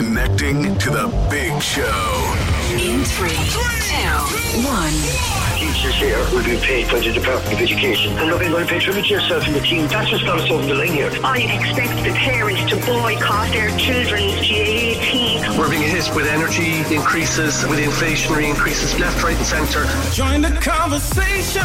Connecting to the big show. In three, two, one. Teachers here will be paid by the Department of Education. I'm not going to pay tribute to yourself and the team. That's just not us over the line here. I expect the parents to boycott their children's GAA We're being hit with energy increases, with inflationary increases, left, right, and centre. Join the conversation.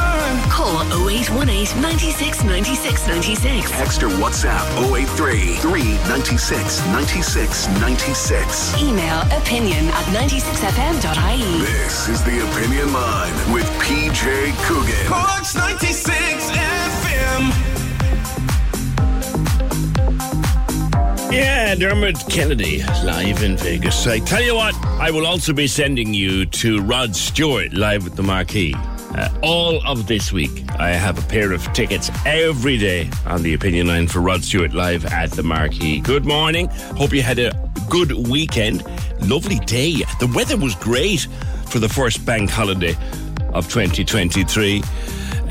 Call 0818 96 96 96. Text or WhatsApp 083 396 96 96. Email opinion at 96fm.ie. This is the Opinion Line with PJ Coogan. Corks 96 FM. Yeah, Dermot Kennedy live in Vegas. I tell you what, I will also be sending you to Rod Stewart live at the Marquee. Uh, all of this week, I have a pair of tickets every day on the opinion line for Rod Stewart live at the Marquee. Good morning. Hope you had a good weekend. Lovely day. The weather was great for the first bank holiday of 2023.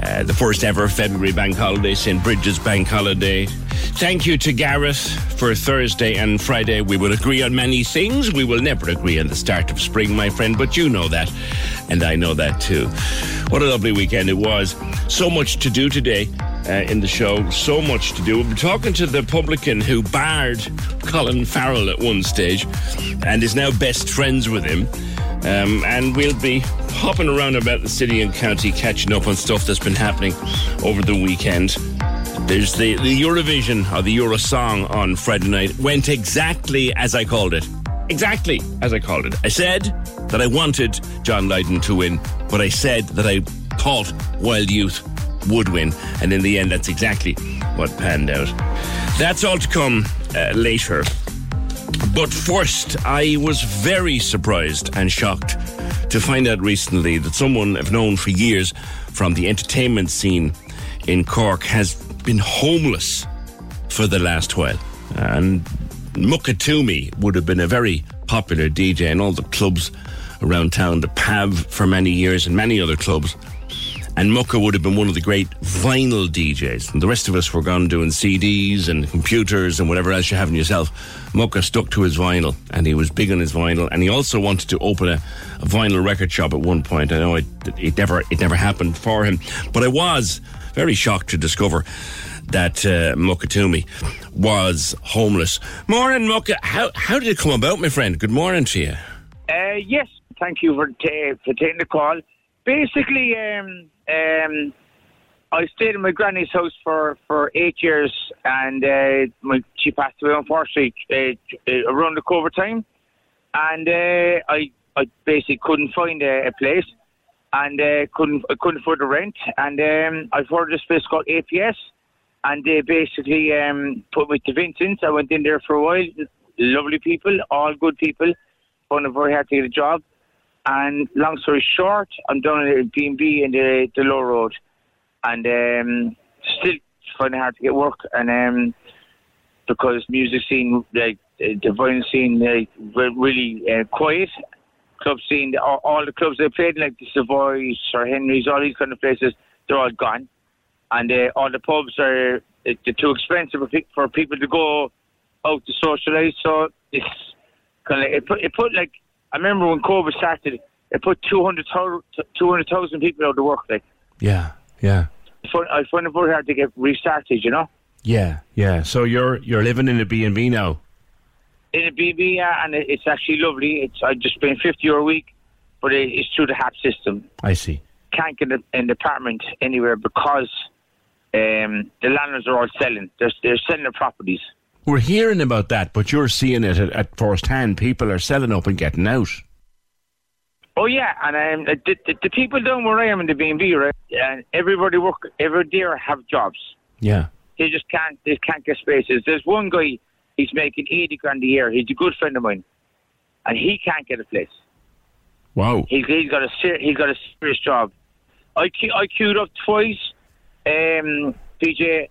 Uh, the first ever February bank holiday, St. Bridget's bank holiday. Thank you to Gareth for Thursday and Friday. We will agree on many things. We will never agree on the start of spring, my friend, but you know that. And I know that too. What a lovely weekend it was. So much to do today. Uh, in the show, so much to do. We'll be talking to the publican who barred Colin Farrell at one stage and is now best friends with him. Um, and we'll be hopping around about the city and county, catching up on stuff that's been happening over the weekend. There's the, the Eurovision or the Euro song on Friday night. Went exactly as I called it. Exactly as I called it. I said that I wanted John Lydon to win, but I said that I thought Wild Youth would win. And in the end, that's exactly what panned out. That's all to come uh, later. But first, I was very surprised and shocked to find out recently that someone I've known for years from the entertainment scene in Cork has been homeless for the last while. And Mukatumi would have been a very popular DJ in all the clubs around town, the PAV for many years and many other clubs. And Mucka would have been one of the great vinyl DJs. And the rest of us were gone doing CDs and computers and whatever else you have in yourself. Mucka stuck to his vinyl and he was big on his vinyl. And he also wanted to open a, a vinyl record shop at one point. I know it, it, never, it never happened for him. But I was very shocked to discover that uh, Mukatumi was homeless. Morning, Mucka. How, how did it come about, my friend? Good morning to you. Uh, yes, thank you for, ta- for taking the call. Basically, um, um, I stayed in my granny's house for, for eight years, and uh, my, she passed away unfortunately uh, around the COVID time, and uh, I I basically couldn't find a, a place, and uh, couldn't I couldn't afford the rent, and um, I've heard this place called APS, and they basically um, put me to Vincent's. I went in there for a while. Lovely people, all good people. Found it very hard to get a job. And long story short, I'm down at B&B in the, the low road. And um, still finding hard to get work. And um, because music scene, like the violin scene, like, re- really uh, quiet. Club scene, all, all the clubs they played, like the Savoy, or Henry's, all these kind of places, they're all gone. And uh, all the pubs are they're too expensive for, for people to go out to socialise. So it's kind of it put it put like I remember when COVID started, it put 200,000 200,000 people out of work. Like Yeah, yeah. I find, I find it very hard to get restarted. You know. Yeah, yeah. So you're you're living in a B and B now. In a B, yeah, and it- it's actually lovely. It's I just paying fifty euro a week, but it, it's through the HAP system. I see. Can't get a- an apartment anywhere because um, the landlords are all selling. They're they're selling their properties. We're hearing about that, but you're seeing it at, at first hand. People are selling up and getting out. Oh yeah, and um, the, the, the people down where I am in the B and B, right? And everybody work, every there have jobs. Yeah. They just can't, they can't get spaces. There's one guy, he's making eighty grand a year. He's a good friend of mine, and he can't get a place. Wow. He's, he's got a ser- he's got a serious job. I I queued up twice, um, PJ,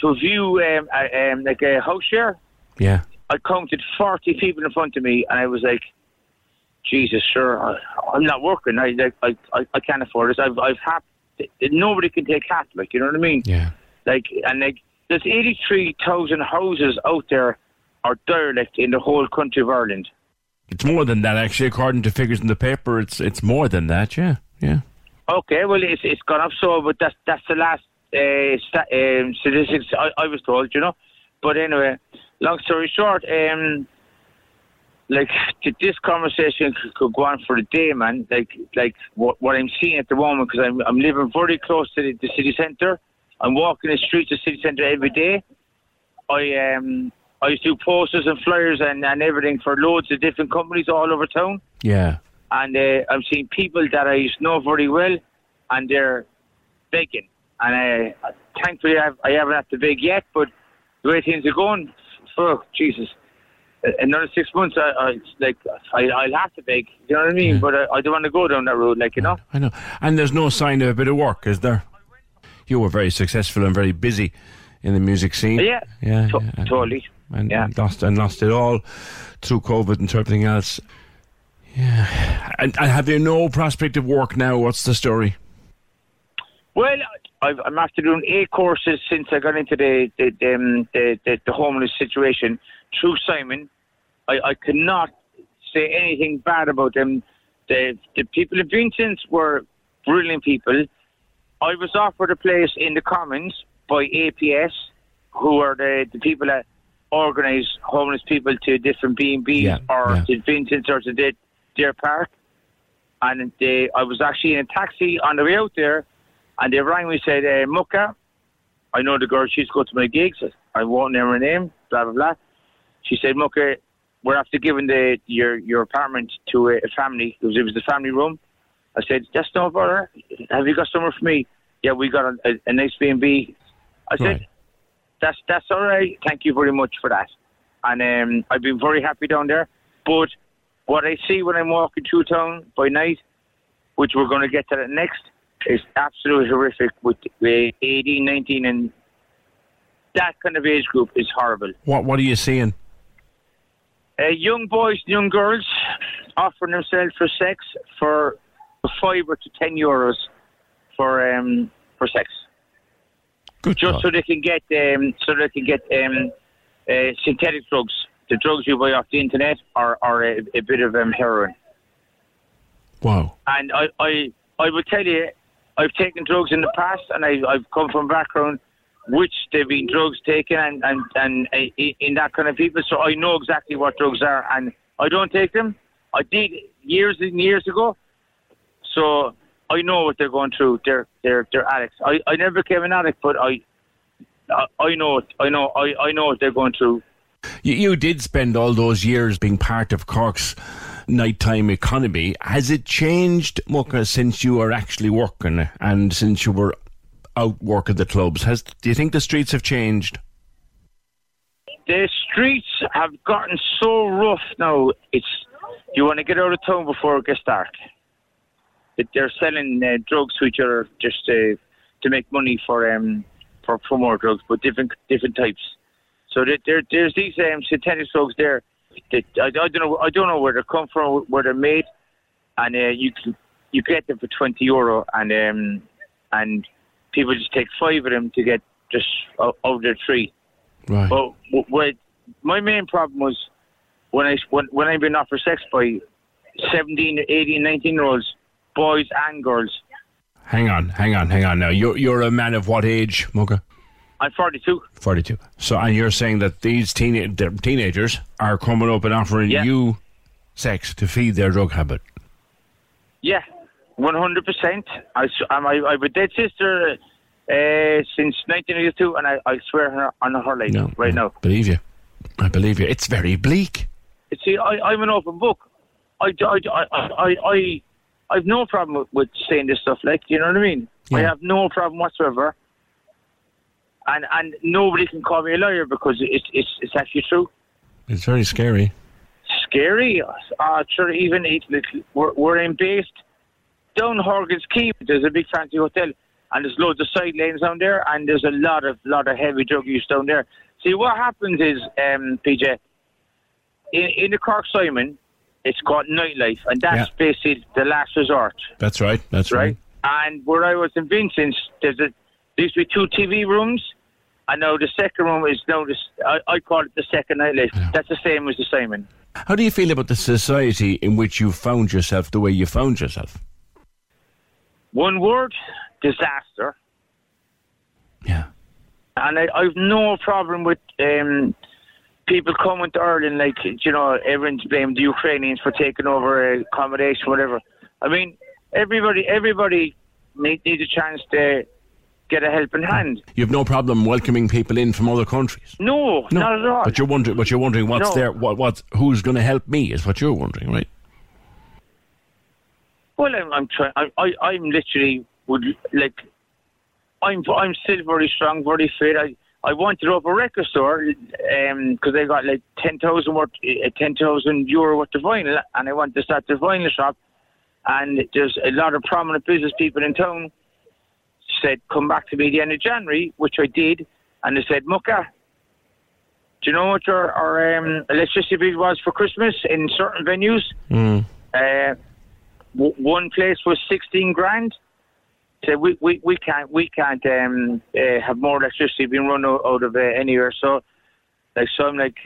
to view um, a, um, like a house share. Yeah. I counted forty people in front of me, and I was like, Jesus, sure, I, I'm not working. I like I, I, I can't afford this. I've I've half. Nobody can take half. Like you know what I mean? Yeah. Like and like there's eighty three thousand houses out there are derelict in the whole country of Ireland. It's more than that, actually. According to figures in the paper, it's it's more than that. Yeah. Yeah. Okay, well it's it's gone up so, but that's that's the last uh, um, statistics I, I was told, you know. But anyway, long story short, um, like this conversation could, could go on for a day, man. Like like what what I'm seeing at the moment because I'm I'm living very close to the, the city centre. I'm walking the streets of the city centre every day. I um I used to do posters and flyers and, and everything for loads of different companies all over town Yeah. and uh, I'm seeing people that I used to know very well, and they're begging. And uh, thankfully, I've, I haven't had to beg yet, but the way things are going, oh, Jesus. Another six months, I, I like I, I'll have to beg. You know what I mean? But I, I don't want to go down that road, like you know. I know. And there's no sign of a bit of work, is there? You were very successful and very busy in the music scene. Yeah, Yeah. to- yeah. totally. And, Yeah. and lost and lost it all through COVID and everything else. Yeah. And, and have you no prospect of work now? What's the story? Well, I've, I'm after doing eight courses since I got into the the the, um, the, the, the homeless situation through Simon. I, I cannot say anything bad about them. The the people in Vincent's were brilliant people. I was offered a place in the Commons by APS, who are the, the people that organise homeless people to different B and B's or yeah. to Vincent's or to their park. And they, I was actually in a taxi on the way out there, and they rang me and said, uh, Mucka, I know the girl, she's go to my gigs. I won't name her name, blah, blah, blah. She said, Mucka, we're after giving the your your apartment to a, a family, because it was the family room. I said, that's no bother. Have you got somewhere for me? Yeah, we got a, a, a nice B&B. I said, Right. that's that's all right. Thank you very much for that. And um, I've been very happy down there. But what I see when I'm walking through town by night, which we're going to get to that next, is absolutely horrific with uh, 18, 19, and that kind of age group is horrible. What What are you seeing? Uh, young boys and young girls offering themselves for sex for five or to ten euros for um, for sex, Good just God. so they can get um, so they can get um, uh, synthetic drugs, the drugs you buy off the internet, are or a, a bit of um, heroin. Wow. And I, I, I will tell you, I've taken drugs in the past, and I, I've come from a background which they've been drugs taken, and and and uh, in that kind of people. So I know exactly what drugs are, and I don't take them. I did years and years ago, so I know what they're going through. They're they're they're addicts. I, I never became an addict, but I. I I know it. I know. I, I know what they're going through. You, you did spend all those years being part of Cork's nighttime economy. Has it changed, Mucka, since you are actually working and since you were out working the clubs? Has do you think the streets have changed? the streets have gotten so rough now. It's you want to get out of town before it gets dark. They're selling uh, drugs which are just uh, to make money for um for, for more drugs, but different different types. So that there there's these um, synthetic drugs there. That I, I don't know I don't know where they come from, where they're made, and uh, you can you get them for twenty euro, and um and people just take five of them to get just out of their tree. Right. But what my main problem was when I when, when I've been offered sex by 17, 18, 19 year olds, boys and girls. Hang on, hang on, hang on. Now you're you're a man of what age, Mucka? I'm 42. 42. So, and you're saying that these teen- teenagers are coming up and offering Yeah. you sex to feed their drug habit. Yeah, 100%. I, I'm, I, have a dead sister uh, since 1982, and I, I swear her on her life No, right no, now. Believe you. I believe you. It's very bleak. See, I, I'm an open book. I, I, I, I, I, I've no problem with, with saying this stuff. Like, you know what I mean? I have no problem whatsoever. And and nobody can call me a liar because it's it's it's actually true. It's very scary. Scary. Uh, sure, even it, like, we're we're in based down Horgan's Quay. There's a big fancy hotel, and there's loads of side lanes down there, and there's a lot of lot of heavy drug use down there. See, what happens is, um, PJ, in, in the Cork Simon, it's got nightlife, and that's Yeah. basically the last resort, That's right. That's right. right? And where I was in Vincent's, there's a there used to be two TV rooms, and know the second room is now this. I, I call it the second nightlife. That's the same as the Simon. How do you feel about the society in which you found yourself the way you found yourself? One word: disaster. Yeah. And I, I've no problem with um, people coming to Ireland, like, you know, everyone's blamed the Ukrainians for taking over uh, accommodation, whatever. I mean, everybody everybody need, needs a chance to get a helping hand. You have no problem welcoming people in from other countries. No, not at all. But you're wondering. But you're wondering what's No. there. What? What? Who's going to help me? Is what you're wondering, right? Well, I'm, I'm trying. I, I, I'm literally would like. I'm I'm still very strong, very fit. I I wanted to open a record store because I got like ten thousand worth, uh, ten thousand euro worth of vinyl, and I wanted to start the vinyl shop. And there's a lot of prominent business people in town said, "Come back to me at the end of January," which I did, and they said, "Mucka." Do you know what our, our um, electricity bill was for Christmas in certain venues? Mm. Uh, w- one place was 16 grand. So we, we, we can't we can't um, uh, have more electricity being run out, out of uh, anywhere. So like so I'm like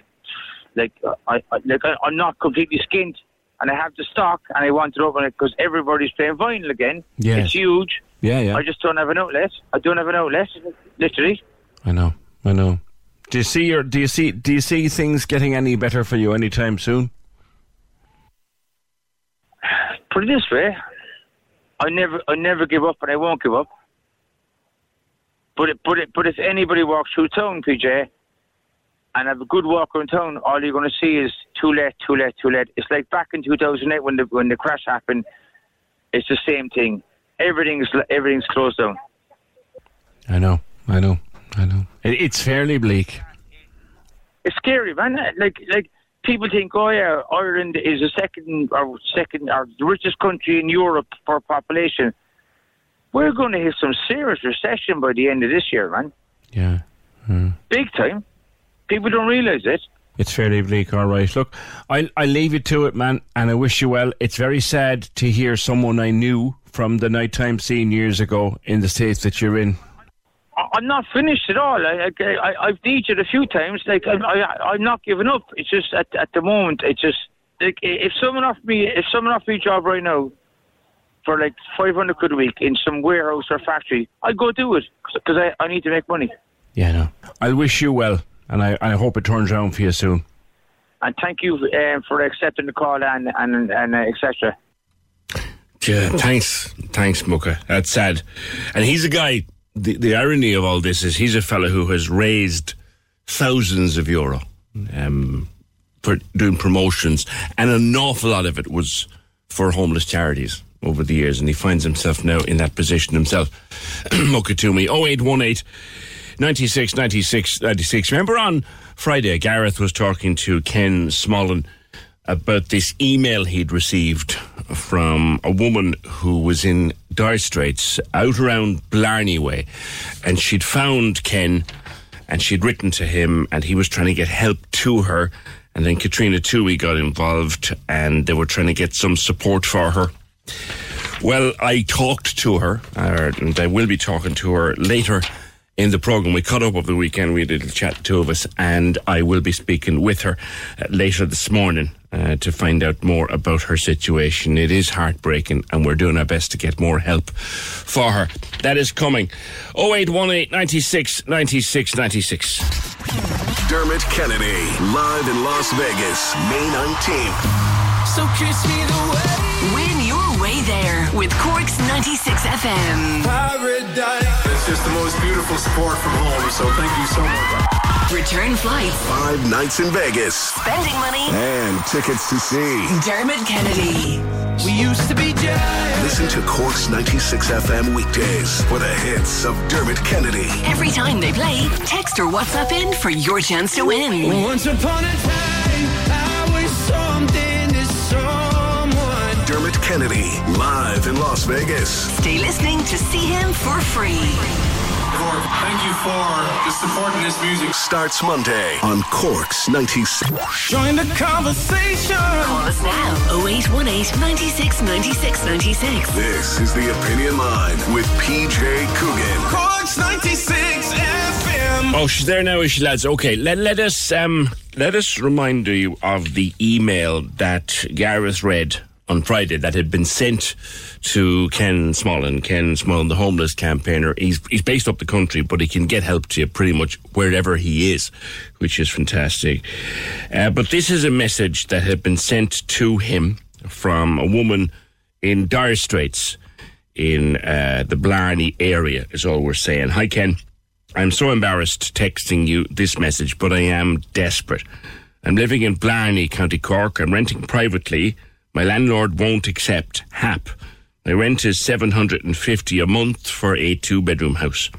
like I, I like I, I'm not completely skint, and I have the stock, and I want to open it because everybody's playing vinyl again. Yes. It's huge. Yeah, yeah. I just don't have an outlet. I don't have an outlet, literally. I know. I know. Do you see your? Do you see? Do you see things getting any better for you anytime soon? Put it this way, I never I never give up, and I won't give up. But it, but it, but if anybody walks through town, PJ, and have a good walk around town, all you're going to see is too late, too late, too late. It's like back in 2008 when the when the crash happened. It's the same thing. Everything's everything's closed down. I know. I know. I know. It, it's fairly bleak. It's scary, man. Like like people think, oh yeah, Ireland is the second or second or the richest country in Europe for population. We're going to hit some serious recession by the end of this year, man. Yeah. Mm. Big time. People don't realise it. It's fairly bleak, all right. Look, I'll, I'll leave you to it, man, and I wish you well. It's very sad to hear someone I knew from the nighttime scene years ago in the states that you're in. I- I'm not finished at all. I, I, I, I've DJed a few times. Like I'm, I, I'm not giving up. It's just at, at the moment, it's just like if someone offered me, if someone offered me a job right now for like 500 quid a week in some warehouse or factory, I'd go do it because I, I need to make money. Yeah, no. I'll wish you well, and I, I hope it turns around for you soon. And thank you um, for accepting the call and and and uh, etc. Yeah, thanks, thanks, Muka. That's sad. And he's a guy. The, the irony of all this is he's a fellow who has raised thousands of euro um, for doing promotions, and an awful lot of it was for homeless charities over the years. And he finds himself now in that position himself. Muka to me, 0818 96 96 96. Remember on Friday, Gareth was talking to Ken Smollen about this email he'd received from a woman who was in dire straits out around Blarney Way. And she'd found Ken and she'd written to him and he was trying to get help to her. And then Katrina Toohey got involved and they were trying to get some support for her. Well, I talked to her, and I will be talking to her later in the program. We caught up over the weekend. We had a little chat, the two of us, and I will be speaking with her uh, later this morning. uh, to find out more about her situation. It is heartbreaking, and we're doing our best to get more help for her. That is coming. 0818 96 96 96. Dermot Kennedy, live in Las Vegas, May 19th. So kiss me the way. Win your way there with Cork's 96 FM. Paradise. It's just the most beautiful support from home, so thank you so much. Return flights, Five nights in Vegas. spending money, And tickets to see. Dermot Kennedy. We used to be giants. Listen to Cork's 96 FM weekdays for the hits of Dermot Kennedy. Every time they play, text or WhatsApp in for your chance to win. Once upon a time, I Kennedy, live in Las Vegas. Stay listening to see him for free. Cork, thank you for just supporting this music. Starts Monday on Cork's 96. Join the conversation. Call us now 0818 96 96 96. This is the Opinion Line with PJ Coogan. Cork's 96 FM. Oh, she's there now, is she, lads? Okay, let, let us um, let us remind you of the email that Gareth read on Friday that had been sent to Ken Smollen. Ken Smollen, the homeless campaigner. He's he's based up the country, but he can get help to you pretty much wherever he is, which is fantastic. Uh, but this is a message that had been sent to him from a woman in dire straits in uh, the Blarney area. Is all we're saying. Hi, Ken. I'm so embarrassed texting you this message, but I am desperate. I'm living in Blarney, County Cork. I'm renting privately. My landlord won't accept HAP. My rent is 750 a month for a two bedroom house.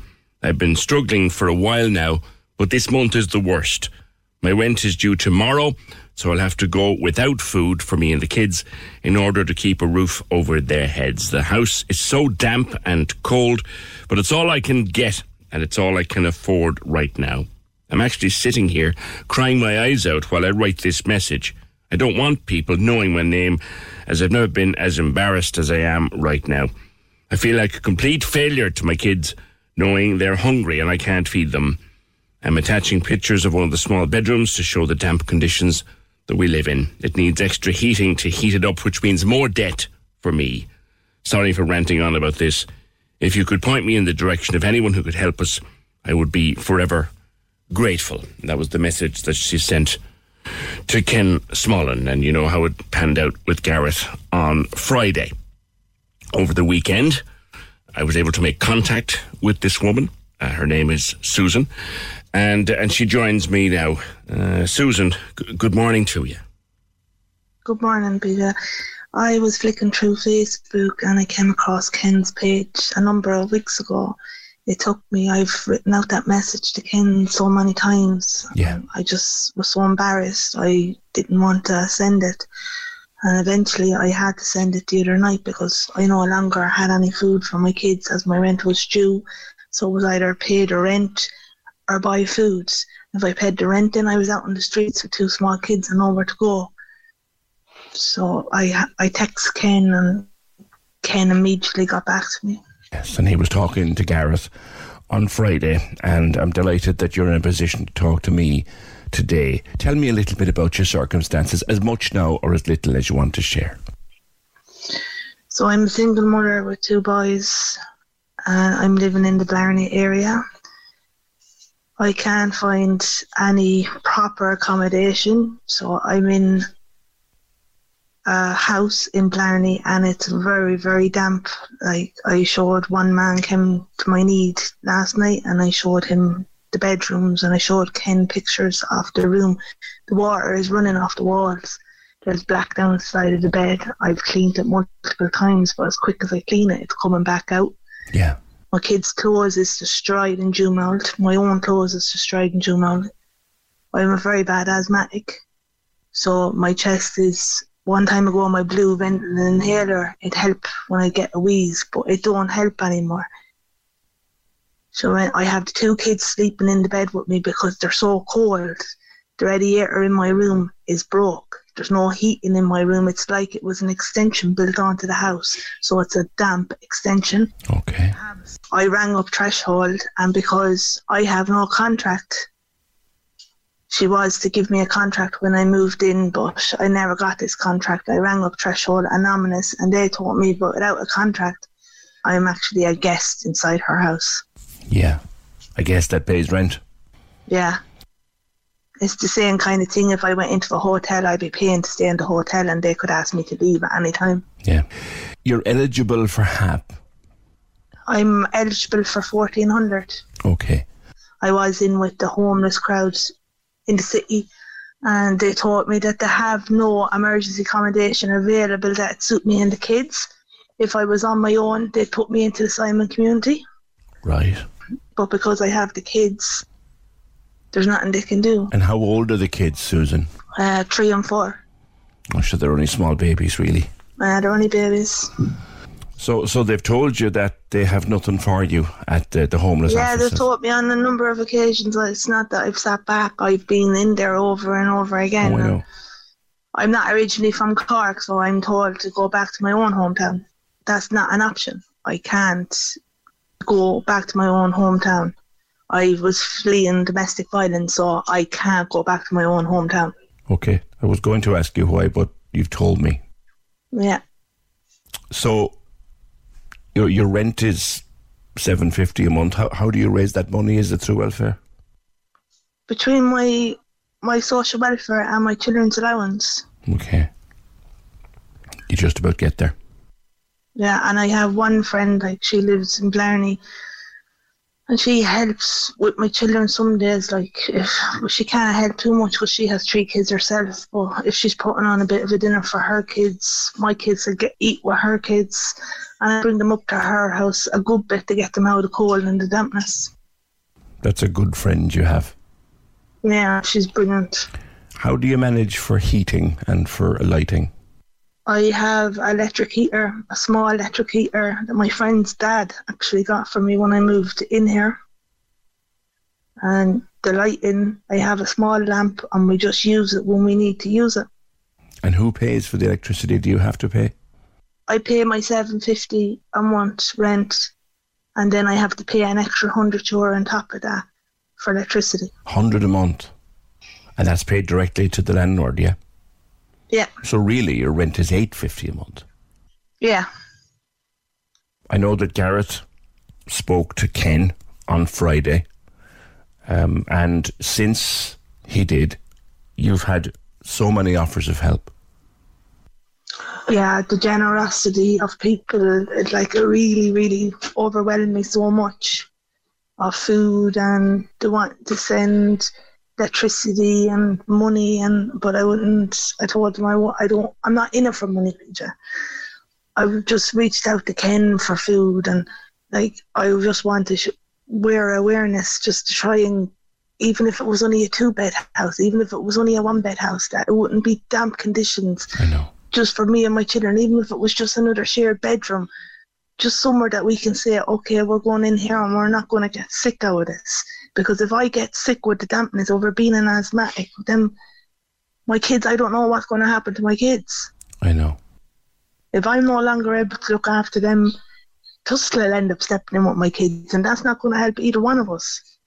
I've been struggling for a while now, but this month is the worst. My rent is due tomorrow, so I'll have to go without food for me and the kids in order to keep a roof over their heads. The house is so damp and cold, but it's all I can get and it's all I can afford right now. I'm actually sitting here crying my eyes out while I write this message. I don't want people knowing my name as I've never been as embarrassed as I am right now. I feel like a complete failure to my kids knowing they're hungry and I can't feed them. I'm attaching pictures of one of the small bedrooms to show the damp conditions that we live in. It needs extra heating to heat it up, which means more debt for me. Sorry for ranting on about this. If you could point me in the direction of anyone who could help us, I would be forever grateful. That was the message that she sent to Ken Smollen, and you know how it panned out with Gareth on Friday. Over the weekend, I was able to make contact with this woman. Uh, her name is Susan, and and she joins me now. Uh, Susan, g- good morning to you. Good morning, Peter. I was flicking through Facebook and I came across Ken's page a number of weeks ago. It took me, I've written out that message to Ken so many times. Yeah. Um, I just was so embarrassed. I didn't want to send it. And eventually I had to send it the other night because I no longer had any food for my kids as my rent was due. So it was either pay the rent or buy foods. If I paid the rent, then I was out on the streets with two small kids and nowhere to go. So I I text Ken and Ken immediately got back to me. Yes, and he was talking to Gareth on Friday, and I'm delighted that you're in a position to talk to me today. Tell me a little bit about your circumstances, as much now or as little as you want to share. So I'm a single mother with two boys, and I'm living in the Blarney area. I can't find any proper accommodation, so I'm in a house in Blarney, and it's very, very damp. Like I showed one man came to my need last night, and I showed him the bedrooms, and I showed Ken pictures of the room. The water is running off the walls. There's black down the side of the bed. I've cleaned it multiple times, but as quick as I clean it, it's coming back out. Yeah. My kids' clothes is destroyed in dew mold. My own clothes is destroyed in dew mold. I'm a very bad asthmatic. So my chest is one time ago my blue Ventolin inhaler, it helped when I get a wheeze, but it don't help anymore. So I have the two kids sleeping in the bed with me because they're so cold. The radiator in my room is broke. There's no heating in my room. It's like it was an extension built onto the house. So it's a damp extension. Okay. I rang up Threshold and because I have no contract, she was to give me a contract when I moved in, but I never got this contract. I rang up Threshold Anonymous and they told me, but without a contract, I'm actually a guest inside her house. Yeah. I guess that pays rent. Yeah. It's the same kind of thing. If I went into the hotel, I'd be paying to stay in the hotel and they could ask me to leave at any time. Yeah. You're eligible for HAP. I'm eligible for 1400. Okay. I was in with the homeless crowds in the city and they told me that they have no emergency accommodation available that suit me and the kids. If I was on my own, they'd put me into the Simon community. Right. But because I have the kids, there's nothing they can do. And how old are the kids, Susan? Uh, three and four. I'm sure they're only small babies, really. Uh, they're only babies. So, so they've told you that they have nothing for you at the, the homeless yeah, offices. they've told me on a number of occasions. It's not that I've sat back. I've been in there over and over again. Oh, I know. I'm not originally from Cork, so I'm told to go back to my own hometown. That's not an option. I can't go back to my own hometown. I was fleeing domestic violence, so I can't go back to my own hometown. Okay. I was going to ask you why, but you've told me. Yeah. So, your your rent is seven fifty a month. How how do you raise that money? Is it through welfare? Between my my social welfare and my children's allowance. Okay. You just about get there. Yeah, and I have one friend, like she lives in Blarney, and she helps with my children some days. Like if she can't help too much because she has three kids herself, but if she's putting on a bit of a dinner for her kids, my kids will get eat with her kids, and I bring them up to her house a good bit to get them out of the cold and the dampness. That's a good friend you have. Yeah, she's brilliant. How do you manage for heating and for lighting? I have an electric heater, a small electric heater that my friend's dad actually got for me when I moved in here. And the lighting, I have a small lamp and we just use it when we need to use it. And who pays for the electricity? Do you have to pay? I pay my seven fifty a month rent and then I have to pay an extra hundred euro on top of that for electricity. Hundred a month, and that's paid directly to the landlord. Yeah. Yeah. So really, your rent is eight fifty a month. Yeah. I know that Gareth spoke to Ken on Friday, um, and since he did, you've had so many offers of help. yeah, the generosity of people, it like really, really overwhelmed me so much of food and they want to send electricity and money and but I wouldn't I told them I, I don't I'm not in it for money Peter. I just reached out to Ken for food and like I just want to sh- wear awareness just to try and even if it was only a two bed house, even if it was only a one bed house, that it wouldn't be damp conditions I know. just for me and my children, even if it was just another shared bedroom, just somewhere that we can say, okay, we're going in here and we're not going to get sick out of this. Because if I get sick with the dampness over being an asthmatic, then my kids, I don't know what's going to happen to my kids. I know. If I'm no longer able to look after them, Tusla will end up stepping in with my kids, and that's not going to help either one of us.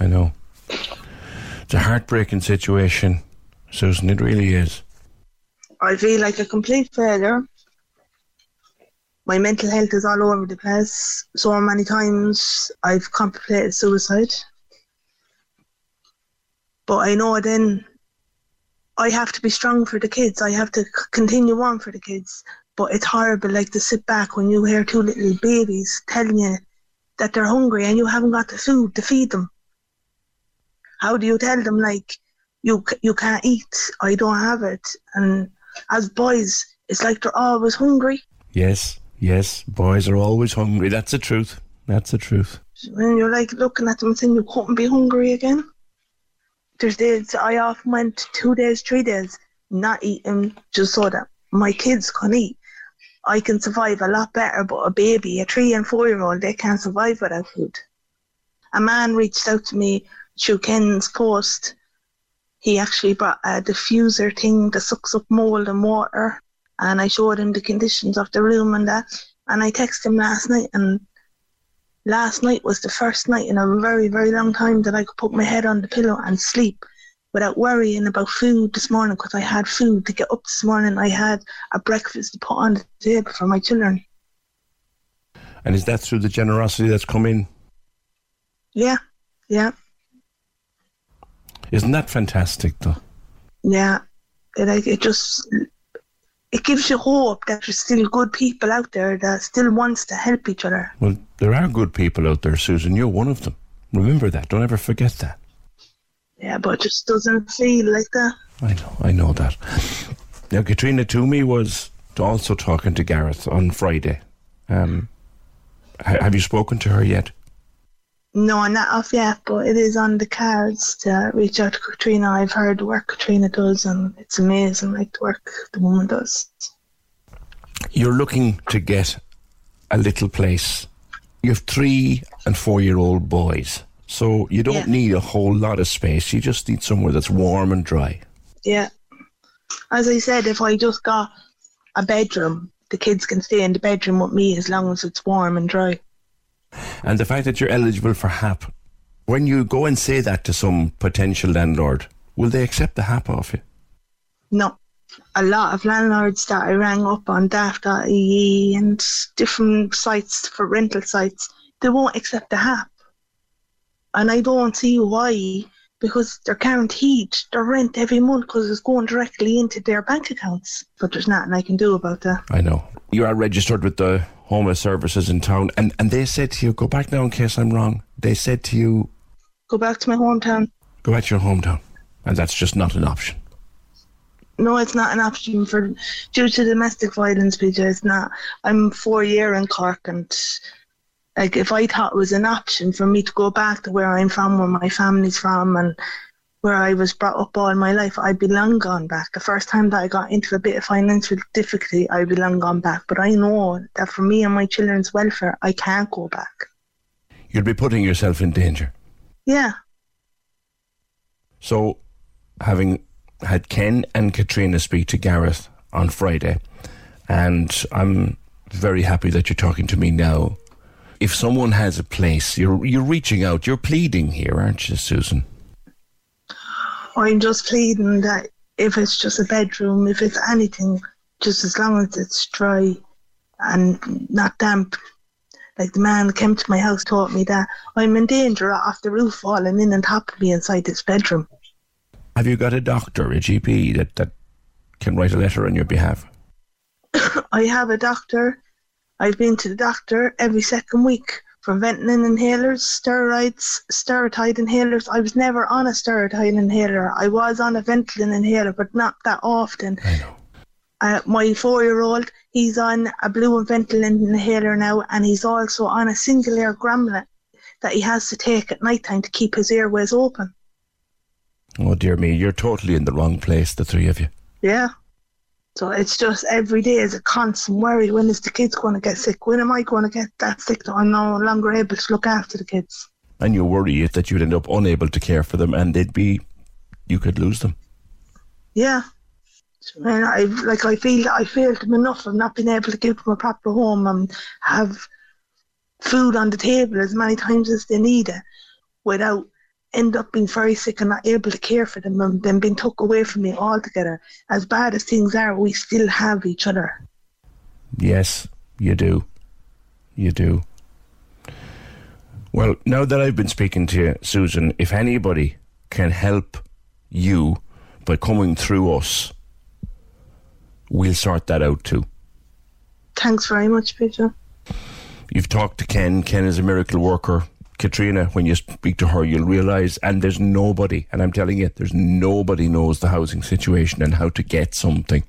I know. It's a heartbreaking situation, Susan. It really is. I feel like a complete failure. My mental health is all over the place. So many times I've contemplated suicide. But I know then I have to be strong for the kids. I have to continue on for the kids. But it's horrible, like to sit back when you hear two little babies telling you that they're hungry and you haven't got the food to feed them. How do you tell them like you you can't eat? I don't have it. And as boys, it's like they're always hungry. Yes, yes. Boys are always hungry. That's the truth. That's the truth. And you're like looking at them saying you couldn't be hungry again. There's days I often went two days, three days not eating just so that my kids can eat. I can survive a lot better, but a baby, a three and four year old, they can't survive without food. A man reached out to me through Ken's post. He actually brought a diffuser thing that sucks up mold and water, and I showed him the conditions of the room and that. And I texted him last night, and last night was the first night in a very, very long time that I could put my head on the pillow and sleep without worrying about food this morning because I had food to get up this morning. I had a breakfast to put on the table for my children. And is that through the generosity that's come in? Yeah, yeah, Isn't that fantastic, though? yeah. It, it just it gives you hope that there's still good people out there that still wants to help each other. Well, there are good people out there, Susan. You're one of them. Remember that. Don't ever forget that. Yeah, but it just doesn't feel like that. I know, I know that. Now, Katrina Toomey was also talking to Gareth on Friday. Um, ha- have you spoken to her yet? No, not off yet, but it is on the cards to reach out to Katrina. I've heard the work Katrina does, and it's amazing, like the work the woman does. You're looking to get a little place. You have three and four year old boys, so you don't Yeah. need a whole lot of space. You just need somewhere that's warm and dry. Yeah. As I said, if I just got a bedroom, the kids can stay in the bedroom with me as long as it's warm and dry. And the fact that you're eligible for HAP, when you go and say that to some potential landlord, will they accept the HAP off you? No. A lot of landlords that I rang up on daft.ie and different sites for rental sites, they won't accept the HAP. And I don't see why, because they're guaranteed their rent every month because it's going directly into their bank accounts. But there's nothing I can do about that. I know. You are registered with the homeless services in town, and, and they said to you, go back now in case I'm wrong. They said to you, Go back to my hometown. go back to your hometown. And that's just not an option. No, it's not an option for due to domestic violence, PJ. It's not. I'm four year in Cork, and like if I thought it was an option for me to go back to where I'm from, where my family's from, and where I was brought up all my life, I'd be long gone back. The first time that I got into a bit of financial difficulty, I'd be long gone back. But I know that for me and my children's welfare, I can't go back. You'd be putting yourself in danger. Yeah, So, having had Ken and Katrina speak to Gareth on Friday, and I'm very happy that you're talking to me now. If someone has a place, you're you're reaching out, you're pleading here, aren't you, Susan? I'm just pleading that if it's just a bedroom, if it's anything, just as long as it's dry and not damp. Like the man that came to my house taught me that I'm in danger of the roof falling in on top of me inside this bedroom. Have you got a doctor, a GP that, that can write a letter on your behalf? I have a doctor. I've been to the doctor every second week for Ventolin inhalers, steroids, steroid inhalers. I was never on a steroid inhaler. I was on a Ventolin inhaler, but not that often. I know. Uh, my four-year-old, he's on a blue Ventolin inhaler now, and he's also on a Singulair granulet that he has to take at night time to keep his airways open. Oh dear me, you're totally in the wrong place, the three of you. Yeah. So it's just every day is a constant worry. When is the kids going to get sick? When am I going to get that sick that I'm no longer able to look after the kids? And you worry that you'd end up unable to care for them and they'd be, you could lose them. Yeah. And I like I feel I failed them enough of not being able to give them a proper home and have food on the table as many times as they need it without end up being very sick and not able to care for them and then being took away from me altogether. As bad as things are, we still have each other. Yes, you do. You do. Well, now that I've been speaking to you, Susan, if anybody can help you by coming through us, we'll sort that out too. Thanks very much, Peter. You've talked to Ken. Ken is a miracle worker. Katrina, when you speak to her, you'll realise, and there's nobody, and I'm telling you, there's nobody knows the housing situation and how to get something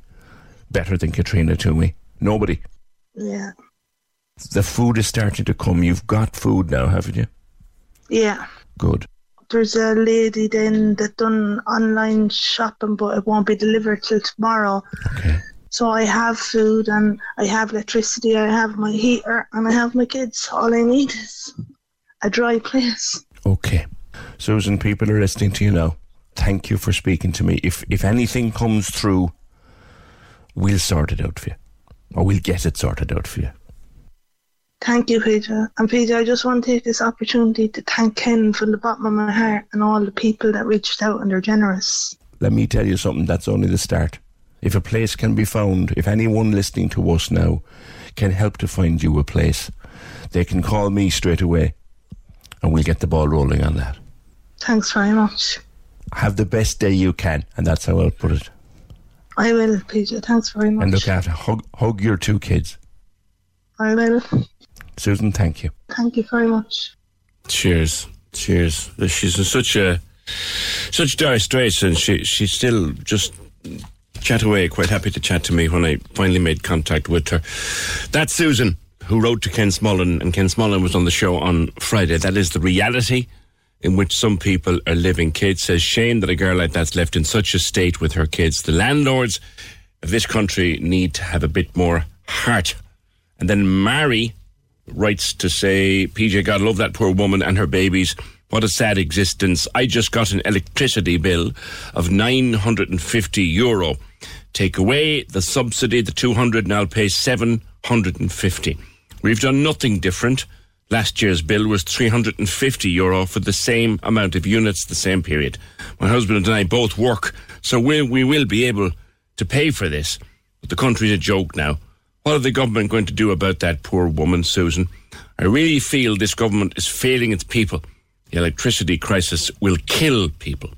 better than Katrina to me. Nobody. Yeah. The food is starting to come. You've got food now, haven't you? Yeah. Good. There's a lady then that done online shopping but it won't be delivered till tomorrow. Okay. So I have food and I have electricity, I have my heater and I have my kids. All I need is a dry place. Okay. Susan, people are listening to you now. Thank you for speaking to me. If if anything comes through, we'll sort it out for you. Or we'll get it sorted out for you. Thank you, Peter. And Peter, I just want to take this opportunity to thank Ken from the bottom of my heart and all the people that reached out and they're generous. Let me tell you something, that's only the start. If a place can be found, if anyone listening to us now can help to find you a place, they can call me straight away and we'll get the ball rolling on that. Thanks very much. Have the best day you can, and that's how I'll put it. I will, Peter. Thanks very much. And look after, hug, hug your two kids. I will. Susan, thank you. Thank you very much. Cheers. Cheers. She's in such a such dire straits, and she she still just chat away. Quite happy to chat to me when I finally made contact with her. That's Susan, who wrote to Ken Smullen, and Ken Smullen was on the show on Friday. That is the reality in which some people are living. Kate says, shame that a girl like that's left in such a state with her kids. The landlords of this country need to have a bit more heart. And then Mary writes to say, PJ, God love that poor woman and her babies. What a sad existence. I just got an electricity bill of 950 euro. Take away the subsidy, the 200, and I'll pay 750. We've done nothing different. Last year's bill was 350 euro for the same amount of units, the same period. My husband and I both work, so we, we will be able to pay for this. But the country's a joke now. What are the government going to do about that poor woman, Susan? I really feel this government is failing its people. The electricity crisis will kill people.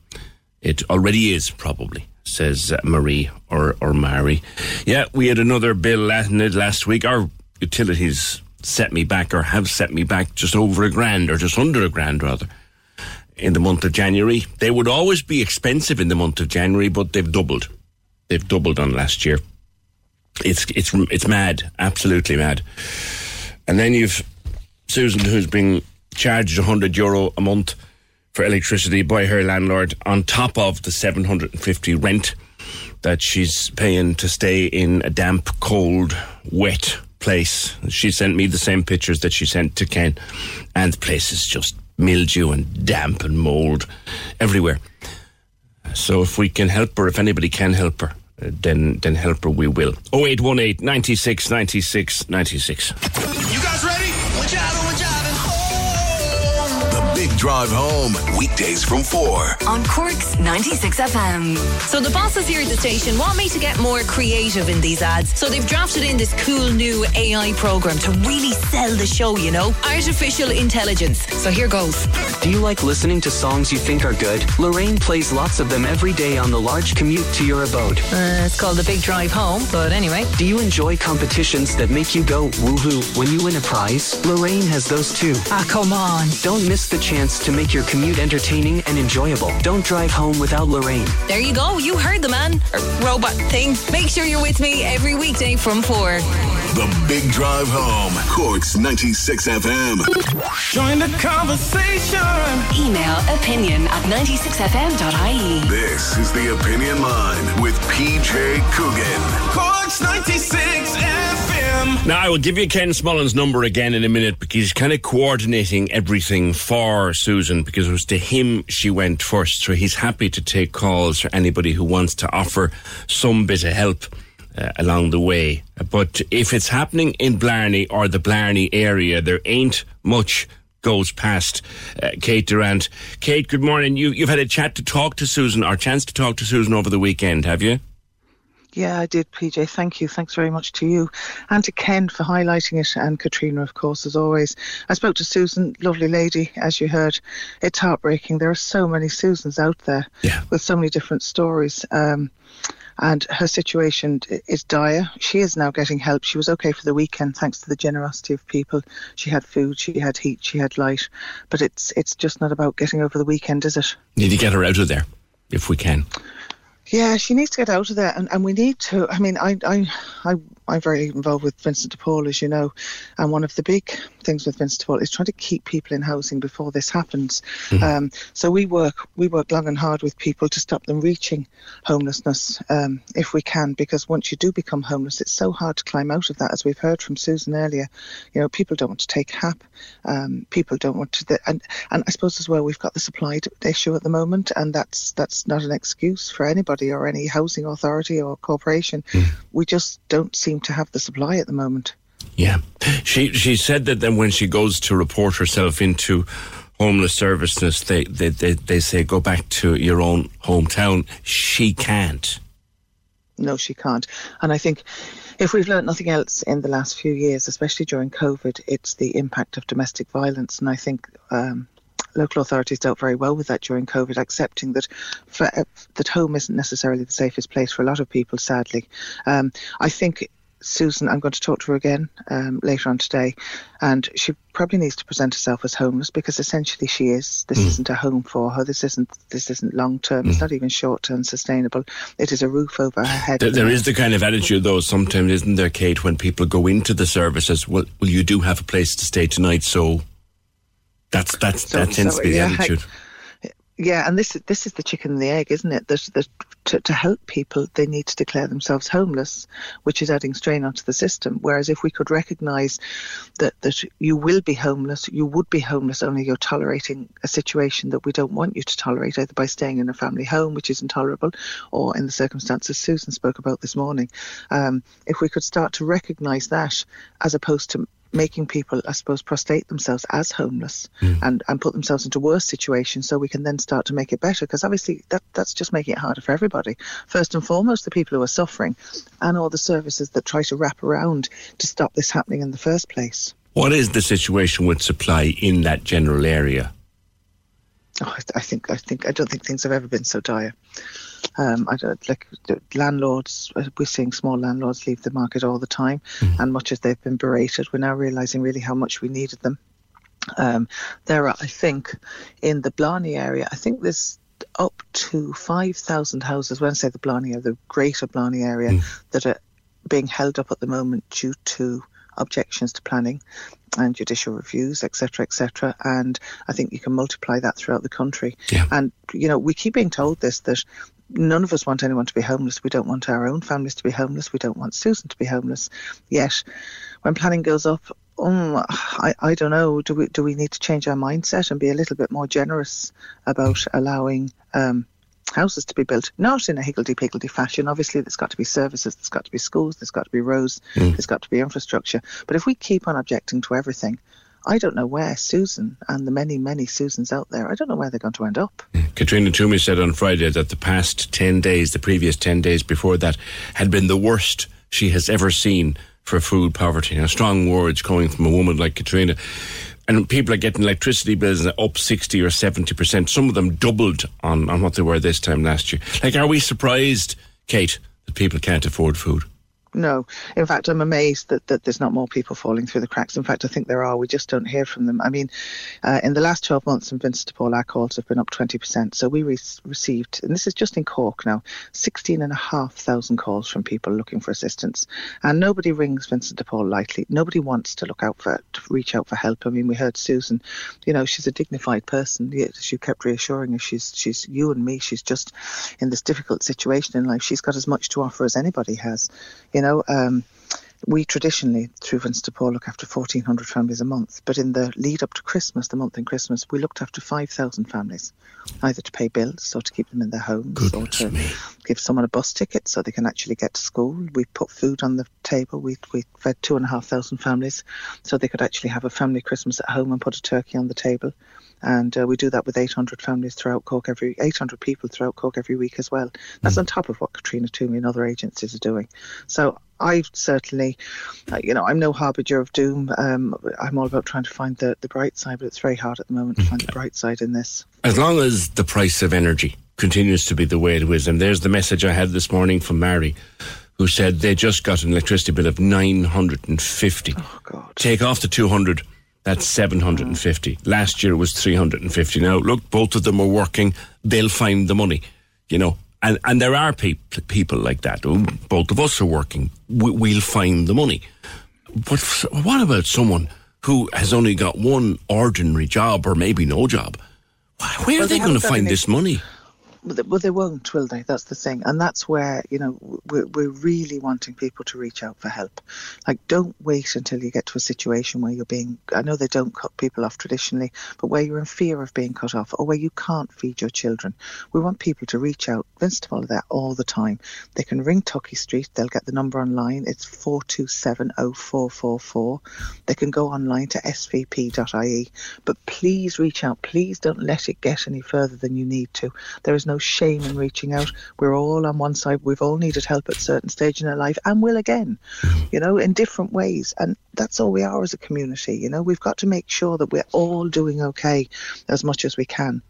It already is, probably, says Marie or, or Mary. Yeah, we had another bill last, last week. Our utilities set me back or have set me back just over a grand or just under a grand rather in the month of January. They would always be expensive in the month of January, but they've doubled. They've doubled on last year. It's it's it's mad, absolutely mad. And then you've Susan who's been charged 100 euro a month for electricity by her landlord on top of the 750 rent that she's paying to stay in a damp, cold, wet place. She sent me the same pictures that she sent to Ken, and the place is just mildew and damp and mold everywhere. So if we can help her, if anybody can help her, uh, then then help her we will. 0818 96 96 96. You guys ready? Drive Home, weekdays from 4. On Cork's 96 FM. So the bosses here at the station want me to get more creative in these ads. So they've drafted in this cool new AI program to really sell the show, you know? Artificial intelligence. So here goes. Do you like listening to songs you think are good? Lorraine plays lots of them every day on the large commute to your abode. Uh, it's called The Big Drive Home, but anyway. Do you enjoy competitions that make you go woohoo when you win a prize? Lorraine has those too. Ah, come on. Don't miss the chance to make your commute entertaining and enjoyable. Don't drive home without Lorraine. There you go. You heard the man. Or robot thing. Make sure you're with me every weekday from 4. The Big Drive Home, Cork's 96 FM. Join the conversation. Email opinion at 96fm.ie. This is the Opinion Line with PJ Coogan. Cork's 96 FM. Now, I will give you Ken Smullen's number again in a minute because he's kind of coordinating everything for Susan because it was to him she went first. So he's happy to take calls for anybody who wants to offer some bit of help uh, along the way. But if it's happening in Blarney or the Blarney area, there ain't much goes past uh, Kate Durrant. Kate, good morning. You, you've had a chat to talk to Susan or chance to talk to Susan over the weekend, have you? Yeah, I did, PJ. Thank you. Thanks very much to you and to Ken for highlighting it, and Katrina, of course, as always. I spoke to Susan, lovely lady, as you heard. It's heartbreaking. There are so many Susans out there yeah. with so many different stories. Um, and her situation is dire. She is now getting help. She was okay for the weekend thanks to the generosity of people. She had food, she had heat, she had light. But it's it's just not about getting over the weekend, is it? Need to get her out of there if we can. Yeah, she needs to get out of there, and, and we need to. I mean, I, I, I, I'm very involved with Vincent de Paul, as you know, and one of the big things with Vincent de Paul is trying to keep people in housing before this happens. Mm-hmm. Um, so we work, we work long and hard with people to stop them reaching homelessness, um, if we can, because once you do become homeless, it's so hard to climb out of that, as we've heard from Susan earlier. You know, people don't want to take HAP, um, people don't want to, and and I suppose as well, we've got the supply issue at the moment, and that's that's not an excuse for anybody or any housing authority or corporation. Mm. We just don't seem to have the supply at the moment. Yeah. She she said that then when she goes to report herself into homeless services, they, they, they, they say go back to your own hometown. She can't. No, she can't. And I think if we've learned nothing else in the last few years, especially during COVID, it's the impact of domestic violence. And I think um, local authorities dealt very well with that during COVID, accepting that for, that home isn't necessarily the safest place for a lot of people. Sadly, um, I think Susan, I'm going to talk to her again um, later on today, and she probably needs to present herself as homeless because essentially she is. This mm. isn't a home for her. This isn't. This isn't long term. Mm. It's not even short term sustainable. It is a roof over her head. There, there is the kind of attitude, though. Sometimes, isn't there, Kate, when people go into the services? Well, well, you do have a place to stay tonight, so that's that's so, that tends so, to be yeah, the attitude. I, yeah, and this this is the chicken and the egg, isn't it? That, that to, to help people, they need to declare themselves homeless, which is adding strain onto the system. Whereas if we could recognise that that you will be homeless, you would be homeless only you're tolerating a situation that we don't want you to tolerate, either by staying in a family home, which is intolerable, or in the circumstances Susan spoke about this morning. Um, if we could start to recognise that, as opposed to making people, I suppose, prostrate themselves as homeless mm. and, and put themselves into worse situations so we can then start to make it better. Because obviously that, that's just making it harder for everybody. First and foremost, the people who are suffering and all the services that try to wrap around to stop this happening in the first place. What is the situation with supply in that general area? Oh, I think I think I don't think things have ever been so dire. Um, I don't like landlords. Uh, we're seeing small landlords leave the market all the time, mm. and much as they've been berated, we're now realizing really how much we needed them. Um, there are, I think, in the Blarney area, I think there's up to 5,000 houses, when I say the Blarney area, the greater Blarney area, mm. that are being held up at the moment due to objections to planning and judicial reviews, etc., etc. And I think you can multiply that throughout the country. Yeah. And you know, we keep being told this that none of us want anyone to be homeless. We don't want our own families to be homeless. We don't want Susan to be homeless. Yet, when planning goes up, um, I, I don't know. Do we do we need to change our mindset and be a little bit more generous about allowing um, houses to be built, not in a higgledy-piggledy fashion. Obviously, there's got to be services, there's got to be schools, there's got to be roads, mm. there's got to be infrastructure. But if we keep on objecting to everything, I don't know where Susan and the many, many Susans out there, I don't know where they're going to end up. Caitriona Twomey said on Friday that the past 10 days, the previous 10 days before that, had been the worst she has ever seen for food poverty. Now, strong words coming from a woman like Katrina and people are getting electricity bills up 60 or 70%. Some of them doubled on, on what they were this time last year. Like, are we surprised, Kate, that people can't afford food? No. In fact, I'm amazed that, that there's not more people falling through the cracks. In fact, I think there are. We just don't hear from them. I mean, uh, in the last 12 months in Vincent de Paul, our calls have been up 20%. So we re- received, and this is just in Cork now, 16,500 calls from people looking for assistance. And nobody rings Vincent de Paul lightly. Nobody wants to look out for, to reach out for help. I mean, we heard Susan, you know, she's a dignified person. She kept reassuring us she's, she's you and me. She's just in this difficult situation in life. She's got as much to offer as anybody has. You you know, um, we traditionally, through Vincent de Paul, look after 1,400 families a month. But in the lead up to Christmas, the month in Christmas, we looked after 5,000 families, either to pay bills or to keep them in their homes Goodness or to me. give someone a bus ticket so they can actually get to school. We put food on the table. We, we fed 2,500 families so they could actually have a family Christmas at home and put a turkey on the table and uh, we do that with 800 families throughout Cork every 800 people throughout Cork every week as well. That's mm. on top of what Caitriona Twomey and other agencies are doing. So I certainly, uh, you know, I'm no harbinger of doom. Um, I'm all about trying to find the, the bright side, but it's very hard at the moment to find the bright side in this. As long as the price of energy continues to be the way it is, and there's the message I had this morning from Mary, who said they just got an electricity bill of 950. Oh, God. Take off the 200 that's 750. Last year it was 350. Now, look, both of them are working. They'll find the money, you know. And, and there are pe- people like that. Oh, both of us are working. We, we'll find the money. But what about someone who has only got one ordinary job or maybe no job? Where well, are they, they going to find this money? Well, they- won't, will they? That's the thing, and that's where you know we're, we're really wanting people to reach out for help. Like, don't wait until you get to a situation where you're being. I know they don't cut people off traditionally, but where you're in fear of being cut off, or where you can't feed your children. We want people to reach out. Vince follow that all the time. They can ring Tuckey Street. They'll get the number online. It's four two seven oh four four four. They can go online to svp.ie. But please reach out. Please don't let it get any further than you need to. There is no shame in reaching out. We're all on one side. We've all needed help at a certain stage in our life and will again, you know, in different ways. And that's all we are as a community. You know, we've got to make sure that we're all doing okay as much as we can.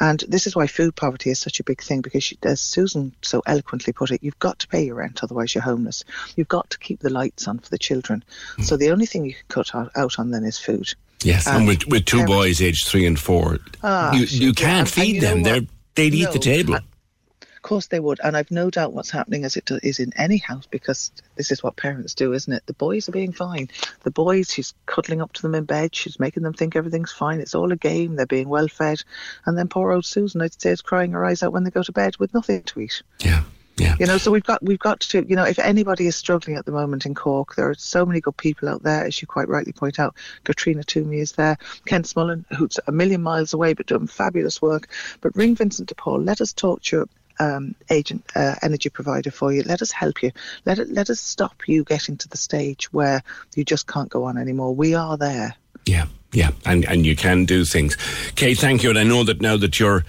And this is why food poverty is such a big thing because, she, as Susan so eloquently put it, you've got to pay your rent, otherwise you're homeless. You've got to keep the lights on for the children. So the only thing you can cut out, out on then is food. Yes, and Um, with, with two parents- boys aged three and four, Ah, you, you can't and- and feed them. They're, they'd eat the No, table. Of course they would, and I've no doubt what's happening as it is in any house because this is what parents do, isn't it? The boys are being fine. The boys, she's cuddling up to them in bed, she's making them think everything's fine. It's all a game. They're being well fed, and then poor old Susan, I'd say, is crying her eyes out when they go to bed with nothing to eat. Yeah, yeah. You know, so we've got we've got to, you know, if anybody is struggling at the moment in Cork, there are so many good people out there, as you quite rightly point out. Caitriona Twomey is there, Ken Smullen, who's a million miles away but doing fabulous work. But ring Vincent de Paul. Let us talk to your um, agent, uh, energy provider for you. Let us help you. Let it, let us stop you getting to the stage where you just can't go on anymore. We are there. Yeah, yeah, and and you can do things. Kate, thank you, and I know that now that you're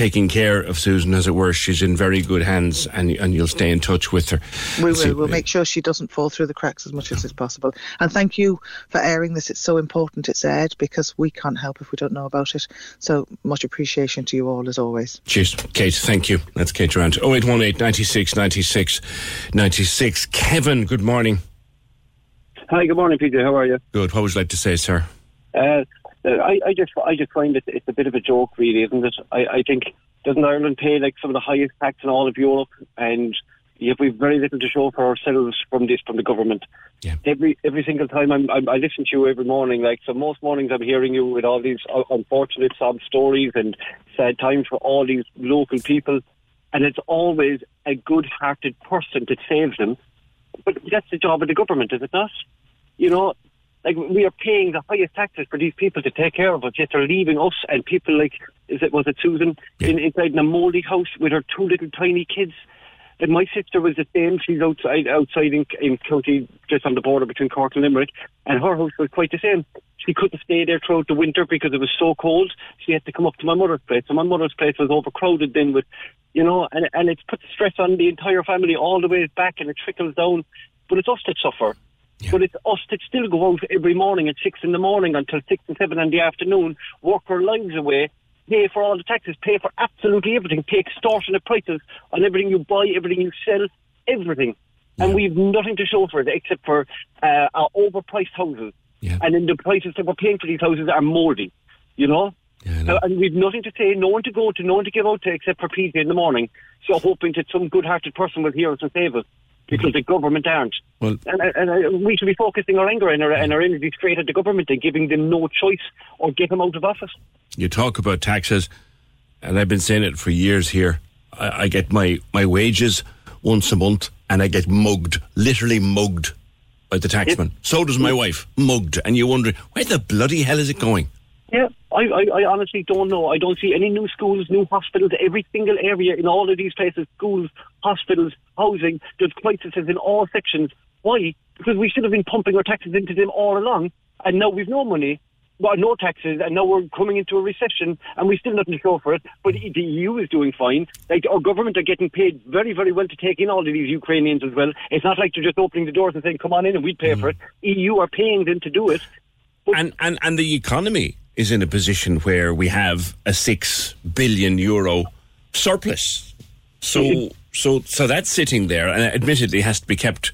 taking care of Susan, as it were, she's in very good hands, and and you'll stay in touch with her. We See- will. We'll make sure she doesn't fall through the cracks as much as is possible. And thank you for airing this. It's so important it's aired because we can't help if we don't know about it. So much appreciation to you all as always. Cheers, Kate. Thank you. That's Kate Durrant. 0818 96 96 96. Kevin, good morning. Hi, good morning, PJ. How are you? Good. What would you like to say, sir? Uh, I, I just, I just find it, it's a bit of a joke, really, isn't it? I, I think doesn't Ireland pay like some of the highest tax in all of Europe, and yet we've very little to show for ourselves from this, from the government. Yeah. Every every single time I'm, I'm, I listen to you every morning, like so most mornings I'm hearing you with all these uh, unfortunate sob stories and sad times for all these local people, and it's always a good-hearted person that saves them. But that's the job of the government, is it not? You know, like we are paying the highest taxes for these people to take care of us, yet they're leaving us and people like is it was it Susan in, inside in a mouldy house with her two little tiny kids. And my sister was the same. She's outside outside in, in County, just on the border between Cork and Limerick, and her house was quite the same. She couldn't stay there throughout the winter because it was so cold. She had to come up to my mother's place. So my mother's place was overcrowded then with, you know, and and it's put stress on the entire family all the way back, and it trickles down. But it's us that suffer. But it's us that still go out every morning at six in the morning until six and seven in the afternoon, work our lives away, pay for all the taxes, pay for absolutely everything, pay extortionate prices on everything you buy, everything you sell, everything. And we've nothing to show for it except for uh, our overpriced houses. Yeah. And then the prices that we're paying for these houses are mouldy, you know? Uh, and we've nothing to say, no one to go to, no one to give out to except for PJ in the morning. So hoping that some good-hearted person will hear us and save us. Because the government aren't. Well, and, and, and uh, we should be focusing our anger and our, and our energy straight at the government and giving them no choice or get them out of office. You talk about taxes, and I've been saying it for years here. I, I get my, my wages once a month, and I get mugged, literally mugged by the taxman. So does my wife, mugged. And you wonder, where the bloody hell is it going? Yeah, I, I, I honestly don't know. I don't see any new schools, new hospitals. Every single area in all of these places, schools, hospitals, housing, there's crises in all sections. Why? Because we should have been pumping our taxes into them all along, and now we've no money, well, no taxes, and now we're coming into a recession, and we still nothing to show for it. But the EU is doing fine. Like our government are getting paid very, very well to take in all of these Ukrainians as well. It's not like they're just opening the doors and saying, "Come on in, and we'd pay for mm. it." EU are paying them to do it. And, and, and the economy is in a position where we have a six billion euro surplus. So, so, so that's sitting there, and admittedly has to be kept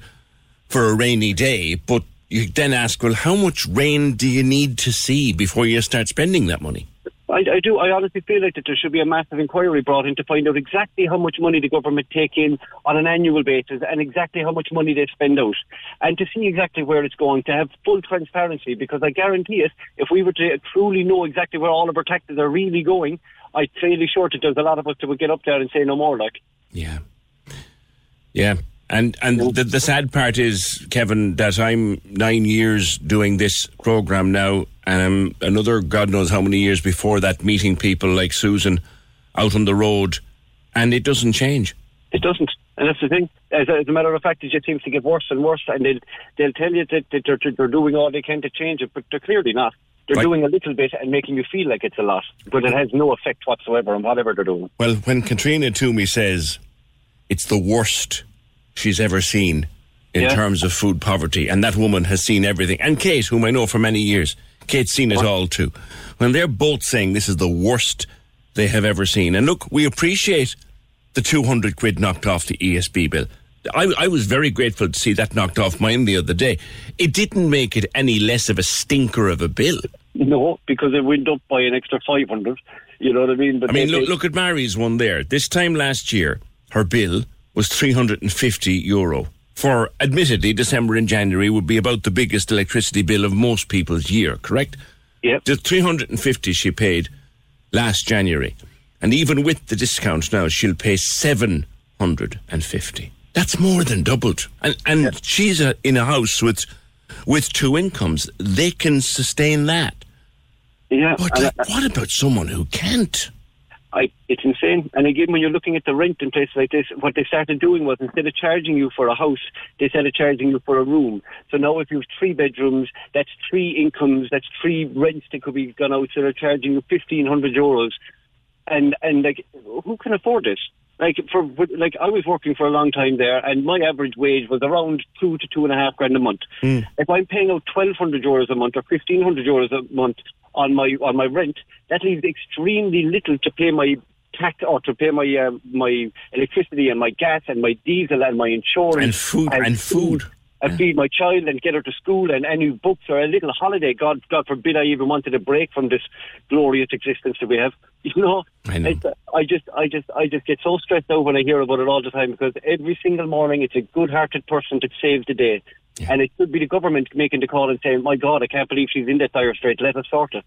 for a rainy day. But you then ask, well, how much rain do you need to see before you start spending that money? I, I do. I honestly feel like that there should be a massive inquiry brought in to find out exactly how much money the government take in on an annual basis and exactly how much money they spend out, and to see exactly where it's going. To have full transparency, because I guarantee it, if we were to truly know exactly where all of our taxes are really going, I'm fairly sure that there's a lot of us that would get up there and say no more. Like, Yeah. Yeah. And and the, the sad part is, Kevin, that I'm nine years doing this program now, and I'm another God knows how many years before that meeting people like Susan out on the road, and it doesn't change. It doesn't, and that's the thing. As a, as a matter of fact, it just seems to get worse and worse, and they'll they'll tell you that, that they're, they're doing all they can to change it, but they're clearly not. They're Right. doing a little bit and making you feel like it's a lot, but it has no effect whatsoever on whatever they're doing. Well, when Caitriona Twomey says it's the worst she's ever seen in Yeah. terms of food poverty, and that woman has seen everything, and Kate, whom I know for many years, Kate's seen it all too. When they're both saying this is the worst they have ever seen, and look, we appreciate the 200 quid knocked off the ESB bill. I, I was very grateful to see that knocked off mine the other day. It didn't make it any less of a stinker of a bill. No, because it went up by an extra 500. You know what I mean? But I mean, look, look at Mary's one there. This time last year, her bill was 350 euro. For admittedly, December and January would be about the biggest electricity bill of most people's year, correct? Yep. The 350 she paid last January. And even with the discount now, she'll pay 750. That's more than doubled. And, and she's a, in a house with, with two incomes. They can sustain that. Yeah. But like, what about someone who can't? I, it's insane. And again, when you're looking at the rent in places like this, what they started doing was instead of charging you for a house, they started charging you for a room. So now if you have three bedrooms, that's three incomes, that's three rents that could be gone out. So they're charging you 1,500 euros. And, and like, who can afford this? Like for like I was working for a long time there, and my average wage was around two to two and a half grand a month. Hmm. If I'm paying out twelve hundred euros a month or fifteen hundred euros a month on my on my rent, that leaves extremely little to pay my tax or to pay my uh, my electricity and my gas and my diesel and my insurance And food- and food. And feed my child and get her to school and any books or a little holiday. God, God forbid I even wanted a break from this glorious existence that we have. You know, I know. I just, I just, I just get so stressed out when I hear about it all the time because every single morning it's a good-hearted person that saves the day, and it should be the government making the call and saying, "My God, I can't believe she's in that dire strait. Let us sort it."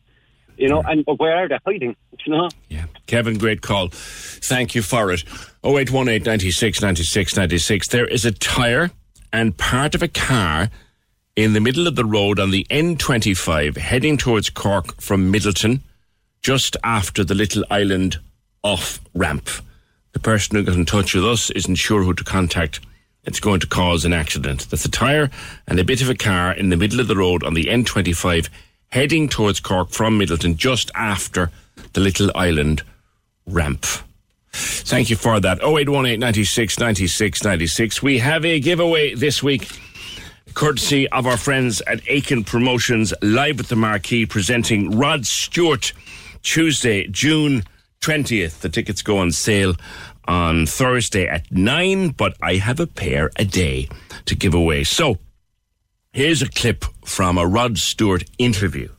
You know, and but where are they hiding? You know. Yeah, Kevin, great call. Thank you for it. 0818 96 96 96. There is a tyre and part of a car in the middle of the road on the N25 heading towards Cork from Midleton, just after the little island off ramp. The person who got in touch with us isn't sure who to contact. It's going to cause an accident. That's a tyre and a bit of a car in the middle of the road on the N25 heading towards Cork from Midleton, just after the little island ramp. Thank you for that. 0818 96 96 96. We have a giveaway this week, courtesy of our friends at Aiken Promotions, live at the Marquee, presenting Rod Stewart, Tuesday, June 20th. The tickets go on sale on Thursday at 9, but I have a pair a day to give away. So, here's a clip from a Rod Stewart interview.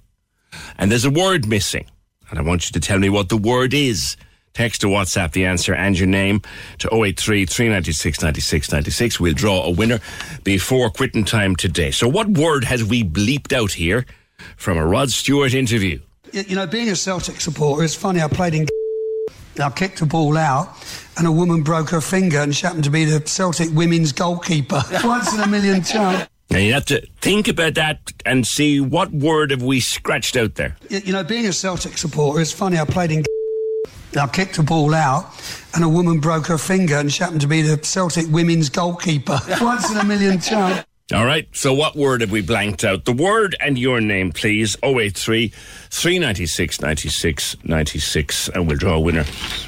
And there's a word missing. And I want you to tell me what the word is. Text or WhatsApp the answer and your name to 083 396 96 96. We'll draw a winner before quitting time today. So, what word has we bleeped out here from a Rod Stewart interview? You you know, being a Celtic supporter, it's funny. I played in. I kicked a ball out, and a woman broke her finger, and she happened to be the Celtic women's goalkeeper. Once in a million chance. Now, you have to think about that and see what word have we scratched out there. You know, being a Celtic supporter, it's funny. I played in. I kicked a ball out, and a woman broke her finger, and she happened to be the Celtic women's goalkeeper. Once in a million chance. All right. So, what word have we blanked out? The word and your name, please. 083 396 96 96. And we'll draw a winner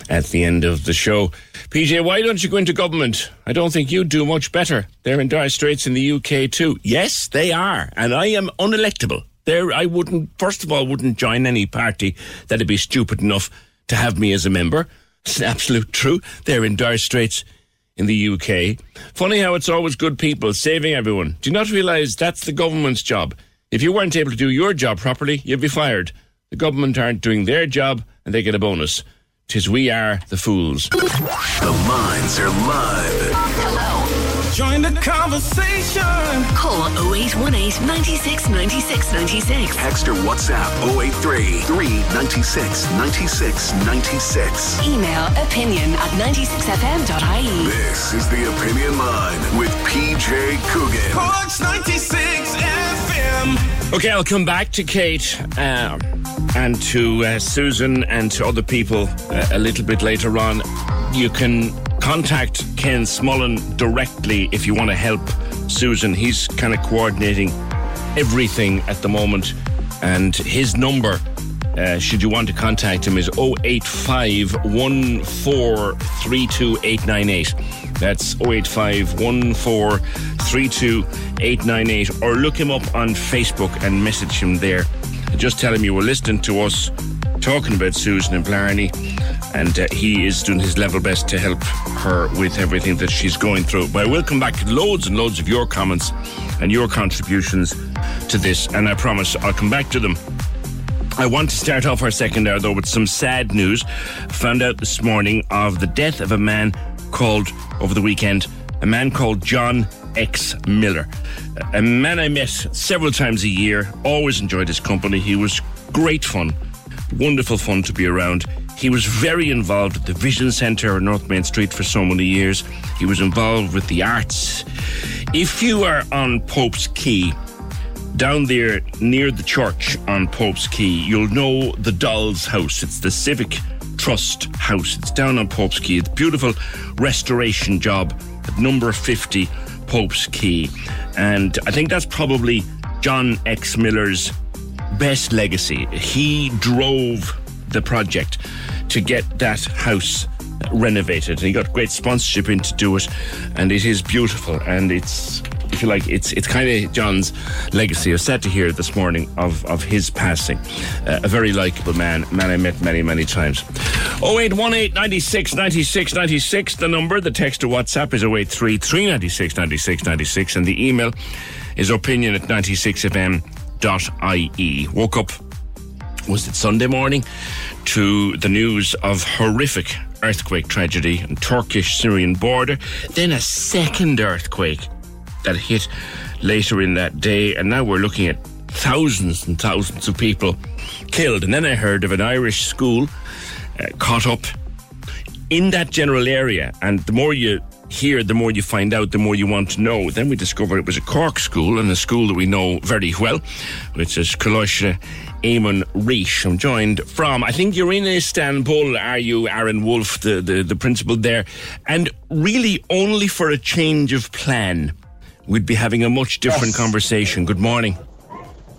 at the end of the show. PJ, why don't you go into government? I don't think you'd do much better. They're in dire straits in the UK too. Yes, they are. And I am unelectable. There, I wouldn't, first of all, wouldn't join any party that'd be stupid enough to have me as a member. It's absolute true. They're in dire straits in the UK. Funny how it's always good people saving everyone. Do you not realise that's the government's job? If you weren't able to do your job properly, you'd be fired. The government aren't doing their job and they get a bonus. Tis we are the fools. The lines are live. Hello. Join the conversation. Call 0818 96 96 96. Text or WhatsApp 083 396 96 96. Email opinion at 96fm.ie. This is the Opinion Line with PJ Coogan. Corks 96 FM. Okay, I'll come back to Kate um, and to uh, Susan and to other people uh, a little bit later on. You can contact Ken Smullen directly if you want to help Susan. He's kind of coordinating everything at the moment, and his number. Uh, should you want to contact him is 085 That's 085 Or look him up on Facebook and message him there. Just tell him you were listening to us talking about Susan and Blarney, and uh, he is doing his level best to help her with everything that she's going through. But I will come back to loads and loads of your comments and your contributions to this, and I promise I'll come back to them. I want to start off our second hour, though, with some sad news. Found out this morning of the death of a man called, over the weekend, a man called John X. Miller. A man I met several times a year, always enjoyed his company. He was great fun, wonderful fun to be around. He was very involved at the Vision Centre on North Main Street for so many years. He was involved with the arts. If you are on Pope's Quay, down there near the church on Pope's Quay, you'll know the Doll's House. It's the Civic Trust House. It's down on Pope's Quay. It's a beautiful restoration job at number 50 Pope's Quay. And I think that's probably John X. Miller's best legacy. He drove the project to get that house renovated. He got great sponsorship in to do it, and it is beautiful. And it's, if you like, it's it's kind of John's legacy. I was sad to hear this morning of of his passing. Uh, a very likable man, man I met many many times. 0818 96 96 96. The number. The text to WhatsApp is 083 396 96 96, and the email is opinion at 96fm.ie. Woke up was it Sunday morning to the news of horrific earthquake tragedy on Turkish Syrian border, then a second earthquake that hit later in that day, and now we're looking at thousands and thousands of people killed. And then I heard of an Irish school uh, caught up in that general area, and the more you hear, the more you find out, the more you want to know. Then we discovered it was a Cork school and a school that we know very well, which is Coláiste Éamann Rís. I'm joined from, I think you're in Istanbul, are you, Aaron Wolf, the, the, the principal there? And really only for a change of plan, we'd be having a much different Yes. conversation. Good morning.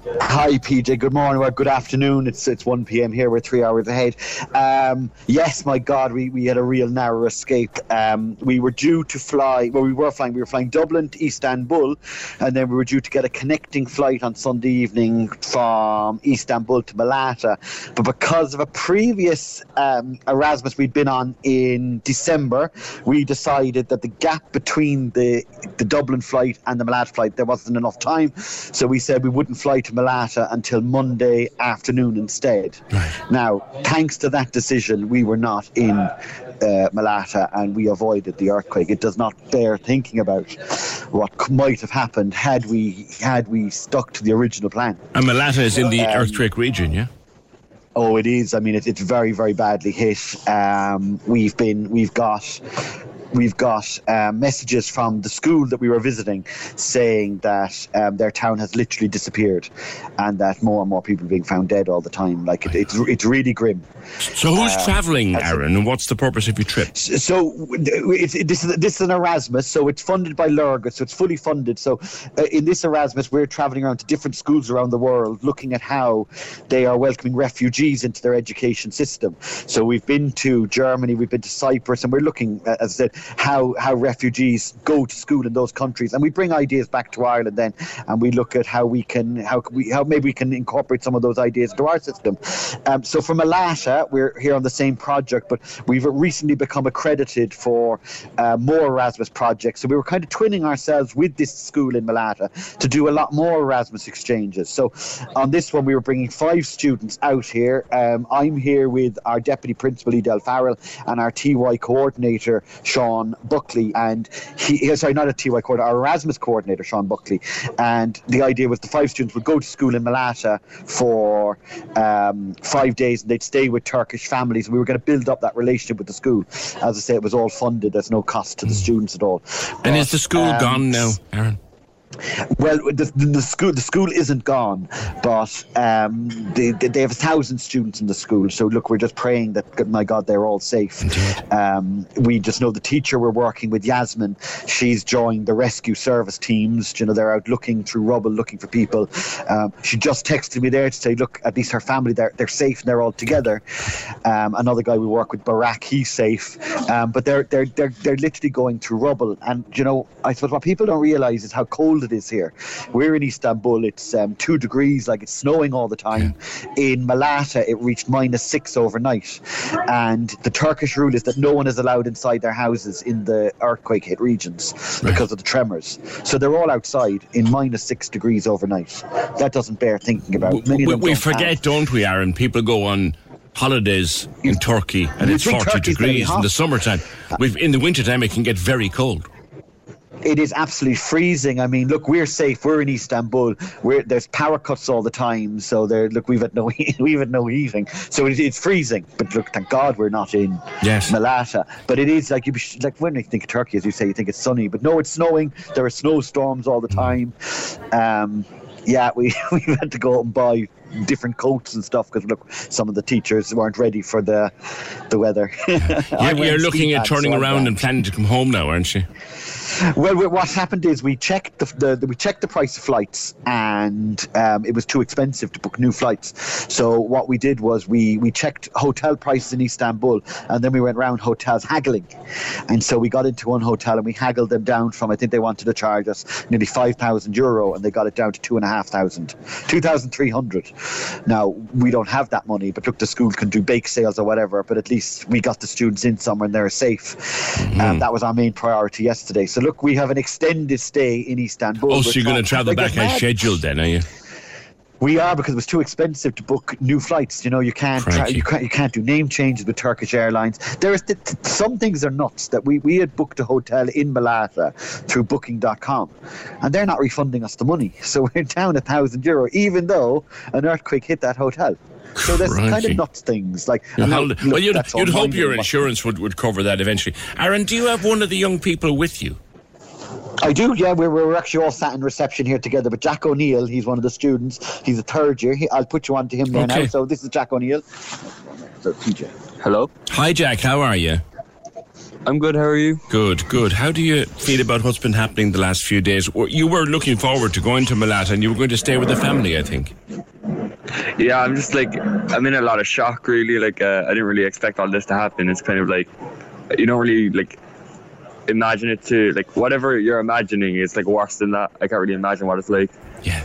Hi, PJ. Good morning or good afternoon. It's it's 1 p.m. here. We're three hours ahead. Um, yes, my God, we, we had a real narrow escape. Um, we were due to fly. Well, we were flying. We were flying Dublin to Istanbul, and then we were due to get a connecting flight on Sunday evening from Istanbul to Malatya. But because of a previous um, Erasmus we'd been on in December, we decided that the gap between the the Dublin flight and the Malatya flight there wasn't enough time, so we said we wouldn't fly to Malatya until Monday afternoon instead. Now, thanks to that decision, we were not in uh, Malatya and we avoided the earthquake. It does not bear thinking about what might have happened had we had we stuck to the original plan. And Malatya is in the Um, earthquake region, yeah? Oh, it is. I mean, it, it's very, very badly hit. Um, we've been, we've got, we've got um, messages from the school that we were visiting saying that um, their town has literally disappeared, and that more and more people are being found dead all the time. Like it, it's, it's really grim. So who's Uh, travelling, Aaron, and what's the purpose of your trip? So it's, it, this is this is an Erasmus, so it's funded by Léargas, so it's fully funded. So uh, in this Erasmus, we're traveling around to different schools around the world, looking at how they are welcoming refugees into their education system. So we've been to Germany, we've been to Cyprus, and we're looking, uh, as I said, how how refugees go to school in those countries, and we bring ideas back to Ireland then, and we look at how we can how we how maybe we can incorporate some of those ideas into our system. Um, so from Malatya, we're here on the same project, but we've recently become accredited for uh, more Erasmus projects. So we were kind of twinning ourselves with this school in Malatya to do a lot more Erasmus exchanges. So on this one, we were bringing five students out here. Um, I'm here with our deputy principal Edel Farrell and our TY coordinator Sean Sean Buckley, and he sorry, not a TY coordinator, our Erasmus coordinator, Sean Buckley, and the idea was the five students would go to school in Malatya for um, five days, and they'd stay with Turkish families. We were going to build up that relationship with the school. As I say, it was all funded. There's no cost to the students at all. And is the school um, gone now, Aaron? Well, the, the, school the school isn't gone, but um, they, they have a thousand students in the school. So look, we're just praying that my God they're all safe. Um, we just know the teacher we're working with, Yasmin. She's joined the rescue service teams. You know, they're out looking through rubble, looking for people. Um, she just texted me there to say, look, at least her family they're they're safe and they're all together. Um, another guy we work with, Barak, he's safe, um, but they're they're they're they're literally going through rubble. And you know, I suppose what people don't realise is how cold it is here. We're in Istanbul, it's um, two degrees, like it's snowing all the time. In Malata, it reached minus six overnight. And the Turkish rule is that no one is allowed inside their houses in the earthquake hit regions because of the tremors. So they're all outside in minus six degrees overnight. That doesn't bear thinking about. Many We, we forget, have- don't we, Aaron? People go on holidays in Turkey and You it's think 40 Turkey's degrees in the summertime. We've, in the wintertime, it can get very cold. It is absolutely freezing. I mean, look, we're safe. We're in Istanbul. We're, there's power cuts all the time. So there, look, we've had no we've had no heating. So it, it's freezing. But look, thank God we're not in Yes. Malatya. But it is like you like when you think of Turkey, as you say, you think it's sunny. But no, it's snowing. There are snowstorms all the time. Um, yeah, we we've had to go out and buy different coats and stuff because look, some of the teachers weren't ready for the the weather. yeah, You're, looking at turning around and planning to come home now, aren't you? Well, what happened is we checked the, the, the we checked the price of flights, and um, it was too expensive to book new flights. So what we did was we we checked hotel prices in Istanbul, and then we went round hotels haggling, and so we got into one hotel and we haggled them down from I think they wanted to charge us nearly five thousand euro, and they got it down to two and a half thousand, two thousand three hundred. Now we don't have that money, but look, the school can do bake sales or whatever. But at least we got the students in somewhere and they're safe. Mm-hmm. Um, that was our main priority yesterday. So look, we have an extended stay in Istanbul. Oh, so you're going to travel back as scheduled then, are you? We are because it was too expensive to book new flights. You know, you can't tra- you can't you can't do name changes with Turkish Airlines. There is th- some things are nuts that we we had booked a hotel in Malatya through Booking.com, and they're not refunding us the money. So we're down a thousand euro, even though an earthquake hit that hotel. So there's kind of nuts things like. Now, look, well, you'd, you'd hope your insurance would, would cover that eventually. Aaron, do you have one of the young people with you? I do, yeah. We're, we're actually all sat in reception here together. But Jack O'Neill, he's one of the students. He's a third year. He, I'll put you on to him there Okay. now. So this is Jack O'Neill. So TJ. Hello. Hi, Jack. How are you? I'm good. How are you? Good, good. How do you feel about what's been happening the last few days? You were looking forward to going to Malatya and you were going to stay with the family, I think. Yeah, I'm just like I'm in a lot of shock. Really, like uh, I didn't really expect all this to happen. It's kind of like you don't really like imagine it to like whatever you're imagining is like worse than that. I can't really imagine what it's like. Yeah.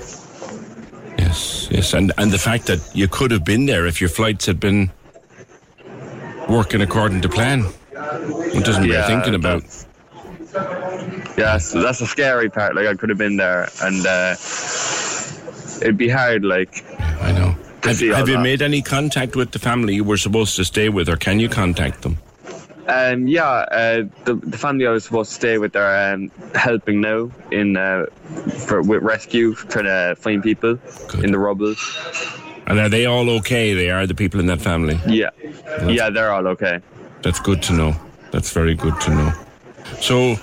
Yes, yes. And, and the fact that you could have been there if your flights had been working according to plan. It doesn't Yeah, thinking about. Yeah, so that's the scary part. Like I could have been there, and uh, it'd be hard. Like I know. Have, have you made any contact with the family you were supposed to stay with, or can you contact them? Um, yeah, uh, the, the family I was supposed to stay with are um, helping now in uh, for with rescue, trying to find people in the rubble. And are they all okay? They are the people in that family. Yeah, yeah, they're all okay. That's good to know. That's very good to know. So,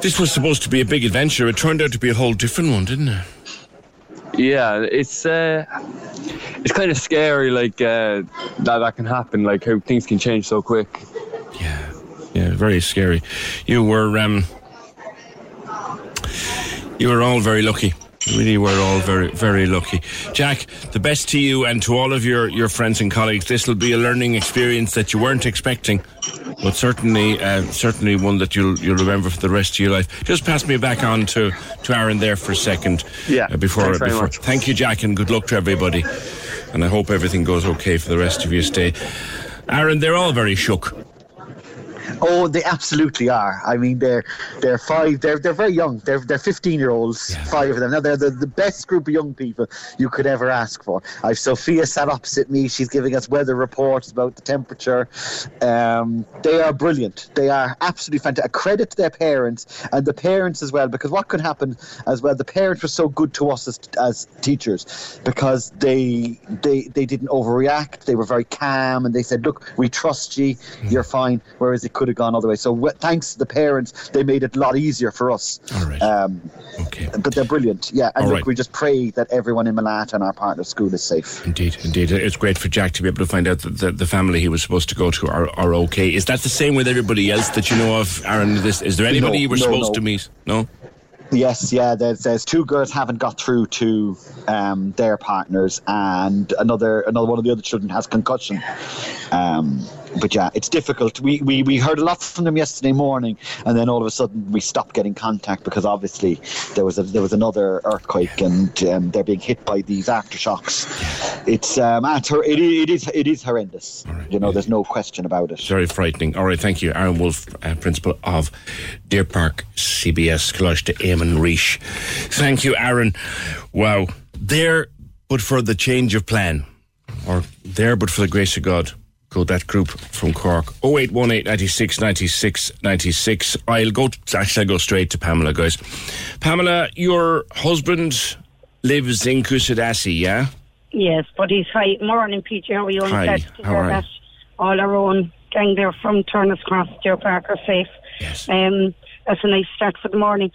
this was supposed to be a big adventure. It turned out to be a whole different one, didn't it? Yeah, it's uh, it's kind of scary, like uh, that that can happen, like how things can change so quick. Yeah, yeah, very scary. You were um, you were all very lucky. You really were all very, very lucky. Jack, the best to you and to all of your, your friends and colleagues. This will be a learning experience that you weren't expecting, but certainly uh, certainly one that you'll you'll remember for the rest of your life. Just pass me back on to, to Aaron there for a second. Yeah, uh, before before. Thank you, Jack, and good luck to everybody. And I hope everything goes okay for the rest of your stay. Aaron, they're all very shook. Oh, they absolutely are. I mean, they're they're five. They're they're very young. They're they're fifteen year olds. Five of them. Now they're the, the best group of young people you could ever ask for. I've Sophia sat opposite me. She's giving us weather reports about the temperature. Um, they are brilliant. They are absolutely fantastic. A credit to their parents and the parents as well, because what could happen as well? The parents were so good to us as, as teachers because they they they didn't overreact. They were very calm and they said, "Look, we trust you. You're fine." Whereas it could have gone other way. So w- thanks to the parents, they made it a lot easier for us. All right. Um, okay. But they're brilliant. Yeah. And All look, right. we just pray that everyone in Malatya and our partner school is safe. Indeed, indeed. It's great for Jack to be able to find out that the, the family he was supposed to go to are, are okay. Is that the same with everybody else that you know of, Aaron? This, is there anybody No, you were no, supposed no. to meet? No? Yes, yeah. There's, there's two girls haven't got through to um, their partners, and another another one of the other children has concussion. Um, but yeah, it's difficult. We, we we heard a lot from them yesterday morning, and then all of a sudden we stopped getting contact because obviously there was a, there was another earthquake, and um, they're being hit by these aftershocks. It's um, it, it is it is horrendous. You know, there's no question about it. Very frightening. All right, thank you. Aaron Wolf, uh, principal of Deer Park CBS, Coláiste Éamann Rís. Thank you, Aaron. Wow. There, but for the change of plan, or there, but for the grace of God, go that group from Cork. 0818 96 96 96. I'll go, actually, I'll go straight to Pamela, guys. Pamela, your husband lives in Kusadasi, yeah? Yes, but he's hi. Morning, PJ. How are you? Hi, how are that all our own gang there from Turner's Cross, Deer Park are safe. Yes. Um, that's a nice start for the morning.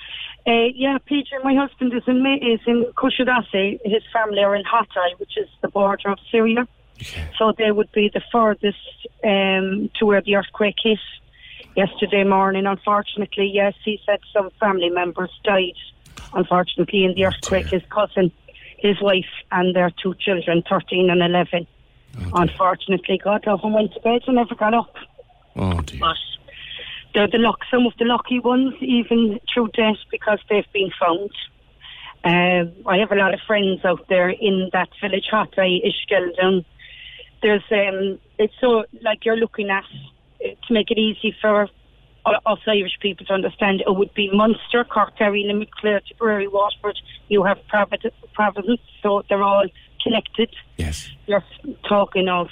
Uh, yeah, PJ, my husband is in is in Kushadasi. His family are in Hatay, which is the border of Syria. So they would be the furthest um, to where the earthquake hit yesterday morning. Unfortunately, yes, he said some family members died. Unfortunately, in the earthquake, his cousin, his wife, and their two children, 13 and 11. Unfortunately, God love them, went to bed and never got up. Oh, dear. But they're the luck, some of the lucky ones, even through death, because they've been found. Um, I have a lot of friends out there in that village, Hatay, Iskenderun. There's, um, it's so like you're looking at to make it easy for us Irish people to understand. It would be Munster, Cork, Kerry, Limerick, Clare, Tipperary, Waterford. You have Providence, Providence, so they're all connected. Yes. You're talking of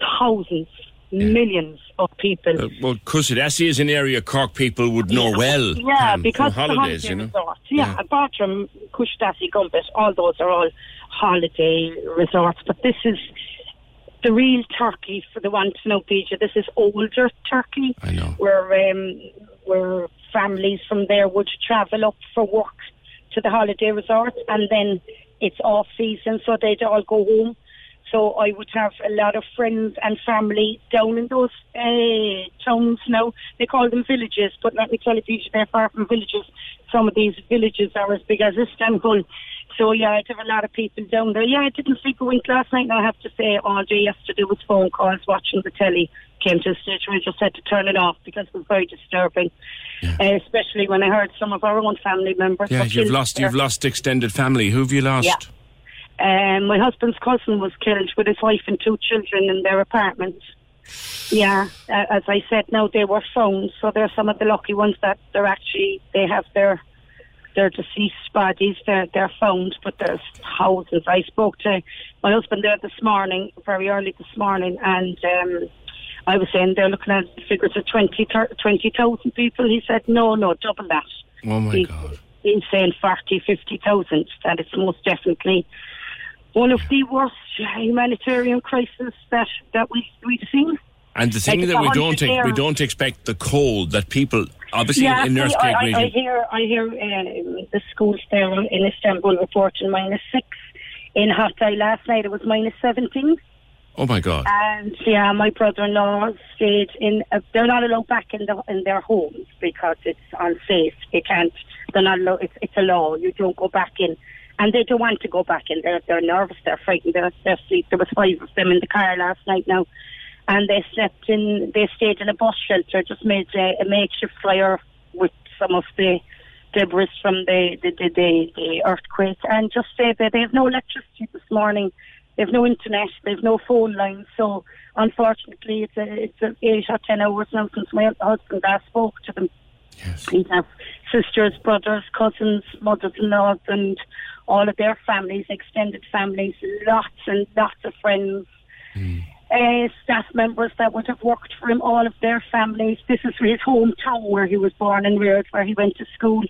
thousands, millions of people. Uh, well, Kusadasi is an area Cork people would know well. Yeah, Pam, because holidays, holiday you know. resorts. Yeah, Bodrum, Kusadasi, Gumbet, all those are all holiday resorts. But this is the real Turkey for the one to know, Peter. This is older Turkey. I know. Where um, where families from there would travel up for work to the holiday resort, and then it's off season, so they'd all go home. So I would have a lot of friends and family down in those uh, towns now. They call them villages, but let me tell you, they're far from villages. Some of these villages are as big as Istanbul. So yeah, I'd have a lot of people down there. Yeah, I didn't sleep a wink last night. And I have to say, all day yesterday was phone calls, watching the telly. Came to a stage where I just had to turn it off because it was very disturbing. Uh, especially when I heard some of our own family members. Yeah, you've lost. there. You've lost extended family. Who have you lost? Yeah. Um, my husband's cousin was killed with his wife and two children in their apartment. Yeah, uh, as I said, now they were found, so they're some of the lucky ones that they're actually they have their their deceased bodies. They're they're found, but there's thousands. I spoke to my husband there this morning, very early this morning, and um, I was saying they're looking at the figures of 20 20,000 people. He said, no, no, double that. Oh my He- God. He's saying 40, 50,000. That it's most definitely one of the worst humanitarian crises that, that we, we've seen. And the thing Like that we don't we don't expect the cold that people obviously yeah, in earthquake I, I, I hear, I hear um, the schools there in Istanbul reporting minus six. In Hatay last night, it was minus 17. oh my God. And yeah, my brother-in-law stayed in. Uh, they're not allowed back in the in their homes because it's unsafe. They can't. They're not allowed. It's, it's a law. You don't go back in, and they don't want to go back in. They're they're nervous. They're frightened. They're, they're asleep. There was five of them in the car last night now, and they slept in. They stayed in a bus shelter. Just made a, a makeshift fire with some of the debris from the the, the, the, the earthquake, and just say that they have no electricity this morning They've no internet. They've no phone lines. So unfortunately, it's a it's a eight or ten hours now since my husband last spoke to them. Yes. Have sisters, brothers, cousins, mothers-in-laws, and all of their families, extended families, lots and lots of friends. Uh, staff members that would have worked for him, all of their families. This is his hometown where he was born and reared, where he went to school.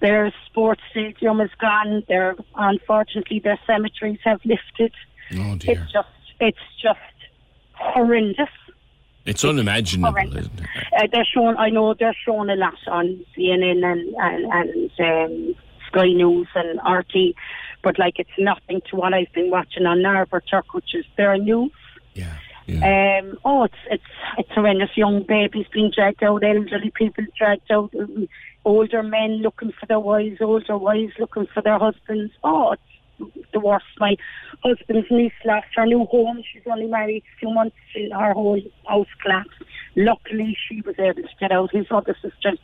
Their sports stadium is gone. Their unfortunately their cemeteries have lifted. Oh dear. It's just it's just horrendous. It's unimaginable, horrendous. isn't it? Uh, they're showing. I know they're showing a lot on CNN and and, and um, Sky News and RT, but like it's nothing to what I've been watching on Haber Turk, which is their news. Yeah. Yeah. Um, oh, it's it's it's horrendous. Young babies being dragged out, elderly people dragged out, older men looking for their wives, older wives looking for their husbands. Oh, it's the worst. My husband's niece lost her new home. She's only married a few months. She, her whole house collapsed. Luckily, she was able to get out. His other sisters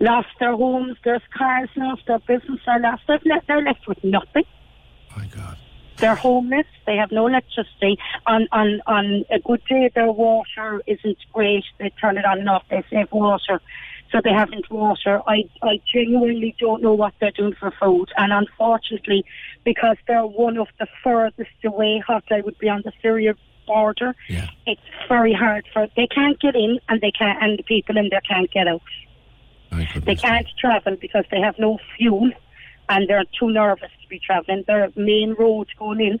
lost their homes, their cars lost, their business are lost. They're left, they're left with nothing. They're homeless. They have no electricity. On on on a good day, their water isn't great. They turn it on and off. They save water, so they haven't water. I I genuinely don't know what they're doing for food, and unfortunately, because they're one of the furthest away, Hatay would be on the Syria border. yeah. It's very hard for. They can't get in, and they can't, and the people in there can't get out. They can't travel because they have no fuel and they're too nervous to be travelling. Their main road going in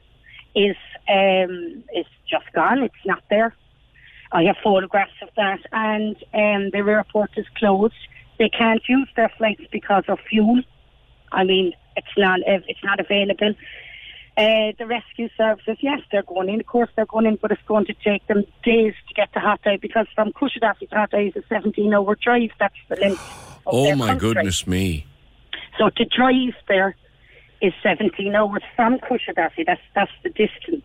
is um, is just gone. It's not there. I have photographs of that, and um, the airport is closed. They can't use their flights because of fuel. I mean, it's not it's not available. Uh, the rescue services, yes, they're going in. Of course, they're going in, but it's going to take them days to get to Hatay because from Kusadasi to Hatay is a 17-hour drive. That's the length. Oh their my country. goodness me. So to drive there is 17 hours from Kusadasi. That's that's the distance.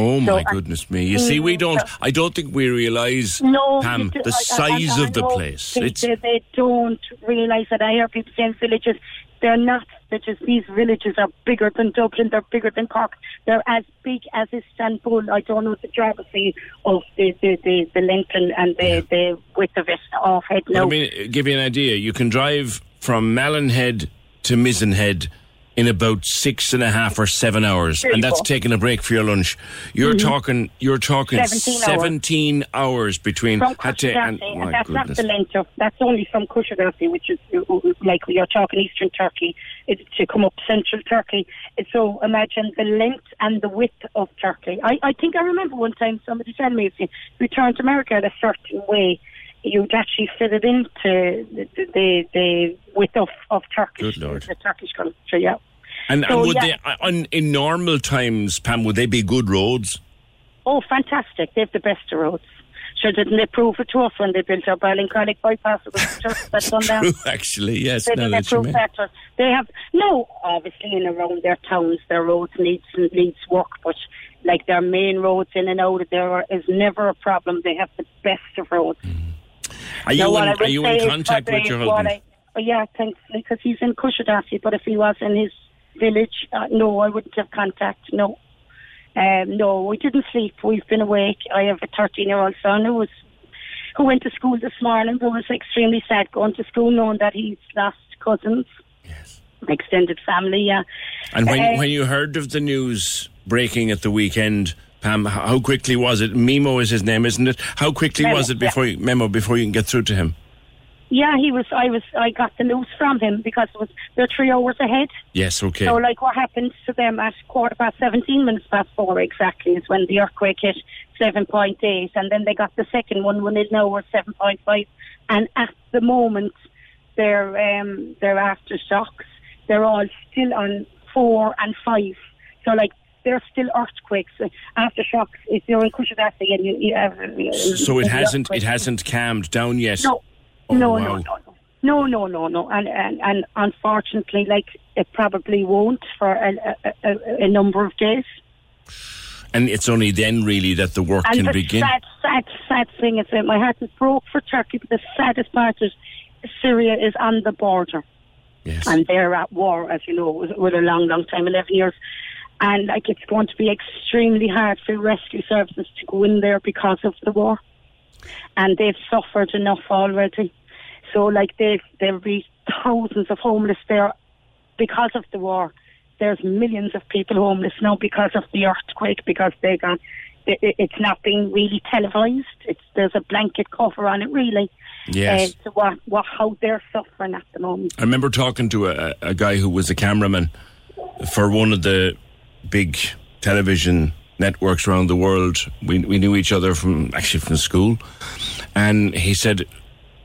Oh my uh, goodness me! You see, we don't. so- I don't think we realise, No, Pam, do- the I- I- I- size I of the place. They, It's they, don't realise that. I hear people saying villages. They're not. Just these villages are bigger than Dublin. They're bigger than Cork. They're as big as Istanbul. I don't know the geography of the the, the, the length and, and the, the width of it off head now. I mean, give you an idea. You can drive from Malin Head to Mizen Head in about six and a half or seven hours, and that's taking a break for your lunch. You're Mhm. talking. You're talking 17 hours. 17 hours between from Hatay and and that's not the length of. That's only from Kusadasi, which is uh, uh, like you're talking Eastern Turkey, it's to come up Central Turkey. So imagine the length and the width of Turkey. I, I think I remember one time somebody telling me if you return to America in a certain way, you'd actually fit it into the the, the width of of Turkish, Good Lord. the Turkish country. Yeah. And, So, and would yeah. they, on, in normal times, Pam, would they be good roads? Oh, fantastic! They've the best of roads. Sure, didn't they prove it to us when they built our Ballincollig bypass? It was just that done down. True, actually, yes. They didn't approve that. to us. They have no, obviously, in around their towns, their roads needs needs work, but like their main roads in and out of there is never a problem. They have the best of roads. Mm. Are you Now, in, are you in contact with your husband? I- oh, yeah, thankfully, because he's in Kusadasi. But if he was in his village, uh, no, I wouldn't have contact. No, um, no, we didn't sleep. We've been awake. I have a 13-year-old son who was who went to school this morning, who was extremely sad going to school, knowing that he's lost cousins, yes. extended family. Yeah, And when, Uh, when you heard of the news breaking at the weekend, Pam, how quickly was it? Mimo is his name, isn't it? How quickly Memo, was it before you, Memo before you can get through to him? yeah, he was. I was. I got the news from him because it was they're three hours ahead. Yes, okay. So, like, what happened to them at quarter past 17 minutes past four exactly is when the earthquake hit 7.8, and then they got the second one when it now was 7.5. And at the moment, their um, their aftershocks, they're all still on four and five. So, like, they're still earthquakes. Aftershocks, if you're in Kusadasi and you, you have. Uh, so it hasn't it hasn't calmed down yet. No, Oh, no, wow. no, no, no. No, no, no, no, and and, and unfortunately, like it probably won't for a, a, a, a number of days. And it's only then really that the work and can the begin. sad, sad, sad thing is that my heart is broke for Turkey. But the saddest part is Syria is on the border, yes. and they're at war, as you know, with, a long, long time, eleven years. And like it's going to be extremely hard for rescue services to go in there because of the war, and they've suffered enough already. So like they've there'll be thousands of homeless there because of the war. There's millions of people homeless now because of the earthquake because they got it, it- it's not being really televised. It's there's a blanket cover on it really. Yes. Uh, to what, what how they're suffering at the moment. I remember talking to a, a guy who was a cameraman for one of the big television networks around the world. We, we knew each other from actually from school, and he said,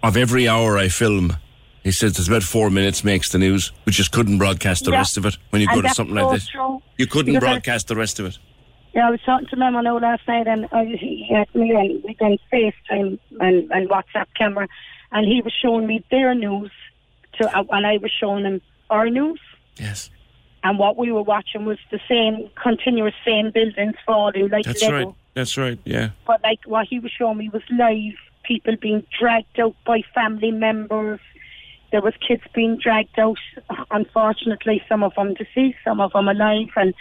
"Of every hour I film." He says there's about four minutes makes the news. We just couldn't broadcast the Yeah. rest of it. When you And go to something so like this, true. you couldn't broadcast the rest of it. Yeah, I was talking to Memo now last night, and I, he had me and we done FaceTime and, and WhatsApp camera, and he was showing me their news, to, uh, and I was showing him our news. Yes. And what we were watching was the same continuous same buildings falling like That's Lego. right. That's right. Yeah. But like what he was showing me was live people being dragged out by family members. There was kids being dragged out. Unfortunately, some of them deceased, some of them alive. And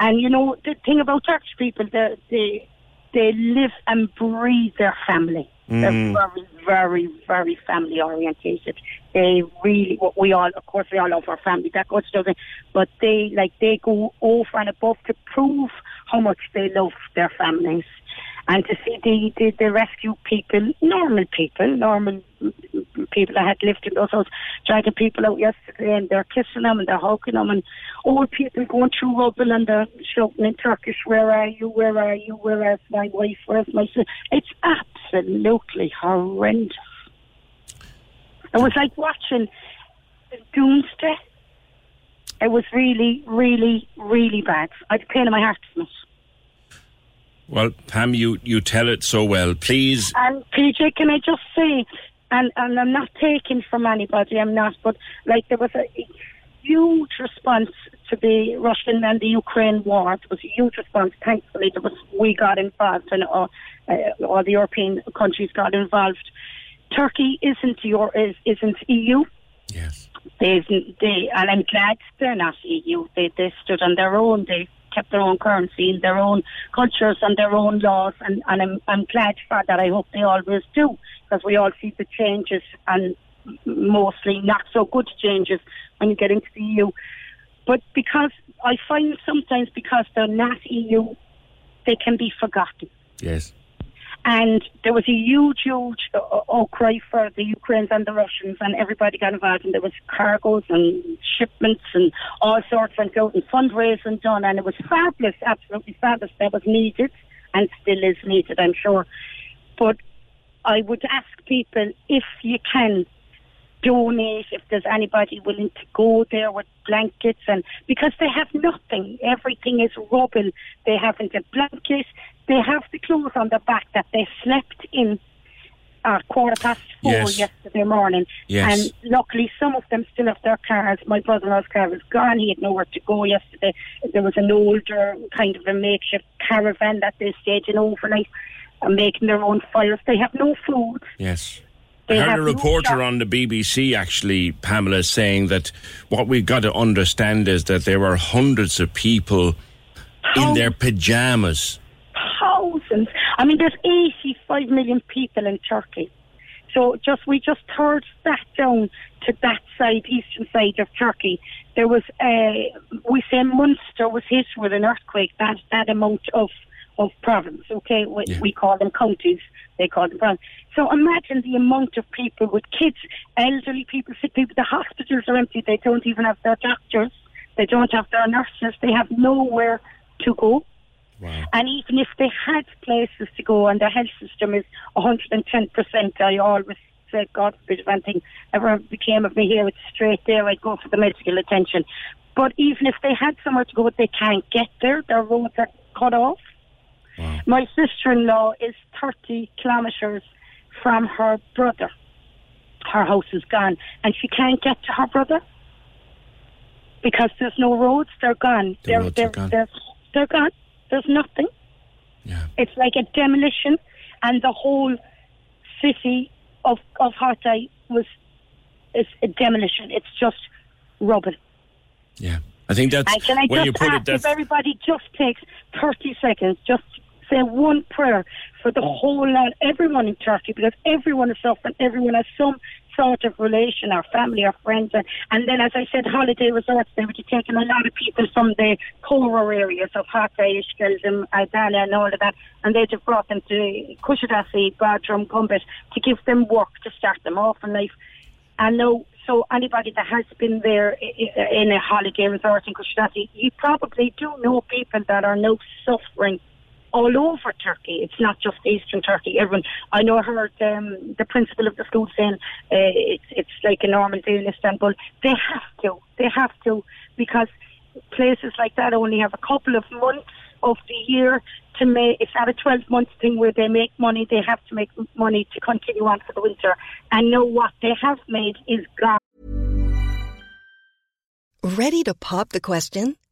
and you know the thing about Turkish people, they they they live and breathe their family. They're Mhm. very, very, very family orientated. They really, what we all, of course, we all love our family. That goes to the, but they like they go over and above to prove how much they love their families, and to see the the, the rescue people, normal people, normal people that had lived in those houses, dragging people out yesterday, and they're kissing them and they're hugging them, and old people going through rubble and they're shouting in Turkish, "Where are you? Where are you? Where is my wife? Where's my son?" It's absolutely horrendous. It was like watching Doomsday. It was really, really, really bad. I had a pain in my heart from it. Well, Pam, you, you tell it so well. Please, And PJ, can I just say, and, and I'm not taking from anybody, I'm not, but like there was a huge response to the Russian and the Ukraine war. There was a huge response. Thankfully, there was we got involved, and uh, uh, all the European countries got involved. Turkey isn't your is, isn't EU. Yes. They've, they and I'm glad they're not EU. They they stood on their own. They kept their own currency and their own cultures and their own laws, and, and I'm I'm glad for that. I hope they always do because we all see the changes and mostly not so good changes when you get into the EU. But because I find sometimes because they're not EU, they can be forgotten. yes. And there was a huge, huge uh, outcry for the Ukrainians and the Russians, and everybody got involved. And there was cargoes and shipments and all sorts went out and fundraising done, and it was fabulous, absolutely fabulous. That was needed and still is needed, I'm sure. But I would ask people if you can donate if there's anybody willing to go there with blankets and because they have nothing everything is rubble they haven't a blanket they have the clothes on the back that they slept in at quarter past four Yes. yesterday morning Yes. and luckily some of them still have their cars my brother-in-law's car was gone he had nowhere to go yesterday there was an older kind of a makeshift caravan that they stayed in overnight and making their own fires they have no food Yes. They I heard a reporter shop. on the BBC actually, Pamela, saying that what we've got to understand is that there were hundreds of people in oh. their pajamas. I mean, there's 85 million people in Turkey. So just we just heard that down to that side, eastern side of Turkey. There was, uh, we say Munster was hit with an earthquake, that, that amount of, of province, okay? We, we call them counties, they call them province. So imagine the amount of people with kids, elderly people, sick people, the hospitals are empty, they don't even have their doctors, they don't have their nurses, they have nowhere to go. And even if they had places to go and their health system is 110%, I always say, God forbid, if anything ever became of me here, it's straight there, I'd go for the medical attention. But even if they had somewhere to go, they can't get there. Their roads are cut off. My sister-in-law is 30 kilometres from her brother. Her house is gone, and she can't get to her brother because there's no roads. They're gone. The they're, roads are they're, gone. They're, they're gone. There's nothing. Yeah. It's like a demolition, and the whole city of of Hatay was is a demolition. It's just rubble. Yeah. I think that's And can I when just you put it. ask That's if everybody just takes 30 seconds, just say one prayer for the whole land, everyone in Turkey, because everyone is suffering, everyone has some sort of relation, or family, or friends. And, and then, as I said, holiday resorts, they would be taking a lot of people from the poorer areas of Hatay, Iskenderun, Adana, and all of that, and they'd have brought them to Kushadasi, Bodrum, Gumbet, to give them work to start them off in life. And know. So anybody that has been there in a holiday resort in Kushadasi, you probably do know people that are now suffering all over Turkey. It's not just Eastern Turkey. Everyone, I know, I heard um, the principal of the school saying uh, it's it's like a normal day in Istanbul. They have to. They have to because places like that only have a couple of months of the year to make. It's not a twelve month thing where they make money. They have to make money to continue on for the winter. And know what they have made is gone. Ready to pop the question?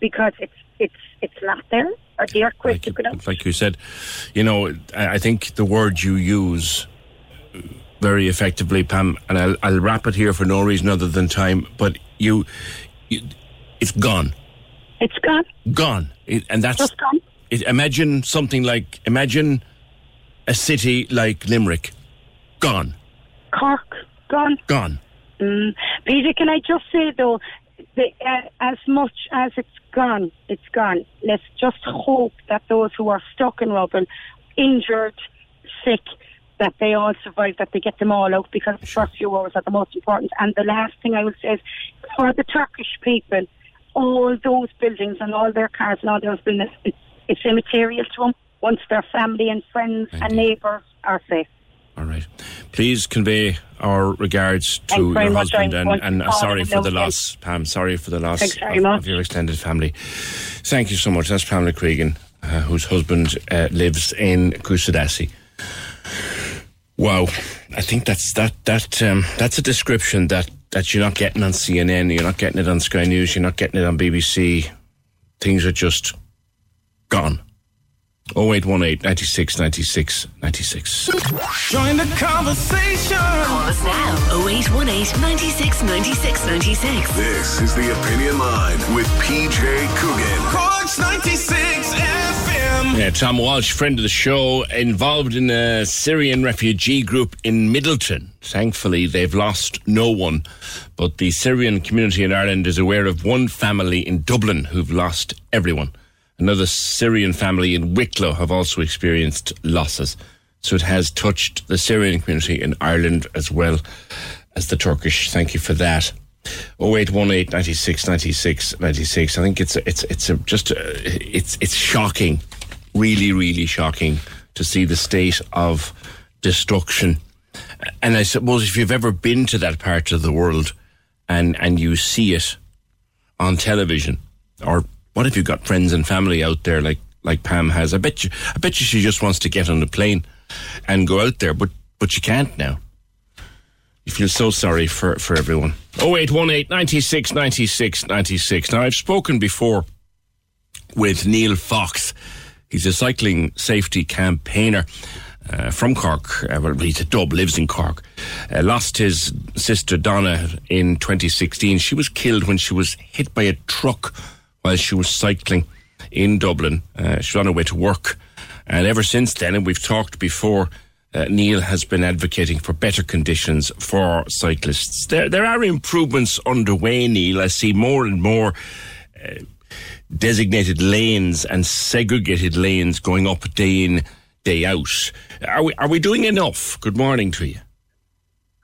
Because it's it's it's not there, or the earthquake took it out. like you said, you know, I I think the word you use very effectively, Pam, and I'll, I'll wrap it here for no reason other than time. But you, you it's gone, It's gone. gone, it, and that's Just gone. It, imagine something like imagine a city like Limerick, gone, Cork gone. gone. Mm. Peter, can I just say though, the, uh, as much as it's gone, it's gone. Let's just hope that those who are stuck in rubble, injured, sick, that they all survive, that they get them all out because the first few hours are the most important. And the last thing I will say is for the Turkish people, all those buildings and all their cars and all those buildings, it's, it's immaterial to them once their family and friends and neighbours are safe. All right. Please convey our regards to your husband and, and call sorry for the loss, Pam. Sorry for the loss of, of your extended family. Thank you so much. That's Pamela Cregan, uh, whose husband uh, lives in Kusadasi. Wow, I think that's that that um, that's a description that that you're not getting on CNN, you're not getting it on Sky News, you're not getting it on BBC. Things are just gone. 0818 96 96 96. Join the conversation. Call us now 0818 96 96 96. This is the Opinion Line with PJ Coogan. Cork's 96 FM. Yeah, Tom Walsh, friend of the show, involved in a Syrian refugee group in Midleton. Thankfully, they've lost no one, but the Syrian community in Ireland is aware of one family in Dublin who've lost everyone. Another Syrian family in Wicklow have also experienced losses. So it has touched the Syrian community in Ireland as well as the Turkish. Thank you for that. 0818 96 96 96. I think it's a, it's it's a, just a, it's it's shocking, really really shocking to see the state of destruction. And I suppose if you've ever been to that part of the world and and you see it on television or what if you've got friends and family out there like like Pam has? I bet you I bet you she just wants to get on the plane and go out there, but but you can't now. You feel so sorry for, for everyone. 0818 96 96 96. Now, I've spoken before with Neil Fox. He's a cycling safety campaigner uh, from Cork. Uh, well, he's a dub, lives in Cork. Uh, lost his sister Donna in 2016. She was killed when she was hit by a truck while she was cycling in Dublin. Uh, she was on her way to work. And ever since then, and we've talked before, uh, Neil has been advocating for better conditions for cyclists. There, there are improvements underway, Neil. I see more and more uh, designated lanes and segregated lanes going up day in, day out. Are we, are we doing enough? Good morning to you.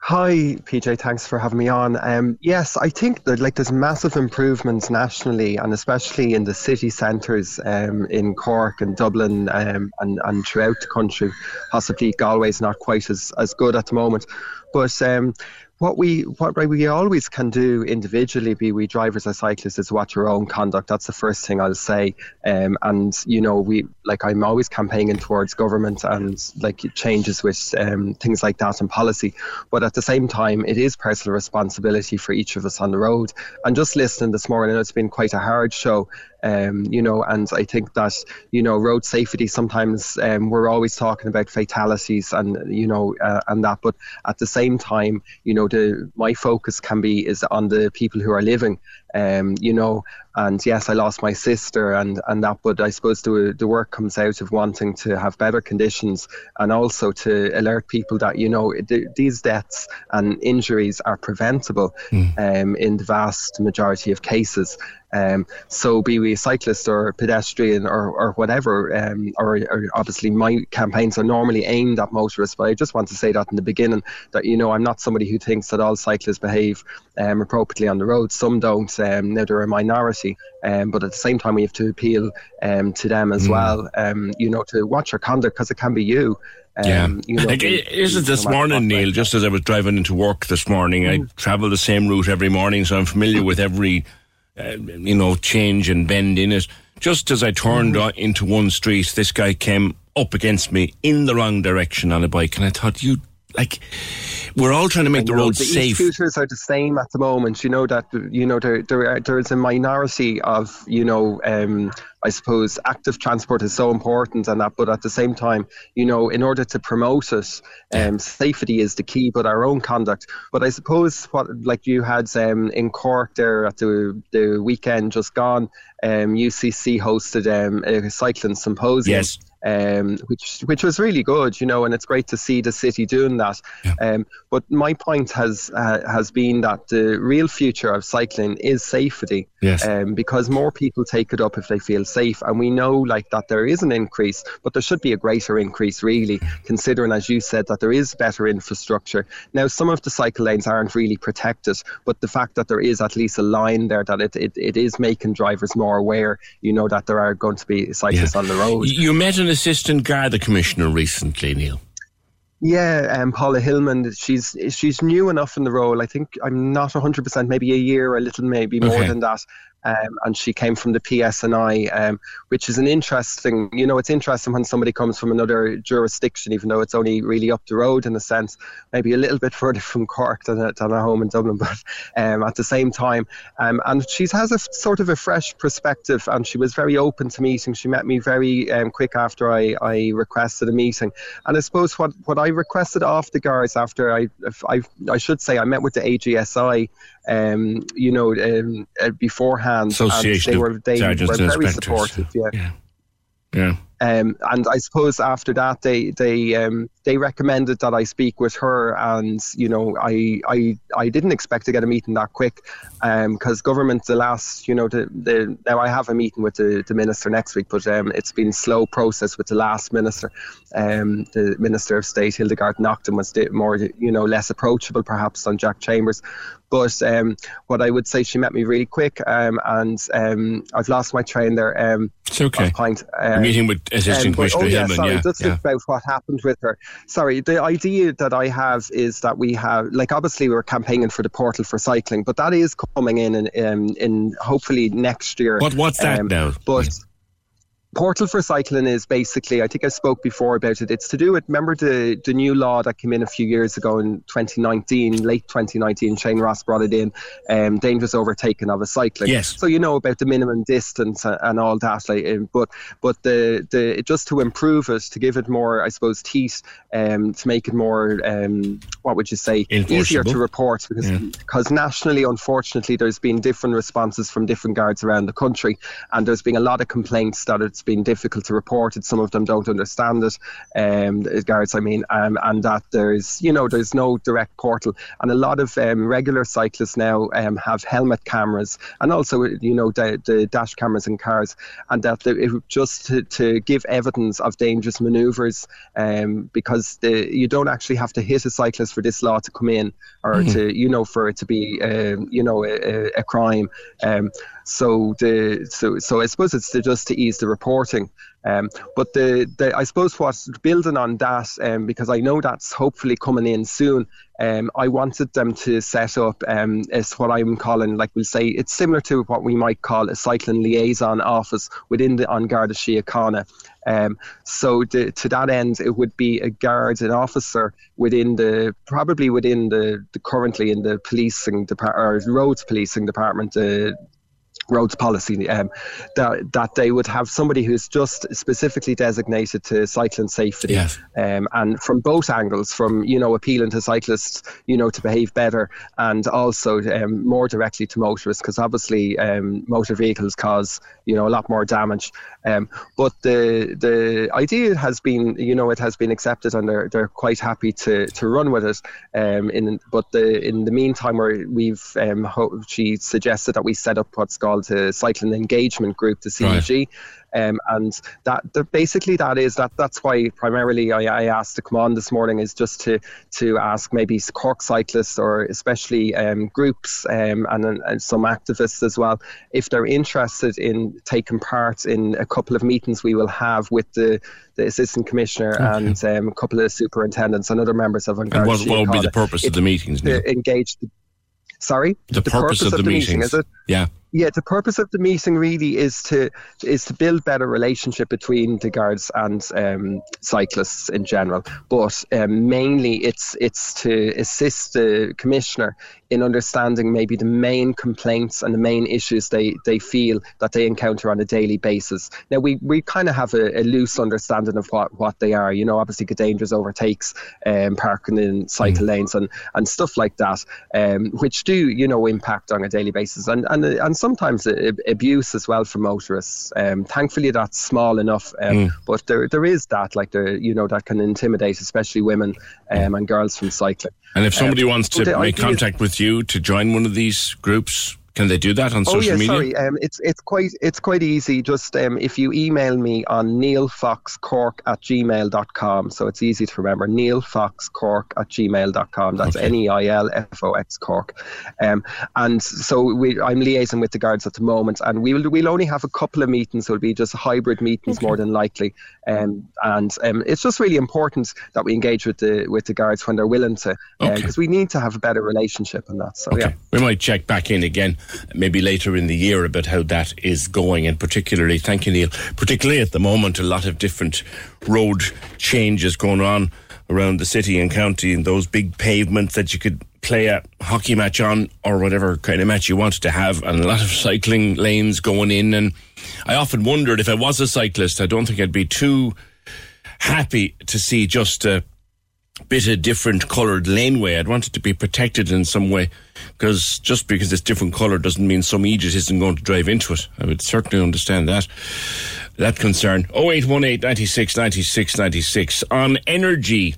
Hi, PJ. Thanks for having me on. Um, yes, I think that like there's massive improvements nationally, and especially in the city centres um, in Cork and Dublin um, and and throughout the country. Possibly Galway's not quite as, as good at the moment, But um, what we what we always can do individually, be we drivers or cyclists, is watch our own conduct. That's the first thing I'll say. Um, and you know, we like I'm always campaigning towards government and like changes with um, things like that and policy. But at the same time, it is personal responsibility for each of us on the road. And just listening this morning, it's been quite a hard show. Um, you know, and I think that you know road safety. Sometimes um, we're always talking about fatalities and you know uh, and that, but at the same time, you know, the my focus can be is on the people who are living. Um, you know, and yes, I lost my sister and and that, but I suppose the the work comes out of wanting to have better conditions and also to alert people that you know th- these deaths and injuries are preventable um, in the vast majority of cases. Um, so be we a cyclist or a pedestrian or, or whatever, um, or, or obviously my campaigns are normally aimed at motorists, but I just want to say that in the beginning that you know I'm not somebody who thinks that all cyclists behave um, appropriately on the road. Some don't. Um, now they're a minority, um, but at the same time we have to appeal um, to them as Mm. well. Um, you know to watch your conduct because it can be you. Um, Yeah. you know, like, it this no morning, Neil? Just as I was driving into work this morning, I travel the same route every morning, so I'm familiar with every, uh, you know, change and bend in it. Just as I turned on into one street, this guy came up against me in the wrong direction on a bike, and I thought, you like, we're all trying to make the I know, road the safe. E-scooters are the same at the moment. You know that you know there there are, there is a minority of you know um, I suppose active transport is so important and that, but at the same time, you know, in order to promote it, um, safety is the key, but our own conduct. But I suppose what like you had um, in Cork there at the the weekend just gone, um, UCC hosted um, a cycling symposium Yes. Um, which which was really good, you know, and it's great to see the city doing that. Um, but my point has uh, has been that the real future of cycling is safety. Yes. Um, because more people take it up if they feel safe, and we know like that there is an increase, but there should be a greater increase, really, considering as you said that there is better infrastructure. Now, some of the cycle lanes aren't really protected, but the fact that there is at least a line there that it, it, it is making drivers more aware, you know, that there are going to be cyclists on the road. You an assistant Garda commissioner recently, Neil. Yeah, um, Paula Hilman. She's she's new enough in the role. I think I'm not 100, percent maybe a year, a little maybe more Okay. than that. Um, and she came from the PSNI, um, which is an interesting. You know, it's interesting when somebody comes from another jurisdiction, even though it's only really up the road in a sense, maybe a little bit further from Cork than a, than a home in Dublin, but um, at the same time, um, and she has a sort of a fresh perspective, and she was very open to meeting. She met me very um, quick after I, I requested a meeting, and I suppose what, what I requested off the guards after I, I I should say I met with the AGSI, um, you know, um, uh, beforehand, Association they were they were very supportive, yeah. Yeah. Um, and I suppose after that, they they um, they recommended that I speak with her, and you know, I I, I didn't expect to get a meeting that quick, because government the last you know the, the now I have a meeting with the, the minister next week, but um, it's been slow process with the last minister, um, the minister of state Hildegard Naughton was more you know less approachable perhaps than Jack Chambers, but um, what I would say she met me really quick, um, and um, I've lost my train there. Um, It's okay. Point. You're meeting with Assistant but- Commissioner oh, yeah, Hilman, sorry, yeah, Just yeah. about what happened with her. Sorry, the idea that I have is that we have, like, obviously we're campaigning for the portal for cycling, but that is coming in in, um, in hopefully next year. What what's that Um, now? But Portal for cycling is basically, I think I spoke before about it. It's to do with, remember the, the new law that came in a few years ago in 2019, late 2019, Shane Ross brought it in, um, dangerous overtaking of a cyclist. Yes. So you know about the minimum distance and, all that. Like, um, but but the, the just to improve it, to give it more, I suppose, teeth, um, to make it more, um, what would you say, easier to report because Yeah. because nationally, unfortunately, there's been different responses from different guards around the country, and there's been a lot of complaints that it's been difficult to report it. Some of them don't understand it, um, guards, I mean, um, and that there's you know there's no direct portal, and a lot of um, regular cyclists now um, have helmet cameras and also you know the, the dash cameras in cars, and that the, it, just to, to give evidence of dangerous manoeuvres, um, because the, you don't actually have to hit a cyclist for this law to come in or Mhm. to you know for it to be um, you know a, a- a crime. So the so so I suppose it's to, just to ease the reporting. Um, but the, the I suppose what's building on that, um, because I know that's hopefully coming in soon. Um, I wanted them to set up um, is what I'm calling, like we'll say, it's similar to what we might call a cycling liaison office within the An Garda Síochána. Um, so the, to that end, it would be a guard, an officer within the probably within the, the currently in the policing department or roads policing department, uh, roads policy um, that that they would have somebody who's just specifically designated to cycling safety. Yes. um, and from both angles from you know appealing to cyclists you know to behave better and also um, more directly to motorists because obviously um, motor vehicles cause you know a lot more damage. Um, but the the idea has been you know it has been accepted and they're, they're quite happy to, to run with it. Um, in but the in the meantime where we've um, ho- she suggested that we set up what's called a cycling engagement group the CEG um, and that, basically that is that that's why primarily I, I asked to come on this morning is just to to ask maybe Cork cyclists or especially um, groups um, and, and some activists as well if they're interested in taking part in a couple of meetings we will have with the the assistant commissioner and um, a couple of superintendents and other members of And what, what would be the purpose of the meetings? Engage the, sorry The, purpose, of the, meeting meetings. is it Yeah. Yeah, the purpose of the meeting really is to is to build better relationship between the guards and um, cyclists in general. But um, mainly, it's it's to assist the commissioner in understanding maybe the main complaints and the main issues they, they feel that they encounter on a daily basis. Now we, we kind of have a, a loose understanding of what, what they are. You know, obviously, dangerous overtakes, um, parking in cycle lanes, and, and stuff like that, um, which do you know impact on a daily basis, and and and sometimes abuse as well for motorists. Um, thankfully, that's small enough, um, Mm. but there there is that like there you know that can intimidate, especially women um, and girls from cycling. And if somebody Um, wants to make contact with you to join one of these groups, can they do that on Oh social yeah, media? sorry. Um, it's it's quite it's quite easy. Just um, if you email me on neilfoxcork at gmail.com. So it's easy to remember. neilfoxcork at gmail.com. That's N E I L F O X Cork. Um, and so we I'm liaising with the guards at the moment, and we will we'll only have a couple of meetings. So it'll be just hybrid meetings more than likely. Um, and um, it's just really important that we engage with the with the guards when they're willing to, because we need to have a better relationship on that. So yeah. We might check back in again, maybe later in the year, about how that is going. And particularly, thank you, Neil, particularly at the moment, a lot of different road changes going on around the city and county, and those big pavements that you could play a hockey match on or whatever kind of match you wanted to have, and a lot of cycling lanes going in. And I often wondered if I was a cyclist, I don't think I'd be too happy to see just a bit of different coloured laneway. I'd want it to be protected in some way because just because it's different colour doesn't mean some idiot isn't going to drive into it. I would certainly understand that that concern. 0818 96 96 96 on energy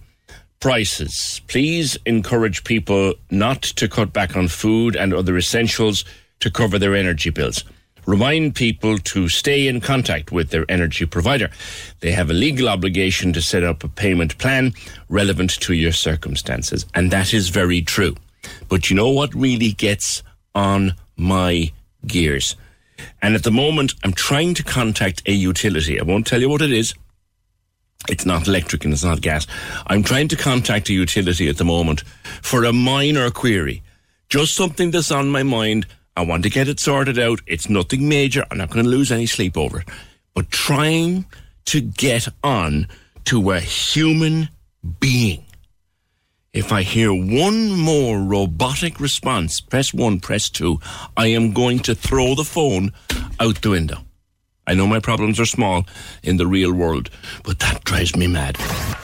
prices. Please encourage people not to cut back on food and other essentials to cover their energy bills. Remind people to stay in contact with their energy provider. They have a legal obligation to set up a payment plan relevant to your circumstances. And that is very true. But you know what really gets on my gears? And at the moment, I'm trying to contact a utility. I won't tell you what it is. It's not electric and it's not gas. I'm trying to contact a utility at the moment for a minor query. Just something that's on my mind. I want to get it sorted out. It's nothing major. I'm not going to lose any sleep over it. But trying to get on to a human being. If I hear one more robotic response, press one, press two, I am going to throw the phone out the window. I know my problems are small in the real world, but that drives me mad.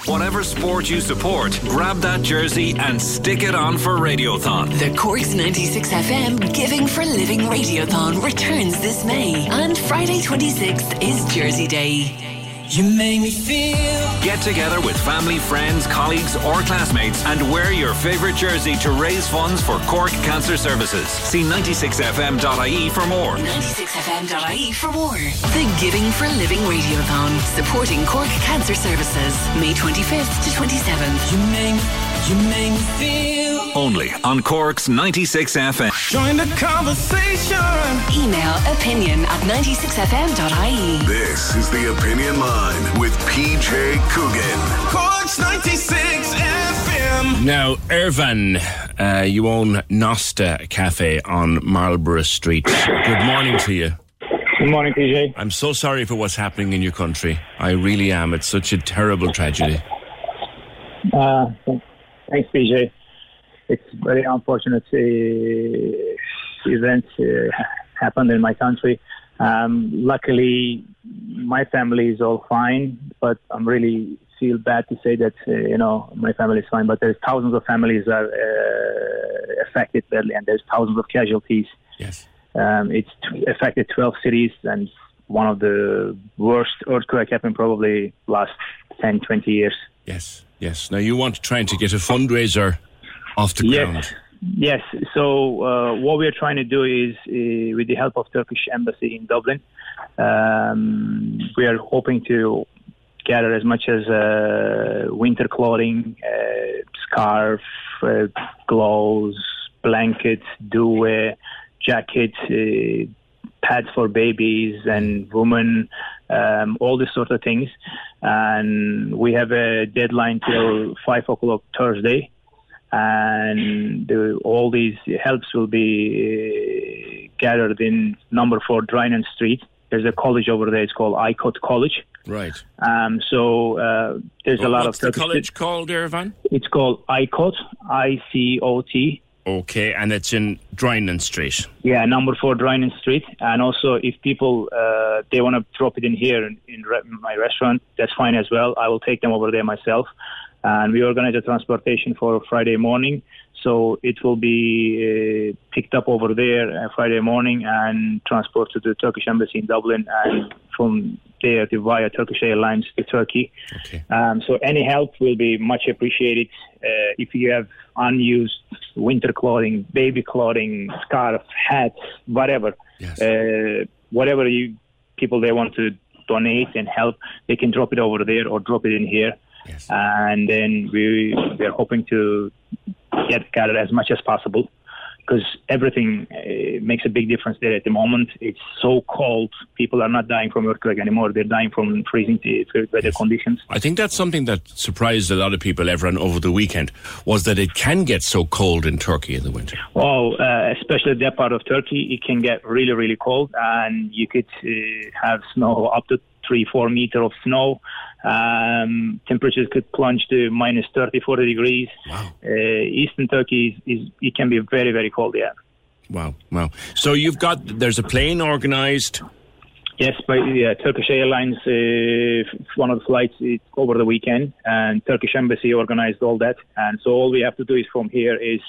Whatever sport you support, grab that jersey and stick it on for Radiothon. The Corks 96 FM Giving for Living Radiothon returns this May, and Friday 26th is Jersey Day. You make me feel Get together with family, friends, colleagues, or classmates and wear your favourite jersey to raise funds for Cork Cancer Services. See 96fm.ie for more. 96fm.ie for more. The Giving for Living Radiothon, supporting Cork Cancer Services, May 25th to 27th. You make, you make me feel Only on Cork's 96 FM. Join the conversation. Email opinion at 96fm.ie. This is the Opinion Line with PJ Coogan. Cork's 96 FM. Now, Irvan, uh, you own Nosta Cafe on Marlborough Street. Good morning to you. Good morning, PJ. I'm so sorry for what's happening in your country. I really am. It's such a terrible tragedy. Uh, thanks, PJ. It's very unfortunate uh, event uh, happened in my country. Um, luckily, my family is all fine, but I'm really feel bad to say that uh, you know my family is fine. But there's thousands of families are uh, affected badly, and there's thousands of casualties. Yes. Um, it's t- affected 12 cities, and one of the worst earthquake happened probably last 10, 20 years. Yes, yes. Now, you want trying to get a fundraiser off the Yes. ground. Yes. So uh, what we're trying to do is, uh, with the help of Turkish embassy in Dublin, um, we are hoping to gather as much as uh, winter clothing, uh, scarf, uh, gloves, blankets, duvet, jackets, uh, pads for babies and women, um, all these sort of things. And we have a deadline till five o'clock Thursday and the, all these helps will be uh, gathered in number four Drinan Street. There's a college over there. It's called ICOT College. Right. Um, so uh, there's a lot what's of the college called, Irvan? It's called ICOT, I C O T. Okay, and it's in Drinan Street. Yeah, number four Drinan Street. And also, if people uh, they want to drop it in here in, in my restaurant, that's fine as well. I will take them over there myself. And we organize a transportation for Friday morning, so it will be uh, picked up over there uh, Friday morning and transported to the Turkish embassy in Dublin, and from there to via Turkish Airlines to Turkey. Um, so any help will be much appreciated. Uh, if you have unused winter clothing, baby clothing, scarf, hats, whatever, uh, whatever you people they want to donate and help, they can drop it over there or drop it in here. And then we we are hoping to get gathered as much as possible because everything uh, makes a big difference there at the moment. It's so cold. People are not dying from earthquake anymore. They're dying from freezing weather conditions. I think that's something that surprised a lot of people, everyone, over the weekend, was that it can get so cold in Turkey in the winter. Oh, uh, especially that part of Turkey, it can get really, really cold, and you could uh, have snow up to three, four meter of snow. Um, temperatures could plunge to minus 30, 40 degrees. Uh, Eastern Turkey is, is it can be very, very cold. Yeah. Wow, wow. So you've got, there's a plane organised. Yes, by yeah, Turkish Airlines, uh, one of the flights over the weekend, and Turkish Embassy organized all that. And so all we have to do is from here is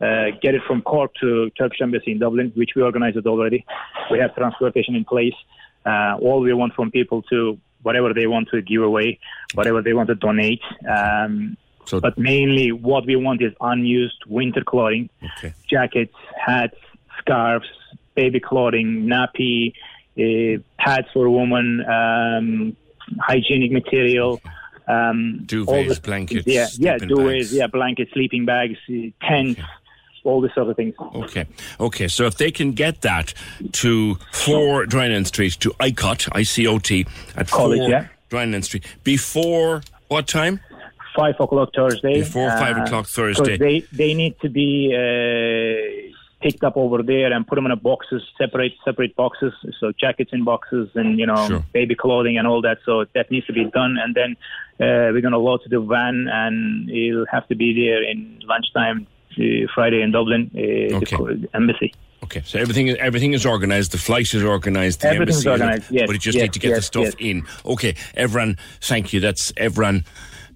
uh, get it from Cork to Turkish Embassy in Dublin, which we organized it already. We have transportation in place. Uh, all we want from people to whatever they want to give away, whatever they want to donate. Um, but mainly, what we want is unused winter clothing, jackets, hats, scarves, baby clothing, nappy, uh, pads for women, um, hygienic material. Um, Duvets, blankets, yeah, yeah, duvets, yeah, blankets, sleeping bags, uh, tents, all this sort of things. Okay, okay. So if they can get that to 4 Drinan Street, to ICOT, I-C-O-T, at College, 4 yeah. Drinan Street, before what time? Five o'clock Thursday. Before five uh, o'clock Thursday. They they need to be uh, picked up over there and put them in a boxes, separate separate boxes. So jackets in boxes and you know Sure. baby clothing and all that. So that needs to be done. And then uh, we're gonna load to the van and it'll have to be there in lunchtime Friday in Dublin, uh, the embassy. Okay, so everything everything is organised. The flight is organised. The Everything's embassy is- organised, yes, but you just yes, need to get the yes, stuff yes. in. Okay, Evran, thank you. That's Evran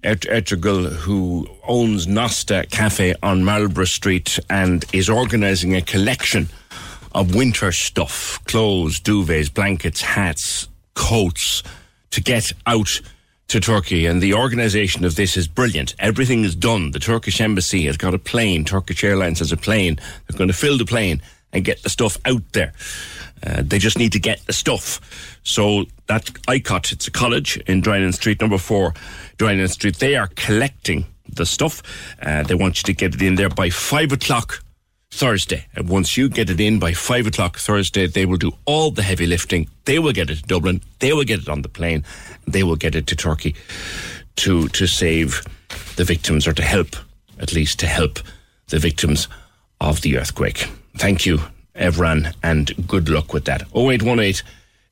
Etrigel, who owns Nosta Cafe on Marlborough Street and is organising a collection of winter stuff: clothes, duvets, blankets, hats, coats, to get out to Turkey. And the organisation of this is brilliant. Everything is done. The Turkish embassy has got a plane. Turkish Airlines has a plane. They're going to fill the plane and get the stuff out there. Uh, they just need to get the stuff. So that ICOT, it's a college in Drinan Street, number four, Drinan Street. They are collecting the stuff. Uh, they want you to get it in there by five o'clock Thursday. And once you get it in by five o'clock Thursday, they will do all the heavy lifting. They will get it to Dublin. They will get it on the plane. They will get it to Turkey to to save the victims or to help, at least to help the victims of the earthquake. Thank you, Evran, and good luck with that. 0818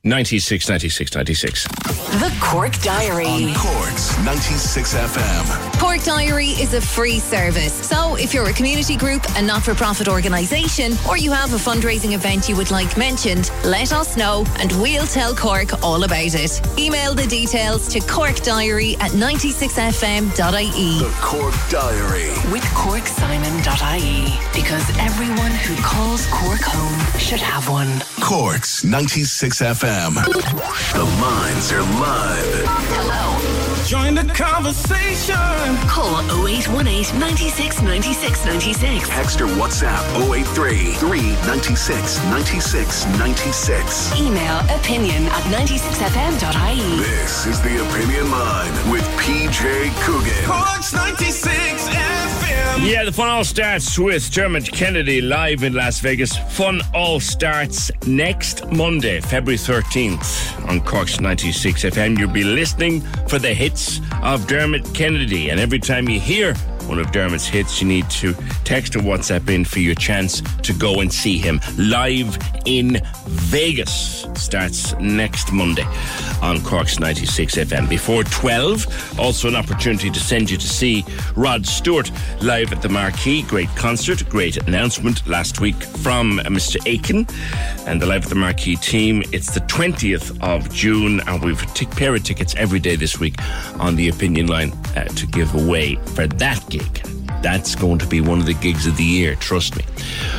96 96 96. The Cork Diary. On Cork's 96 FM. Cork Diary is a free service. So if you're a community group, a not for profit organisation, or you have a fundraising event you would like mentioned, let us know and we'll tell Cork all about it. Email the details to corkdiary at 96fm.ie. The Cork Diary. With corksimon.ie. Because everyone who calls Cork home should have one. Cork's 96 FM. The lines are live. Hello. Join the conversation. Call 0818 96 96 96. Text or WhatsApp 083 396 96 96. Email opinion at 96fm.ie. This is the Opinion Line with PJ Coogan. Cork's 96 FM. Yeah, the fun all starts with Dermot Kennedy live in Las Vegas. Fun all starts next Monday, February 13th on Cork's 96 FM. You'll be listening for the hits of Dermot Kennedy. And every time you hear one of Dermot's hits, you need to text or WhatsApp in for your chance to go and see him live in Vegas. Starts next Monday on Cork's 96 FM. Before 12, also an opportunity to send you to see Rod Stewart live at the Marquee. Great concert, great announcement last week from Mr. Aiken and the Live at the Marquee team. It's the 20th of June, and we've a t- pair of tickets every day this week on the opinion line uh, to give away for that gig. That's going to be one of the gigs of the year, trust me.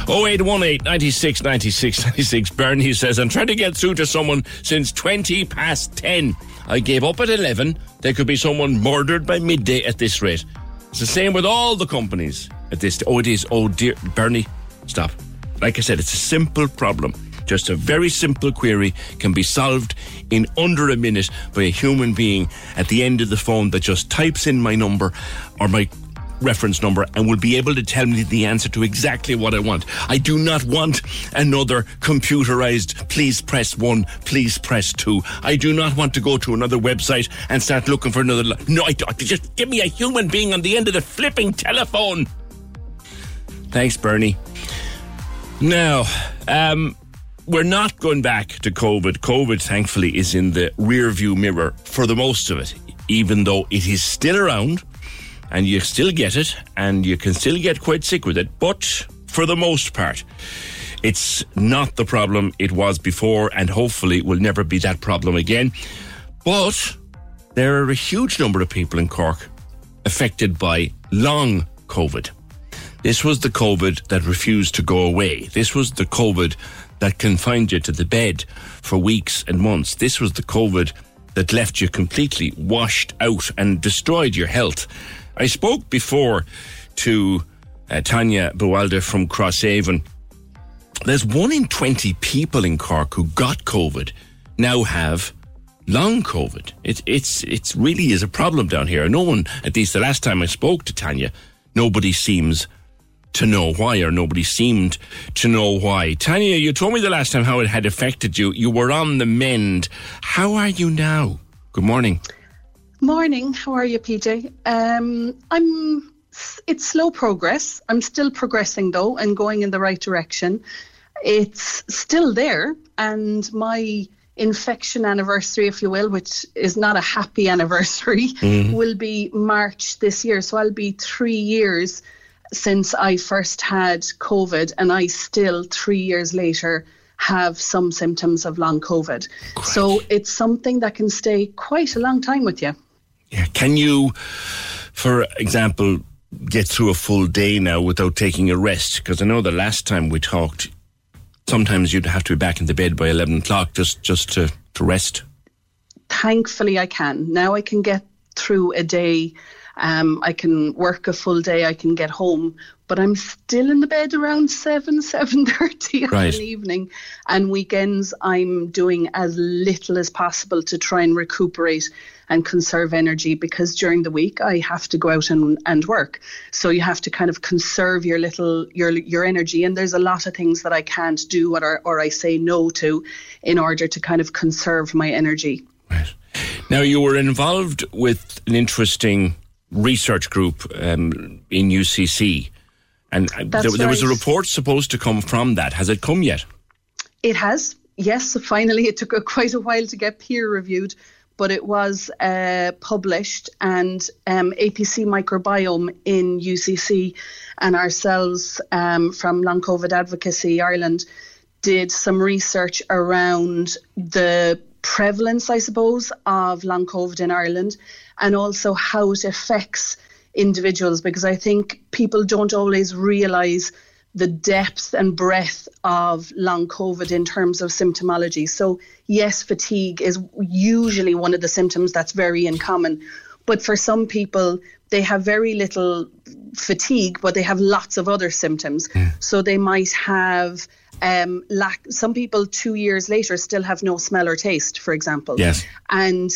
0818 96 96 96. Bernie says, I'm trying to get through to someone since 20 past 10. I gave up at 11. There could be someone murdered by midday at this rate. It's the same with all the companies at this. Oh, it is. Oh, dear. Bernie, stop. Like I said, it's a simple problem. Just a very simple query can be solved in under a minute by a human being at the end of the phone that just types in my number or my reference number and will be able to tell me the answer to exactly what I want. I do not want another computerized please press one, please press two. I do not want to go to another website and start looking for another. Li- no, I don't. Just give me a human being on the end of the flipping telephone. Thanks, Bernie. Now, um, we're not going back to COVID. COVID, thankfully, is in the rear view mirror for the most of it, even though it is still around and you still get it and you can still get quite sick with it. But for the most part, it's not the problem it was before and hopefully will never be that problem again. But there are a huge number of people in Cork affected by long COVID. This was the COVID that refused to go away. This was the COVID that confined you to the bed for weeks and months. This was the COVID that left you completely washed out and destroyed your health. I spoke before to uh, Tanya Buwalda from Crosshaven. There's one in 20 people in Cork who got COVID now have long COVID. It, it's, it's really is a problem down here. No one, at least the last time I spoke to Tanya, nobody seems to know why, or nobody seemed to know why. Tanya, you told me the last time how it had affected you. You were on the mend. How are you now? Good morning. Morning. How are you, PJ? Um, I'm. It's slow progress. I'm still progressing though, and going in the right direction. It's still there, and my infection anniversary, if you will, which is not a happy anniversary, Mhm. will be March this year. So I'll be three years since I first had COVID, and I still, three years later, have some symptoms of long COVID. So it's something that can stay quite a long time with you. Can you, for example, get through a full day now without taking a rest? Because I know the last time we talked, sometimes you'd have to be back in the bed by 11 o'clock just, just to, to rest. Thankfully, I can. Now I can get through a day. Um, I can work a full day. I can get home but I'm still in the bed around seven, seven thirty Right. in the evening. And weekends, I'm doing as little as possible to try and recuperate and conserve energy because during the week I have to go out and, and work. So you have to kind of conserve your little your your energy. And there's a lot of things that I can't do or or I say no to in order to kind of conserve my energy. Right. Now, you were involved with an interesting research group um, in UCC, and there, there was a report supposed to come from that. Has it come yet? It has, yes. Finally, it took a, quite a while to get peer reviewed, but it was uh, published, and um, APC Microbiome in UCC and ourselves um, from Long COVID Advocacy Ireland did some research around the prevalence, I suppose, of long COVID in Ireland and also how it affects individuals because I think people don't always realise the depth and breadth of long COVID in terms of symptomology. So, yes, fatigue is usually one of the symptoms that's very in common. But for some people, they have very little fatigue, but they have lots of other symptoms. So they might have um, lack. Some people two years later still have no smell or taste, for example. Yes. And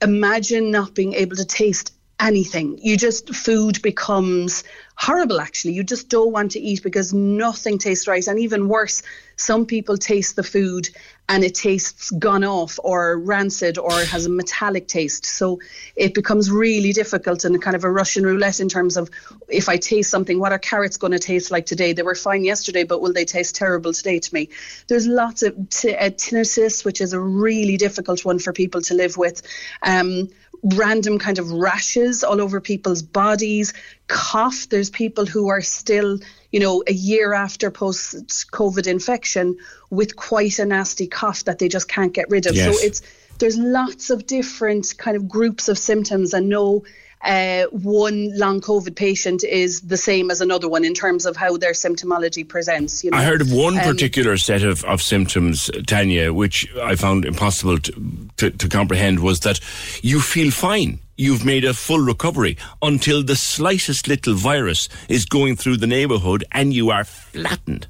imagine not being able to taste anything. You just food becomes horrible actually. You just don't want to eat because nothing tastes right. And even worse, some people taste the food and it tastes gone off or rancid or has a metallic taste. So it becomes really difficult and kind of a Russian roulette in terms of if I taste something, what are carrots going to taste like today? They were fine yesterday, but will they taste terrible today to me? There's lots of t- uh, tinnitus, which is a really difficult one for people to live with. Um, random kind of rashes all over people's bodies, cough. There's people who are still, you know, a year after post COVID infection with quite a nasty cough that they just can't get rid of. Yes. So it's there's lots of different kind of groups of symptoms and no uh, one long COVID patient is the same as another one in terms of how their symptomology presents. You know? I heard of one Um, particular set of, of symptoms, Tanya, which I found impossible to, to, to comprehend was that you feel fine. You've made a full recovery until the slightest little virus is going through the neighborhood and you are flattened.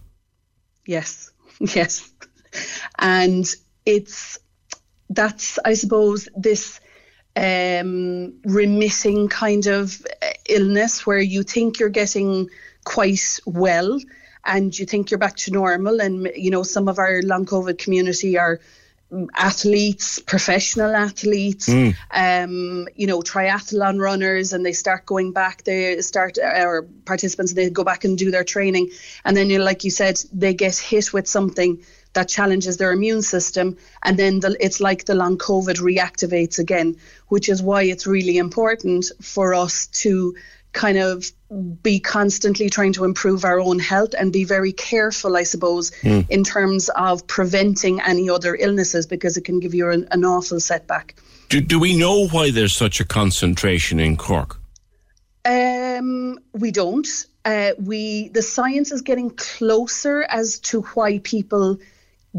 Yes, yes. And it's that's, I suppose, this um, remitting kind of uh, illness where you think you're getting quite well and you think you're back to normal. And, you know, some of our long COVID community are athletes, professional athletes, Mm. um, you know, triathlon runners, and they start going back. They start, or participants, they go back and do their training, and then, you know, like you said, they get hit with something that challenges their immune system, and then the, it's like the long COVID reactivates again, which is why it's really important for us to kind of be constantly trying to improve our own health and be very careful, I suppose, Mm. in terms of preventing any other illnesses because it can give you an, an awful setback. Do, do we know why there's such a concentration in Cork? Um, we don't. Uh, we the science is getting closer as to why people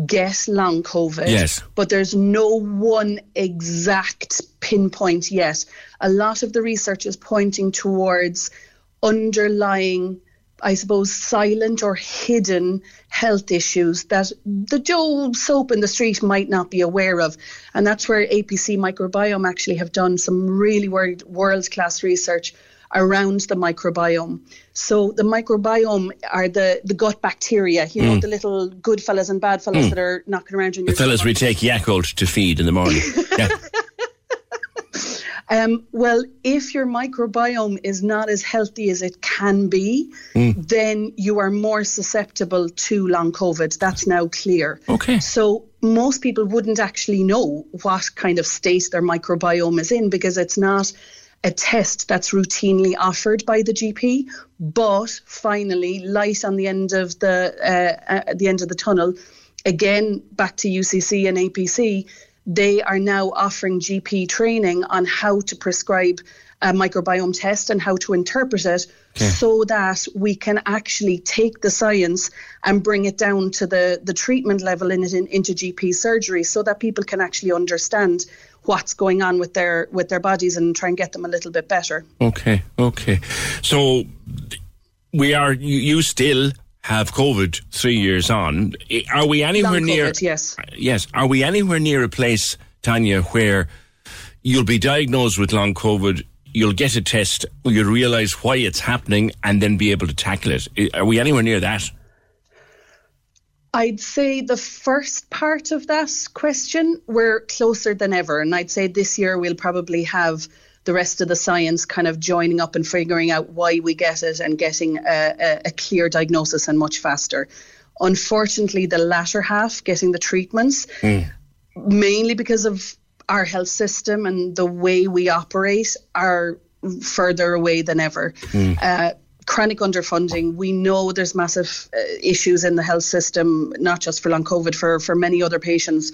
get long COVID. Yes. But there's no one exact pinpoint yet. A lot of the research is pointing towards underlying, I suppose, silent or hidden health issues that the Joe soap in the street might not be aware of. And that's where APC Microbiome actually have done some really world class research around the microbiome. So the microbiome are the, the gut bacteria, you know, Mm. the little good fellas and bad fellas Mm. that are knocking around in The your fellas we take Yakult to feed in the morning. yeah. Um, well, if your microbiome is not as healthy as it can be, Mm. then you are more susceptible to long COVID. That's now clear. Okay. So most people wouldn't actually know what kind of state their microbiome is in because it's not a test that's routinely offered by the GP. But finally, light on the end of the uh, uh, at the end of the tunnel. Again, back to UCC and APC, they are now offering GP training on how to prescribe a microbiome test and how to interpret it so that we can actually take the science and bring it down to the, the treatment level in it in, into GP surgery so that people can actually understand what's going on with their with their bodies and try and get them a little bit better. Okay, okay. So we are. You, you still have COVID three years on. Are we anywhere Long near? Yes. Yes. Are we anywhere near a place, Tanya, where you'll be diagnosed with long COVID? You'll get a test, you'll realise why it's happening, and then be able to tackle it. Are we anywhere near that? I'd say the first part of that question, we're closer than ever. And I'd say this year we'll probably have the rest of the science kind of joining up and figuring out why we get it and getting a, a, clear diagnosis and much faster. Unfortunately, the latter half, getting the treatments, mainly because of our health system and the way we operate, are further away than ever. Uh, chronic underfunding, we know there's massive uh, issues in the health system, not just for long COVID, for, for many other patients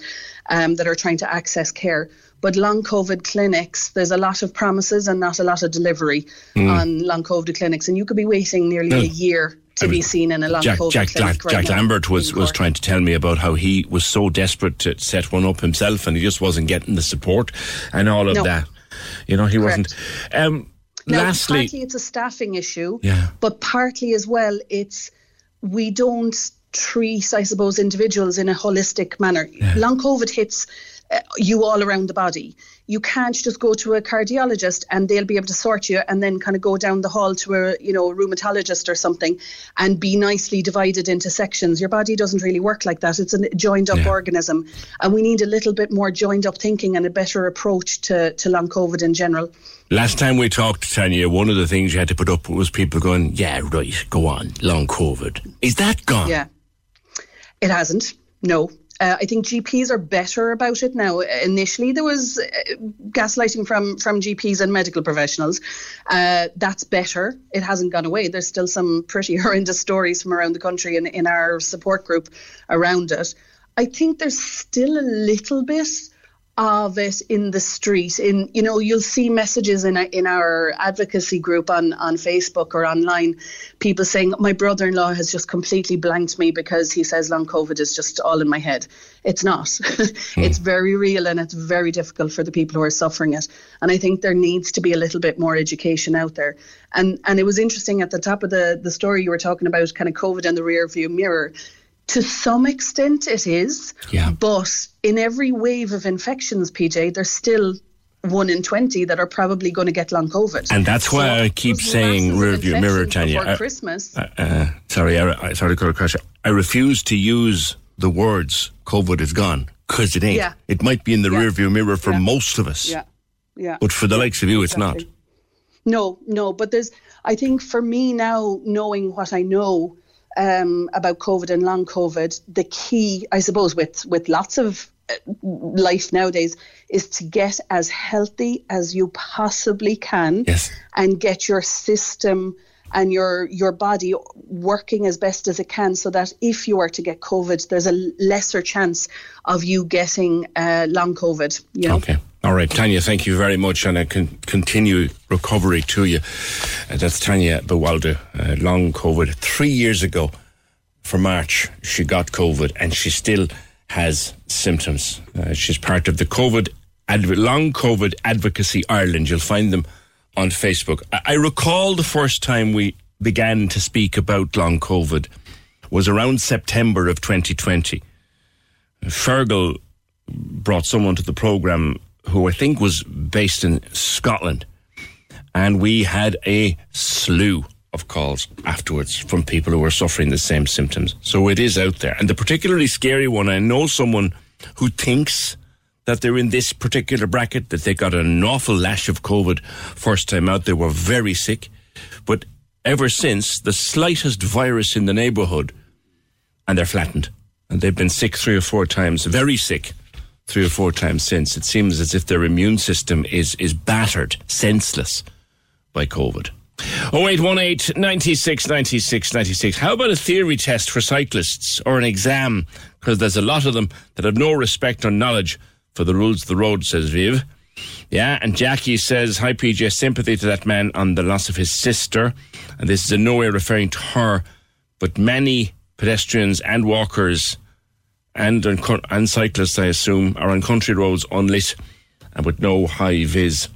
um, that are trying to access care. But long COVID clinics, there's a lot of promises and not a lot of delivery Mm. on long COVID clinics. And you could be waiting nearly a year to be seen in a long Jack, COVID Jack, clinic. Jack, right Jack. Lambert was, was trying to tell me about how he was so desperate to set one up himself and he just wasn't getting the support and all of No. that. You know, he wasn't. Um, Now, lastly, partly it's a staffing issue, Yeah. but partly as well, it's we don't treat, I suppose, individuals in a holistic manner. Long COVID hits uh, you all around the body. You can't just go to a cardiologist and they'll be able to sort you and then kind of go down the hall to a you know a rheumatologist or something and be nicely divided into sections. Your body doesn't really work like that. It's a joined up organism, and we need a little bit more joined up thinking and a better approach to to long COVID in general. last time we talked, Tanya, one of the things you had to put up with was people going, yeah, right, go on, long COVID. Is that gone? Yeah. It hasn't. No. Uh, I think GPs are better about it now. Initially, there was uh, gaslighting from from GPs and medical professionals. Uh, that's better. It hasn't gone away. There's still some pretty horrendous stories from around the country in, in our support group around it. I think there's still a little bit of it in the street. In you know, you'll see messages in a, in our advocacy group on on Facebook or online, people saying my brother-in-law has just completely blanked me because he says long COVID is just all in my head. It's not. Hmm. it's very real and it's very difficult for the people who are suffering it. And I think there needs to be a little bit more education out there. And and it was interesting at the top of the the story you were talking about kind of COVID in the rear view mirror. To some extent, it is. Yeah. But in every wave of infections, PJ, there's still one in 20 that are probably going to get long COVID. And that's why So I keep saying rear view mirror, Tanya. I- Christmas. Uh, uh, sorry, I, sorry to cut across. I refuse to use the words COVID is gone because it ain't. Yeah. It might be in the Yeah. rear view mirror for Yeah. most of us. yeah. Yeah. But for the likes of you, it's not. No, no, but there's, I think for me now, knowing what I know um, about COVID and long COVID, the key, I suppose, with, with lots of uh, life nowadays is to get as healthy as you possibly can Yes. and get your system and your your body working as best as it can so that if you are to get COVID, there's a lesser chance of you getting uh, long COVID. You know? Okay. All right, Tanya, thank you very much, and I can continue recovery to you. Uh, that's Tanya Buwalda, uh, long COVID. Three years ago, for March, she got COVID, and she still has symptoms. Uh, she's part of the COVID Adv- Long COVID Advocacy Ireland. You'll find them on Facebook. I, I recall the first time we began to speak about long COVID was around September of 2020. Fergal brought someone to the program who I think was based in Scotland, and we had a slew of calls afterwards from people who were suffering the same symptoms. So it is out there. And the particularly scary one, I know someone who thinks that they're in this particular bracket, that they got an awful lash of COVID first time out. They were very sick. But ever since, the slightest virus in the neighbourhood, and they're flattened. And they've been sick three or four times, very sick three or four times since. It seems as if their immune system is, is battered, senseless by COVID. 0818 96 96 96. How about a theory test for cyclists or an exam? Because there's a lot of them that have no respect or knowledge for the rules of the road, says Viv. Yeah, and Jackie says, Hi PJ, sympathy to that man on the loss of his sister. And this is in no way referring to her, but many pedestrians and walkers and, and cyclists, I assume, are on country roads unlit and with no high vis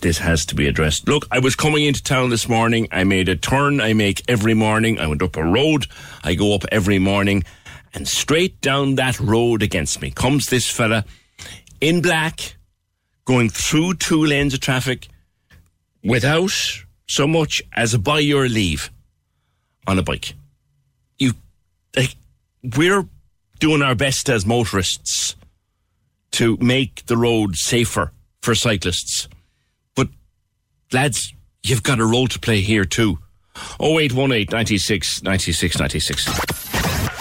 this has to be addressed. Look, I was coming into town this morning. I made a turn I make every morning. I went up a road I go up every morning, and straight down that road against me comes this fella in black, going through two lanes of traffic without so much as a by your leave on a bike. You, like, we're doing our best as motorists to make the road safer for cyclists. But lads, you've got a role to play here too. 0818 96 96 96.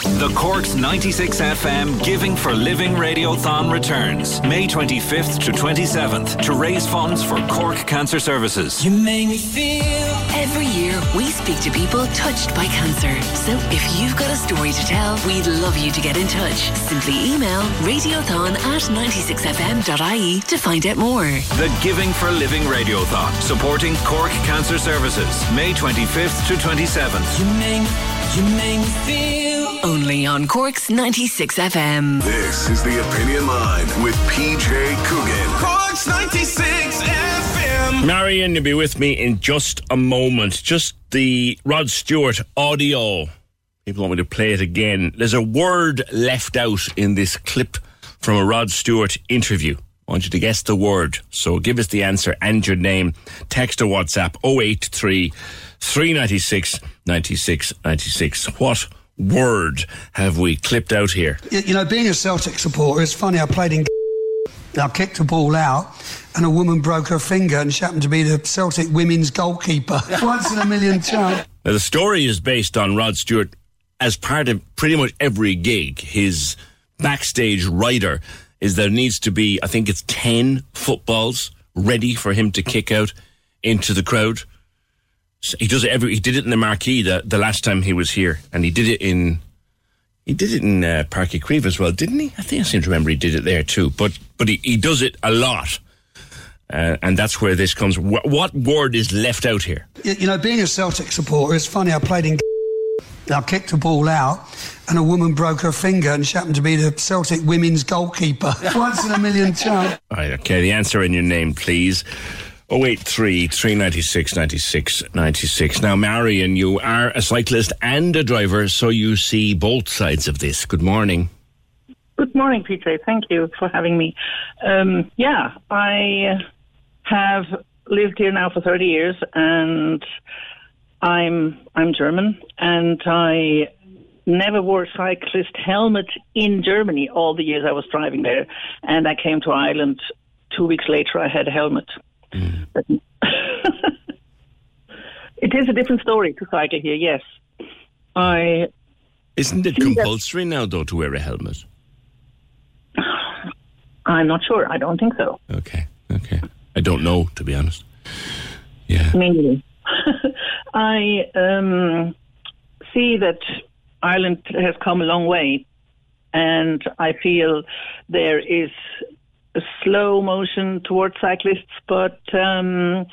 The Corks 96 FM Giving for Living Radiothon returns May 25th to 27th to raise funds for Cork Cancer Services. You make me feel. Every year, we speak to people touched by cancer. So if you've got a story to tell, we'd love you to get in touch. Simply email radiothon at 96fm.ie to find out more. The Giving for Living Radiothon, supporting Cork Cancer Services, May 25th to 27th. You make, you make me feel. Only on Cork's 96 FM. This is the Opinion Line with PJ Coogan. Cork's 96 FM. Marion, you'll be with me in just a moment. Just the Rod Stewart audio. People want me to play it again. There's a word left out in this clip from a Rod Stewart interview. I want you to guess the word. So give us the answer and your name. Text or WhatsApp 083 396 96 96. What word have we clipped out here? You, you know, being a Celtic supporter, it's funny. I played in. I kicked a ball out, and a woman broke her finger, and she happened to be the Celtic women's goalkeeper. Once in a million chance. Now, the story is based on Rod Stewart as part of pretty much every gig. His backstage rider is there needs to be, I think it's 10 footballs ready for him to kick out into the crowd. He does it every, he did it in the marquee the, the last time he was here, and he did it in, he did it in uh, Páirc Uí Chaoimh as well, didn't he? I think I seem to remember he did it there too. But but he, he does it a lot, uh, and that's where this comes. What, what word is left out here? You, you know, being a Celtic supporter, it's funny. I played in. I kicked a ball out, and a woman broke her finger, and she happened to be the Celtic women's goalkeeper. Once in a million chance. All right, okay. The answer in your name, please. 083 396 96 96. Now, Marion, you are a cyclist and a driver, so you see both sides of this. Good morning. Good morning, PJ. Thank you for having me. Um, yeah, I have lived here now for 30 years, and I'm I'm German, and I never wore a cyclist helmet in Germany all the years I was driving there, and I came to Ireland. Two weeks later, I had a helmet. But- it is a different story to cycle here. Yes, I Isn't it compulsory now, though, to wear a helmet? I'm not sure. I don't think so. Okay, okay. I don't know, to be honest. Yeah. Me. I um, see that Ireland has come a long way, and I feel there is slow motion towards cyclists, but um,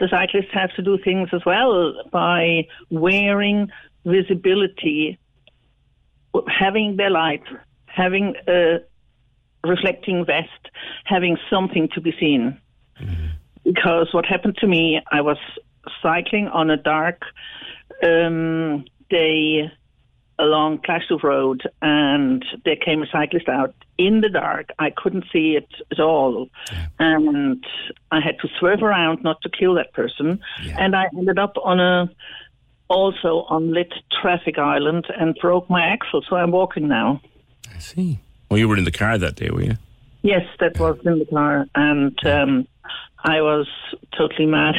the cyclists have to do things as well by wearing visibility, having their light, having a reflecting vest, having something to be seen. Because what happened to me, I was cycling on a dark um, day along Clashoof Road, and there came a cyclist out in the dark. I couldn't see it at all, and I had to swerve around not to kill that person. And I ended up on a also on lit traffic island and broke my axle. So I'm walking now. I see. Well, you were in the car that day, were you? Yes, that was in the car, and um, I was totally mad.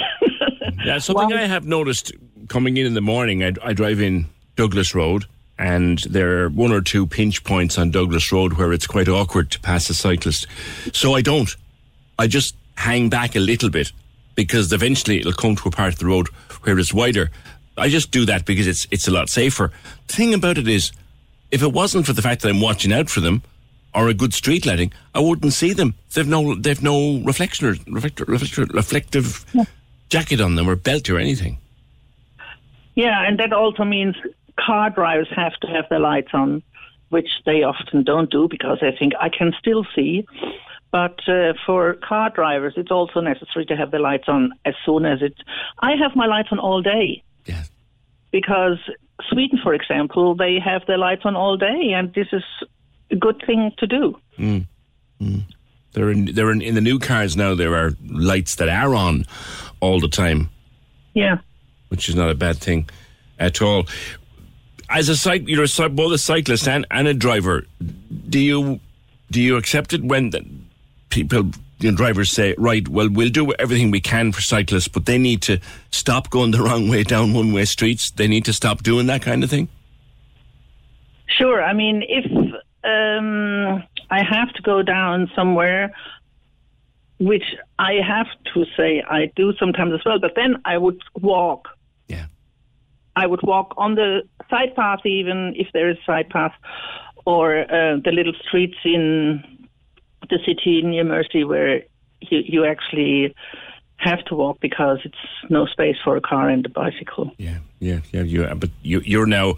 Yeah, something I have noticed coming in in the morning, I, I drive in Douglas Road, and there are one or two pinch points on Douglas Road where it's quite awkward to pass a cyclist. So I don't. I just hang back a little bit because eventually it'll come to a part of the road where it's wider. I just do that because it's it's a lot safer. The thing about it is, if it wasn't for the fact that I'm watching out for them or a good street lighting, I wouldn't see them. They've no they've no reflector, reflector, reflector reflective jacket on them or belt or anything. Yeah, and that also means car drivers have to have their lights on, which they often don't do because they think I can still see. But uh, for car drivers, it's also necessary to have the lights on as soon as it. I have my lights on all day. Yes. Because Sweden, for example, they have their lights on all day, and this is a good thing to do. Mm. Mm. There, in, there in, in the new cars now. There are lights that are on all the time, Yeah. which is not a bad thing at all. As a cyc, you're a, both a cyclist and, and a driver. Do you do you accept it when people, you know, drivers say, right, well, we'll do everything we can for cyclists, but they need to stop going the wrong way down one way streets. They need to stop doing that kind of thing. Sure. I mean, if um, I have to go down somewhere, which I have to say I do sometimes as well, but then I would walk. I would walk on the side path, even if there is side path, or uh, the little streets in the city near Mercy where you, you actually have to walk because it's no space for a car and a bicycle. Yeah, yeah, yeah. You, but you, you're now,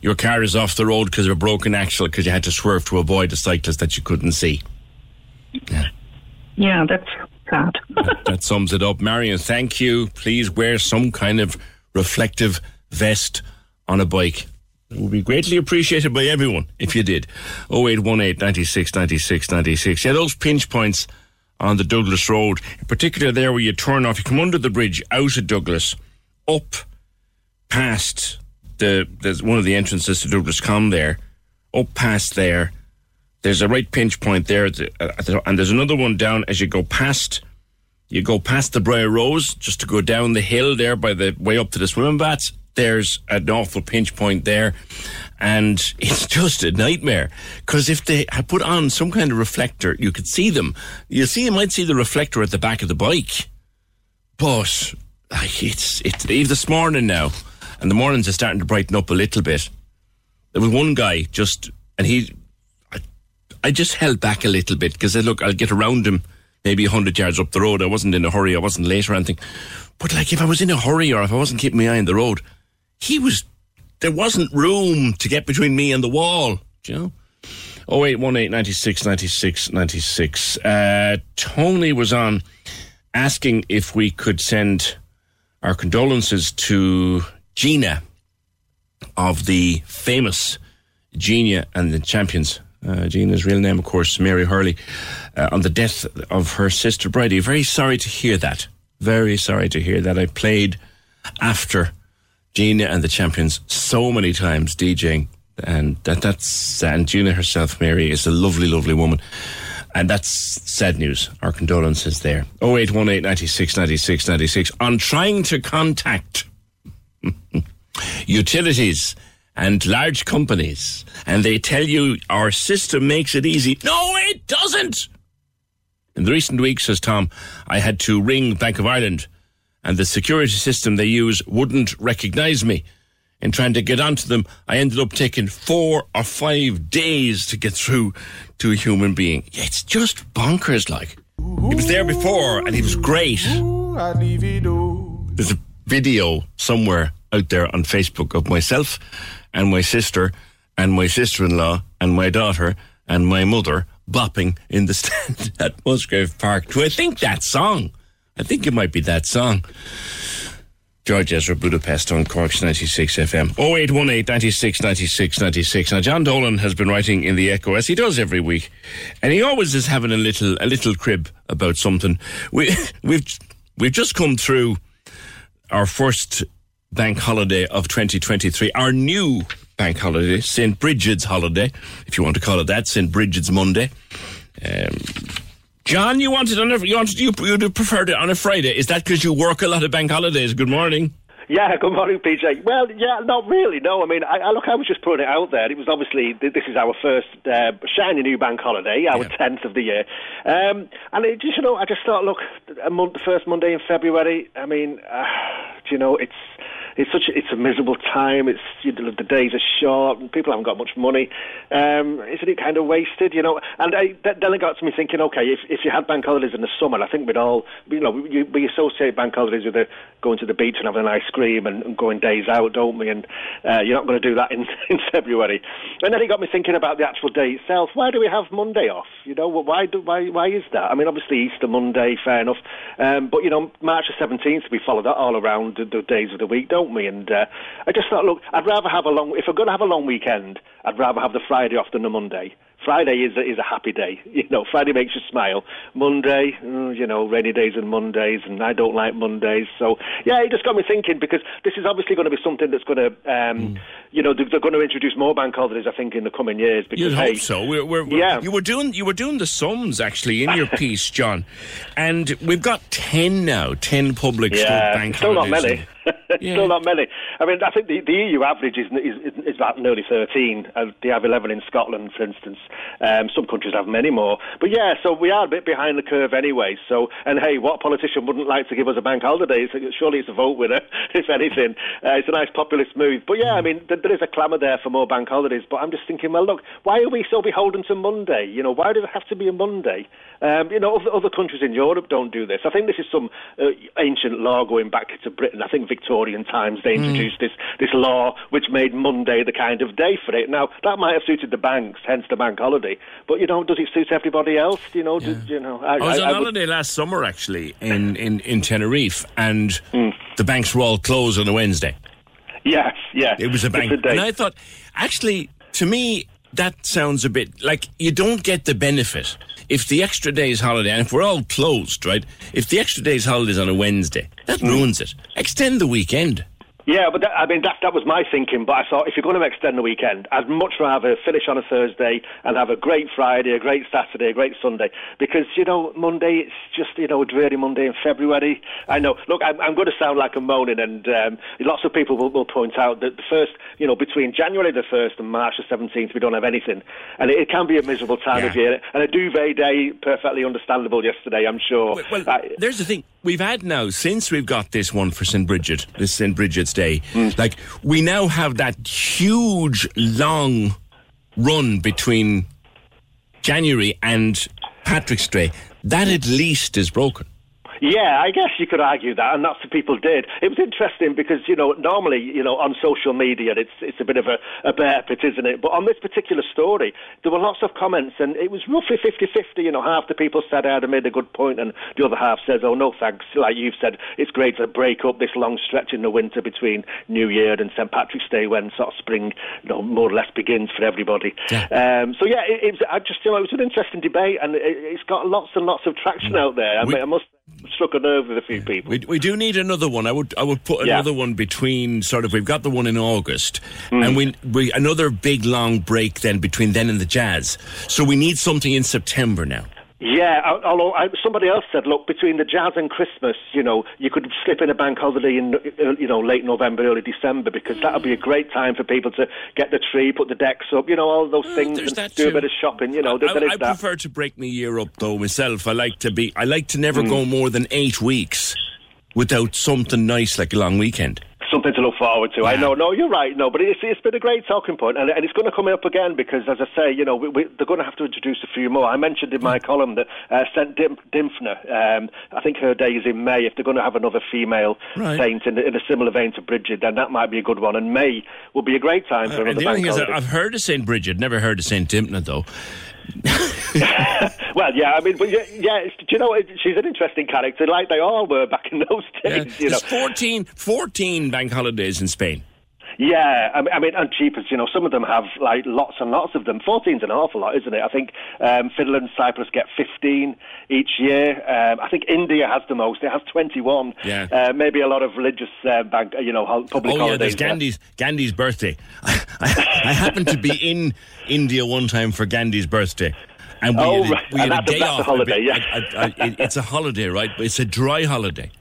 your car is off the road because of a broken axle because you had to swerve to avoid a cyclist that you couldn't see. Yeah, yeah, that's sad. That sums it up. Marion, thank you. Please wear some kind of reflective vest on a bike. It would be greatly appreciated by everyone if you did. 0818 96 96 96. Yeah, those pinch points on the Douglas Road, in particular there where you turn off, you come under the bridge out of Douglas, up past the there's one of the entrances to Douglas Com there, up past there. There's a right pinch point there, the- uh, and there's another one down as you go past. You go past the Briar Rose just to go down the hill there by the way up to the swimming baths. There's an awful pinch point there, and it's just a nightmare. Because if they had put on some kind of reflector, you could see them. You see, you might see the reflector at the back of the bike, but like, it's it's even this morning now, and the mornings are starting to brighten up a little bit. There was one guy just, and he, I, I just held back a little bit because I look, I'll get around him maybe a hundred yards up the road. I wasn't in a hurry. I wasn't late or anything. But like, if I was in a hurry or if I wasn't keeping my eye on the road, he was. There wasn't room to get between me and the wall. You know? Oh eight one eight ninety six ninety six ninety six. Uh, Tony was on asking if we could send our condolences to Gina of the famous Gina and the Champions. Uh, Gina's real name, of course, Mary Hurley, uh, on the death of her sister Bridie. Very sorry to hear that. Very sorry to hear that. I played after Gina and the Champions so many times DJing, and that that's and Gina herself, Mary, is a lovely, lovely woman. And that's sad news. Our condolences there. 0818 96 96 96. On trying to contact utilities and large companies, and they tell you our system makes it easy. No, it doesn't. In the recent weeks, says Tom, I had to ring Bank of Ireland, and the security system they use wouldn't recognise me. In trying to get onto them, I ended up taking four or five days to get through to a human being. Yeah, it's just bonkers, like. He was there before, and he was great. There's a video somewhere out there on Facebook of myself and my sister and my sister-in-law and my daughter and my mother bopping in the stand at Musgrave Park to I think that song. I think it might be that song. George Ezra Budapest on Cork's 96 FM. 0818 96 96 96. Now, John Dolan has been writing in the Echo, as he does every week, and he always is having a little a little crib about something. We, we've, we've just come through our first bank holiday of 2023, our new bank holiday, St. Bridget's holiday, if you want to call it that, St. Bridget's Monday. Um, John, you wanted on a, you wanted you you'd preferred it on a Friday. Is that because you work a lot of bank holidays? Good morning. Yeah, good morning, PJ. Well, yeah, not really. No, I mean, I, I look, I was just putting it out there. It was obviously this is our first uh, shiny new bank holiday, our tenth of the year, um, and it just you know, I just thought, look, a month, the first Monday in February. I mean, uh, do you know, it's it's such a, it's a miserable time. It's you know, the days are short, and people haven't got much money. Um, isn't it kind of wasted? You know, and I, that, then it got to me thinking, okay, if if you had bank holidays in the summer, I think we'd all, you know, we, we associate bank holidays with the, going to the beach and having an ice cream and, and going days out, don't we? And uh, you're not going to do that in in February. And then it got me thinking about the actual day itself. Why do we have Monday off? You know, why do, why why is that? I mean, obviously Easter Monday, fair enough, um, but you know, March the seventeenth, we follow that all around the, the days of the week, don't we? And uh, I just thought, look, I'd rather have a long. If we're going to have a long weekend, I'd rather have the Friday off than the Monday. Friday is a, is a happy day. You know, Friday makes you smile. Monday, mm, you know, rainy days and Mondays, and I don't like Mondays. So, yeah, it just got me thinking because this is obviously going to be something that's going to, um, you know, they're, going to introduce more bank holidays, I think, in the coming years. Because You'd hey, hope so. We're, we're, we're- Yeah. you were doing you were doing the sums actually in your piece, John, and we've got ten now, ten public yeah, bank still not holidays. Many. Still not many. I mean, I think the, the EU average is, is is about nearly 13. Uh, they have 11 in Scotland, for instance. Um, some countries have many more. But yeah, so we are a bit behind the curve anyway. So, and hey, what politician wouldn't like to give us a bank holiday? It's, surely it's a vote winner, if anything. Uh, it's a nice populist move. But yeah, I mean, th- there is a clamour there for more bank holidays. But I'm just thinking, well, look, why are we so beholden to Monday? You know, why does it have to be a Monday? Um, you know, other, other countries in Europe don't do this. I think this is some uh, ancient law going back to Britain. I think Victorian times they Hmm. introduced this this law which made Monday the kind of day for it. Now that might have suited the banks, hence the bank holiday. But you know, does it suit everybody else? You know, do, you know. I, I was I- on I would- holiday last summer actually in, in, in Tenerife, and Hmm. the banks were all closed on a Wednesday. Yes, yeah. It was a bank, It's a day. and I thought, actually, to me, that sounds a bit like you don't get the benefit if the extra day's holiday, and if we're all closed, right? If the extra day's holiday is on a Wednesday, that ruins it. Extend the weekend. Yeah, but that, I mean that that was my thinking. But I thought if you're going to extend the weekend, I'd much rather finish on a Thursday and have a great Friday, a great Saturday, a great Sunday. Because you know Monday, it's just you know a dreary Monday in February. I know. Look, I'm, I'm going to sound like I'm moaning, and um, lots of people will, will point out that the first, you know, between January the first and March the seventeenth, we don't have anything, and it, it can be a miserable time of year. And a duvet day, perfectly understandable yesterday, I'm sure. Well, I- there's the thing. We've had now, since we've got this one for St. Bridget, this St. Bridget's Day, mm. like, we now have that huge, long run between January and Patrick's Day. That at least is broken. Yeah, I guess you could argue that, and that's what people did. It was interesting because you know normally you know on social media it's it's a bit of a, a bear pit, isn't it? But on this particular story, there were lots of comments, and it was roughly 50-50. You know, half the people said I had made a good point, and the other half says, "Oh no, thanks." Like you've said, it's great to break up this long stretch in the winter between New Year and St Patrick's Day, when sort of spring, you know, more or less begins for everybody. Um, so yeah, it, it was, I just you know it was an interesting debate, and it, it's got lots and lots of traction out there. I, We- mean, I must struck a nerve with a few people. We, we do need another one. I would I would put Yeah. another one between sort of we've got the one in August Hmm. and we we another big long break then between then and the jazz. So we need something in September now. Yeah, although I, somebody else said, look, between the jazz and Christmas, you know, you could slip in a bank holiday in, uh, you know, late November, early December, because that would be a great time for people to get the tree, put the decks up, you know, all those things, and do a bit of shopping, you know. I, I that. prefer to break my year up though myself. I like to be I like to never Hmm. go more than eight weeks without something nice like a long weekend. Something to look forward to. I know. No, you're right. No, but it's, it's been a great talking point, and, and it's going to come up again because, as I say, you know, we, we, they're going to have to introduce a few more. I mentioned in my column that uh, St. Dim, Dymphna, um, I think her day is in May. If they're going to have another female Right. saint in, in a similar vein to Bridget, then that might be a good one. And May will be a great time for Uh, another the only bank thing is, holiday. I've heard of St. Bridget, never heard of St. Dimna though. well, yeah, I mean, but yeah, yeah it's, do you know, it, she's an interesting character, like they all were back in those days. you know, There's 14, 14 bank holidays in Spain. Yeah, I mean, and cheapers, you know, some of them have like lots and lots of them. 14's an awful lot, isn't it? I think um, Finland, Cyprus get 15 each year. Um, I think India has the most; it has 21. Yeah. Uh, maybe a lot of religious uh, bank, you know, public oh yeah, there's there. Gandhi's Gandhi's birthday. I, I happened to be in India one time for Gandhi's birthday. And we Oh, had a, we had And a day that's a off. holiday, yeah. I- I- I- it's a holiday, right? But it's a dry holiday.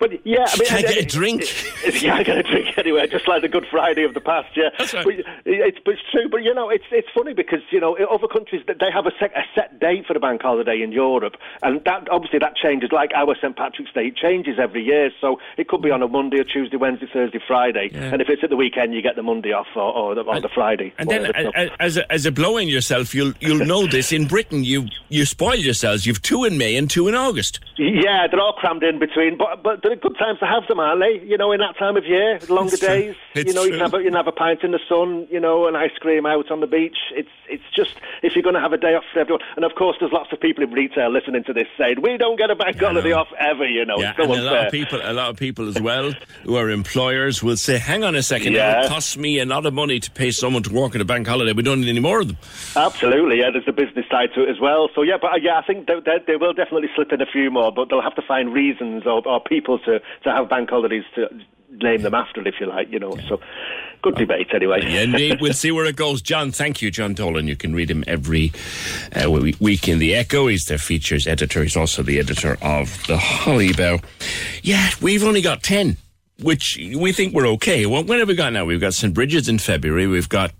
But yeah, I mean, Can I get a drink? yeah, I get a drink. Anyway, just like the Good Friday of the past. Yeah, That's right. but it's, but it's true. But you know, it's it's funny because you know other countries they have a set, a set date for the bank holiday in Europe, and that obviously that changes. Like our St Patrick's Day it changes every year, so it could be on a Monday or Tuesday, Wednesday, Thursday, Friday, Yeah. and if it's at the weekend, you get the Monday off or, or, the, or the Friday. And then, whatever. a- a- as a, as a blowing yourself, you'll you'll know this. In Britain, you you spoil yourselves. You've two in May and two in August. Yeah, they're all crammed in between, but but they're good times to have them, aren't they? You know, in that time of year, longer True. days. It's you know, you can have a, you can have a pint in the sun, you know, an ice cream out on the beach. It's it's just if you're going to have a day off for everyone, and of course, there's lots of people in retail listening to this saying we don't get a bank holiday off ever. You know, Yeah, so and a lot of people, a lot of people as well, who are employers, will say, "Hang on a second, Yeah. it costs me a lot of money to pay someone to work at a bank holiday. We don't need any more of them." Absolutely, yeah. There's a business side to it as well. So yeah, but uh, yeah, I think they, they, they will definitely slip in a few more, but they'll have to find reasons or, or people to, to have bank holidays to name them after, it, if you like. You know, so good debate anyway. Yeah, indeed. we'll see where it goes. John, thank you, John Dolan. You can read him every uh, week in the Echo. He's the features editor. He's also the editor of the Holly Bough. Yeah, we've only got ten, which we think we're okay. Well, when have we got now? We've got St Bridget's in February. We've got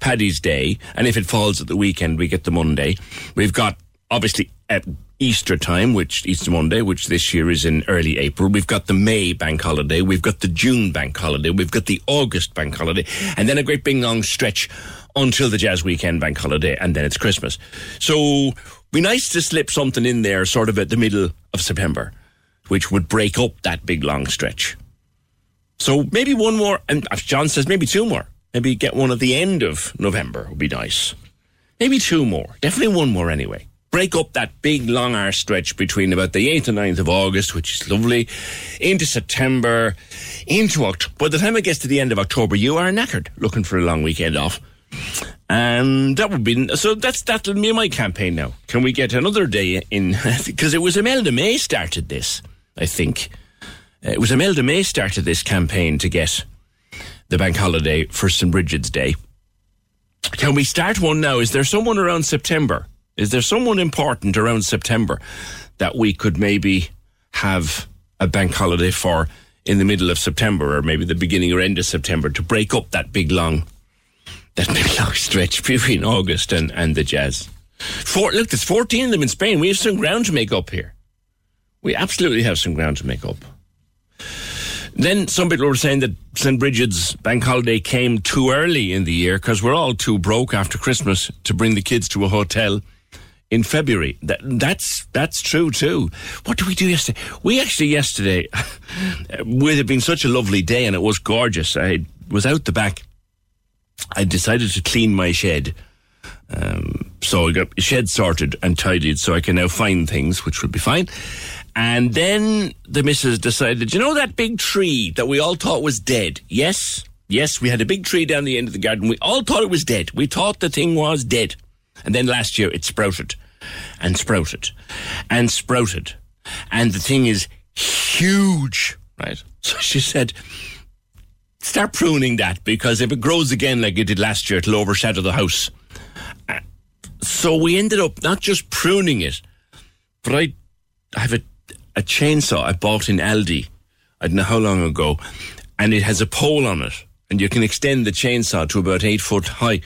Paddy's Day, and if it falls at the weekend, we get the Monday. We've got obviously at Easter time, which Easter Monday, which this year is in early April. We've got the May bank holiday. We've got the June bank holiday. We've got the August bank holiday, and then a great big long stretch until the Jazz Weekend bank holiday, and then it's Christmas. So, be nice to slip something in there, sort of at the middle of September, which would break up that big long stretch. So maybe one more, and as John says, maybe two more. Maybe get one at the end of November would be nice. Maybe two more. Definitely one more anyway. Break up that big long hour stretch between about the 8th and 9th of August, which is lovely, into September, into October. By the time it gets to the end of October, you are knackered looking for a long weekend off. And that would be, so that's, that'll be my campaign now. Can we get another day in, because it was Imelda May started this, I think. Uh, it was Imelda May started this campaign to get the bank holiday for St. Bridget's Day. Can we start one now? Is there someone around September? Is there someone important around September that we could maybe have a bank holiday for in the middle of September or maybe the beginning or end of September to break up that big long that big long stretch between August and, and the jazz? Four, look, there's 14 of them in Spain. We have some ground to make up here. We absolutely have some ground to make up. Then some people were saying that St. Bridget's bank holiday came too early in the year because we're all too broke after Christmas to bring the kids to a hotel in February. That, that's that's true too. What did we do yesterday? We actually yesterday, with it being such a lovely day and it was gorgeous. I was out the back. I decided to clean my shed. Um, so I got shed sorted and tidied so I can now find things, which will be fine. And then the missus decided, you know that big tree that we all thought was dead? Yes, yes, we had a big tree down the end of the garden. We all thought it was dead. We thought the thing was dead. And then last year it sprouted and sprouted and sprouted. And the thing is huge, right? So she said, start pruning that because if it grows again like it did last year, it'll overshadow the house. Uh, So we ended up not just pruning it, but I, have a, a chainsaw I bought in Aldi. I don't know how long ago, and it has a pole on it, and you can extend the chainsaw to about eight foot high.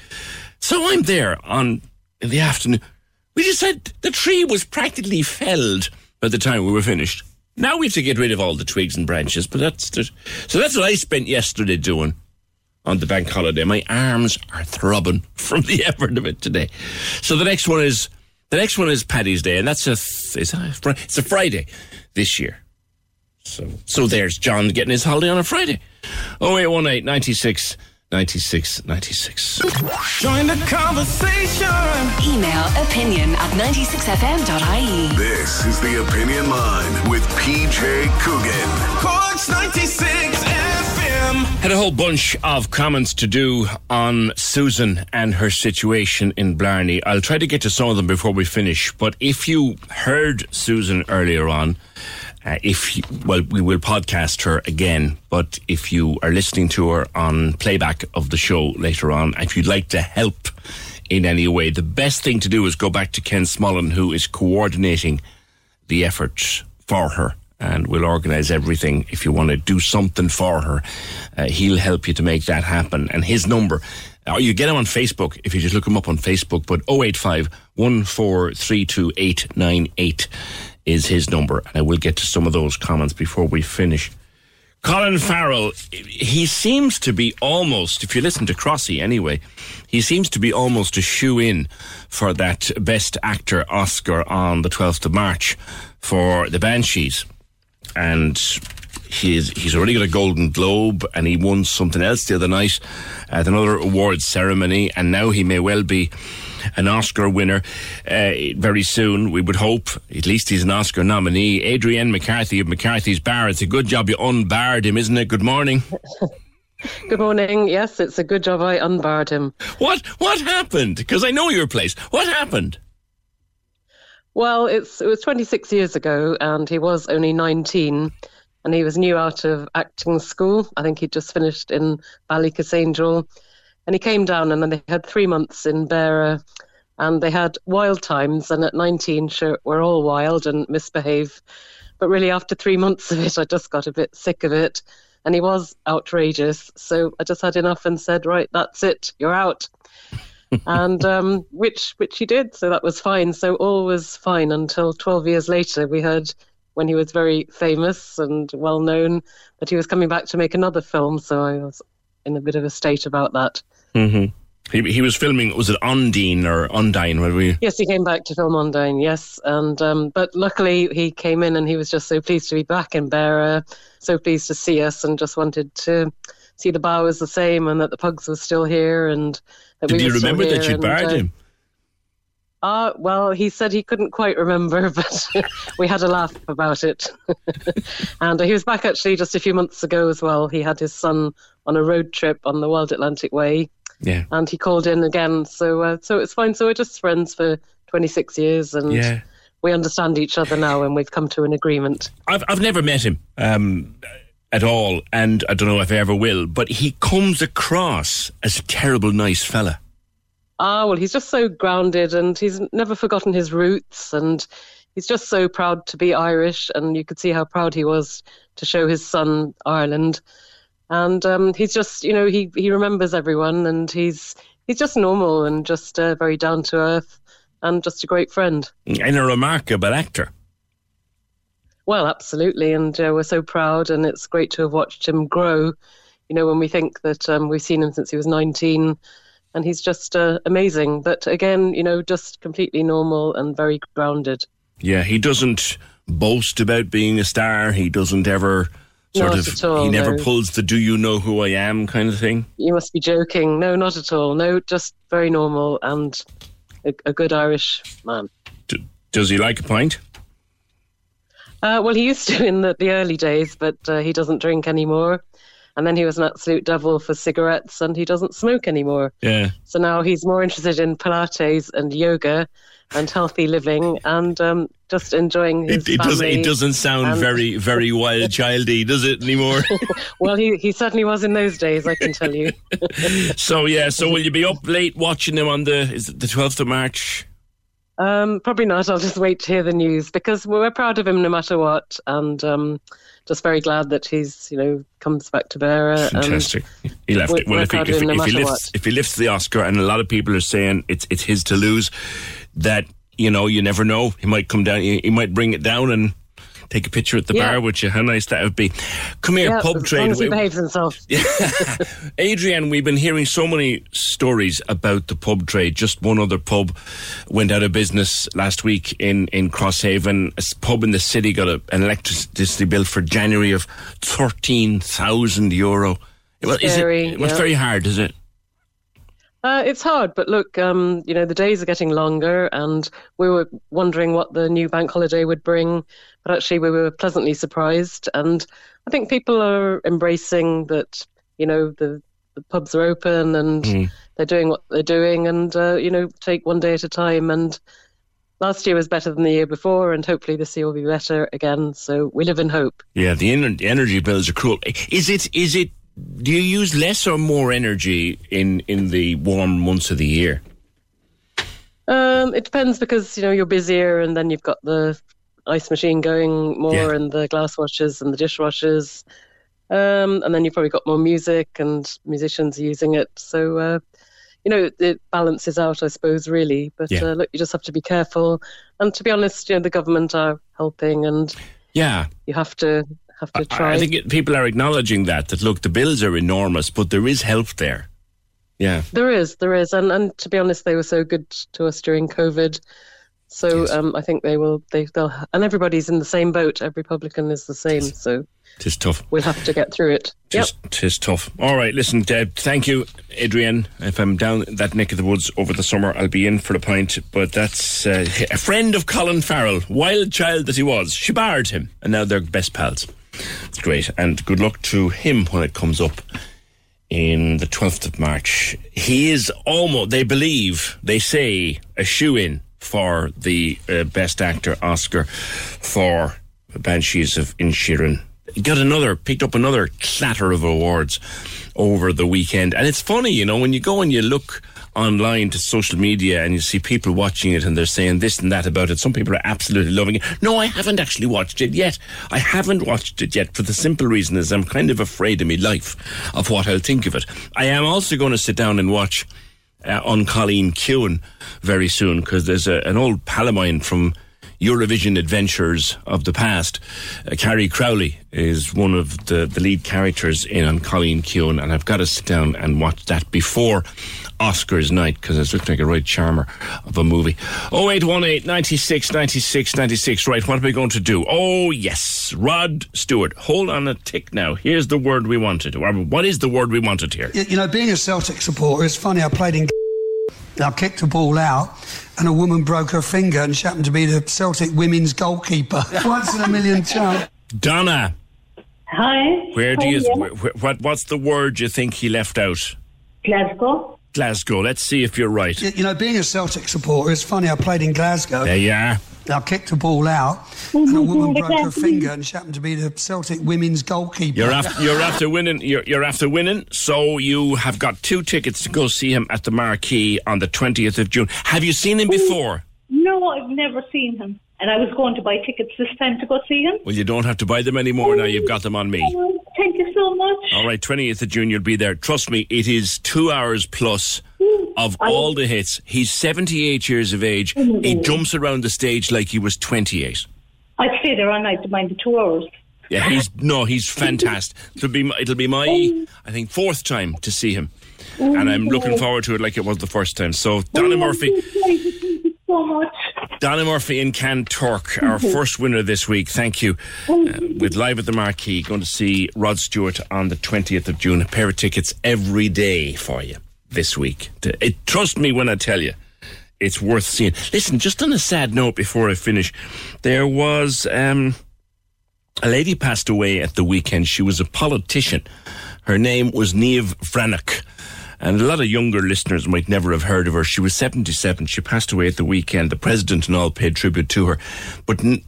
So I'm there on in the afternoon. We just said the tree was practically felled by the time we were finished. Now we have to get rid of all the twigs and branches, but that's the, so that's what I spent yesterday doing on the bank holiday. My arms are throbbing from the effort of it today. So the next one is the next one is Paddy's Day, and that's a that a it's a Friday this year. So so there's John getting his holiday on a Friday. Oh eight one eight ninety six ninety six ninety six. Join the conversation. Email opinion at 96fm.ie. This is the Opinion Line with PJ Coogan. Corks 96 FM. Had a whole bunch of comments to do on Susan and her situation in Blarney. I'll try to get to some of them before we finish. But if you heard Susan earlier on, uh, if you, well, we will podcast her again. But if you are listening to her on playback of the show later on, if you'd like to help in any way, the best thing to do is go back to Ken Smollen, who is coordinating the efforts for her. and we'll organise everything. If you want to do something for her, uh, he'll help you to make that happen. And his number, or you get him on Facebook if you just look him up on Facebook. But 085 1432898 is his number, and I will get to some of those comments before we finish. Colin Farrell, he seems to be almost, if you listen to Crossy anyway, he seems to be almost a shoe in for that Best Actor Oscar on the 12th of March for The Banshees. And he's, he's already got a Golden Globe and he won something else the other night at another awards ceremony, and now he may well be an Oscar winner uh, very soon. We would hope. At least he's an Oscar nominee. Adrienne McCarthy of McCarthy's Bar. It's a good job you unbarred him, isn't it? Good morning. Good morning. Yes, it's a good job I unbarred him. What What happened? Because I know your place. What happened? Well, it's it was 26 years ago, and he was only 19, and he was new out of acting school. I think he'd just finished in Ballykissangel, and he came down, and then they had three months in Beara, and they had wild times. And at 19, sure, we're all wild and misbehave, but really after three months of it, I just got a bit sick of it, and he was outrageous. So I just had enough and said, right, that's it, you're out. and um, which which he did, so that was fine. So all was fine until 12 years later. We heard when he was very famous and well known that he was coming back to make another film. So I was in a bit of a state about that. Mm-hmm. He, he was filming, was it Undine or Undine? Where we? Yes, he came back to film Ondine. Yes, and um, but luckily he came in and he was just so pleased to be back in Beara, so pleased to see us, and just wanted to see the bar was the same and that the pugs were still here and that Did we you were still remember that you and, barred uh, him? Uh, well, he said he couldn't quite remember, but we had a laugh about it. and uh, he was back actually just a few months ago as well. He had his son on a road trip on the Wild Atlantic Way, Yeah. and he called in again. So, uh, so it's fine. So we're just friends for 26 years, and Yeah. we understand each other now, and we've come to an agreement. I've I've never met him um, at all, and I don't know if I ever will. But he comes across as a terrible, nice fella. Ah, well, he's just so grounded and he's never forgotten his roots and he's just so proud to be Irish. And you could see how proud he was to show his son Ireland. And um, he's just, you know, he, he remembers everyone and he's he's just normal and just uh, very down to earth and just a great friend. and a remarkable actor. Well, absolutely. And uh, we're so proud and it's great to have watched him grow. You know, when we think that um, we've seen him since he was 19 and he's just uh, amazing. But again, you know, just completely normal and very grounded. Yeah, he doesn't boast about being a star. He doesn't ever sort Not of. at all, he never no. pulls the "Do you know who I am" kind of thing. You must be joking. No, not at all. No, just very normal and a, a good Irish man. Does he like a pint? Uh, well, he used to in the, the early days, but uh, he doesn't drink anymore. And then he was an absolute devil for cigarettes and he doesn't smoke anymore. Yeah. So now he's more interested in Pilates and yoga and healthy living and um, just enjoying his It, it doesn't. It doesn't sound very, very wild childy, does it anymore? well, he, he certainly was in those days, I can tell you. so yeah. So will you be up late watching him on the is it the twelfth of March? Um, probably not. I'll just wait to hear the news because we're proud of him no matter what, and um, just very glad that he's you know comes back to Beara. Fantastic. He left it. Well, if he, if, no if he lifts, if he lifts the Oscar, and a lot of people are saying it's it's his to lose, that you know you never know. He might come down. He, he might bring it down and take a picture at the Yeah. bar with you. How nice that would be. Come here, yeah, pub trade. he behaves himself. Adrienne, we've been hearing so many stories about the pub trade. Just one other pub went out of business last week in, in Crosshaven. A pub in the city got a, an electricity bill for January of 13,000 euro. Well, is it, Scary, it was yeah. very hard, is it? Uh, it's hard, but look, um, you know, the days are getting longer, and we were wondering what the new bank holiday would bring, but actually, we were pleasantly surprised. And I think people are embracing that, you know, the, the pubs are open and Mm. they're doing what they're doing, and, uh, you know, take one day at a time. And last year was better than the year before, and hopefully this year will be better again. So we live in hope. Yeah, the, the energy bills are cruel. Is it? Is it? Do you use less or more energy in in the warm months of the year? Um, it depends because you know you're busier, and then you've got the ice machine going more Yeah. and the glass washers and the dishwashers. Um, and then you've probably got more music and musicians using it. So, uh, you know, it balances out, I suppose, really. But Yeah. uh, look, you just have to be careful. And to be honest, you know, the government are helping and Yeah. you have to have to I- try. I think it, people are acknowledging that, that look, the bills are enormous, but there is help there. Yeah. There is, there is, and and to be honest, they were so good to us during COVID. So um, I think they will. They they'll, and everybody's in the same boat. Every publican is the same. So Tis tough. we'll have to get through it. Yep. Tis, tis tough. All right, listen, Deb, thank you, Adrienne. If I'm down that neck of the woods over the summer, I'll be in for a pint. But that's uh, a friend of Colin Farrell, wild child that he was. She barred him, and now they're best pals. It's great, and good luck to him when it comes up in the 12th of March. He is almost, they believe, they say, a shoe in for the uh, Best Actor Oscar for Banshees of Inisherin. Got another, picked up another clatter of awards over the weekend. And it's funny, you know, when you go and you look online to social media and you see people watching it and they're saying this and that about it. Some people are absolutely loving it. No, I haven't actually watched it yet. I haven't watched it yet for the simple reason is I'm kind of afraid of my life of what I'll think of it. I am also going to sit down and watch uh, An Cailín Ciúin very soon because there's a, an old pal of mine from Eurovision adventures of the past. Uh, Carrie Crowley is one of the, the lead characters in An Cailín Ciúin, and I've got to sit down and watch that before Oscars night because it's looking like a right charmer of a movie. 0818 96 96 96. Right, what are we going to do? Oh, yes, Rod Stewart. Hold on a tick now. Here's the word we wanted. Or What is the word we wanted here? You, you know, being a Celtic supporter, it's funny. I played in. I kicked a ball out, and a woman broke her finger, and she happened to be the Celtic women's goalkeeper. Once in a million chance. Donna. Hi. Where do How you? are Wh- wh- what What's the word you think he left out? Glasgow. Glasgow. Let's see if you're right. You, you know, being a Celtic supporter, it's funny. I played in Glasgow. There you are. I kicked a ball out, oh, and a woman broke her finger, and she happened to be the Celtic women's goalkeeper. You're after, you're after winning. You're, you're after winning. So you have got two tickets to go see him at the Marquee on the 20th of June. Have you seen him oh, before? No, I've never seen him. And I was going to buy tickets this time to go see him. Well, you don't have to buy them anymore now. You've got them on me. Thank you so much. All right, 20th of June, you'll be there. Trust me, it is two hours plus of all the hits. He's 78 years of age. He jumps around the stage like he was 28. I'd stay there all night to mind the two hours. Yeah, he's no, he's fantastic. It'll be my- it'll be my I think fourth time to see him, and I'm looking forward to it like it was the first time. So Donna Murphy, Thank you so much. Donna Murphy in Kanturk, our first winner this week. Thank you. Uh, with live at the Marquee, going to see Rod Stewart on the 20th of June. A pair of tickets every day for you this week. It, trust me when I tell you. It's worth seeing. Listen, just on a sad note before I finish, there was um, a lady passed away at the weekend. She was a politician. Her name was Niamh Bhreathnach. And a lot of younger listeners might never have heard of her. She was 77. She passed away at the weekend. The president and all paid tribute to her. But n-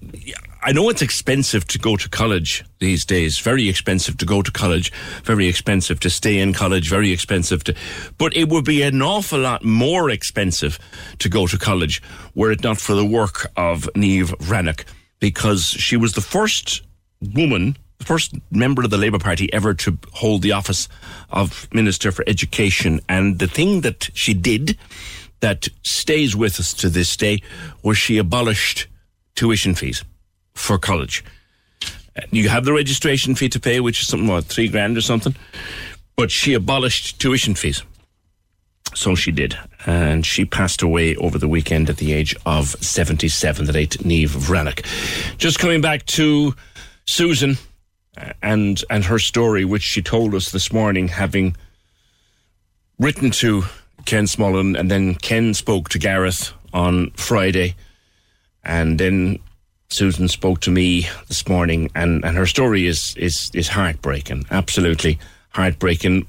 I know it's expensive to go to college these days. Very expensive to go to college. Very expensive to stay in college. Very expensive to. But it would be an awful lot more expensive to go to college were it not for the work of Niamh Bhreathnach because she was the first woman, first member of the Labour Party ever to hold the office of Minister for Education. And the thing that she did that stays with us to this day was she abolished tuition fees for college. You have the registration fee to pay, which is something, what, three grand or something? But she abolished tuition fees. So she did. And she passed away over the weekend at the age of 77, the late Niamh Bhreathnach. Just coming back to Susan and, and her story, which she told us this morning, having written to Ken Smullen, and then Ken spoke to Gareth on Friday, and then Susan spoke to me this morning, and, and her story is, is, is heartbreaking, absolutely heartbreaking.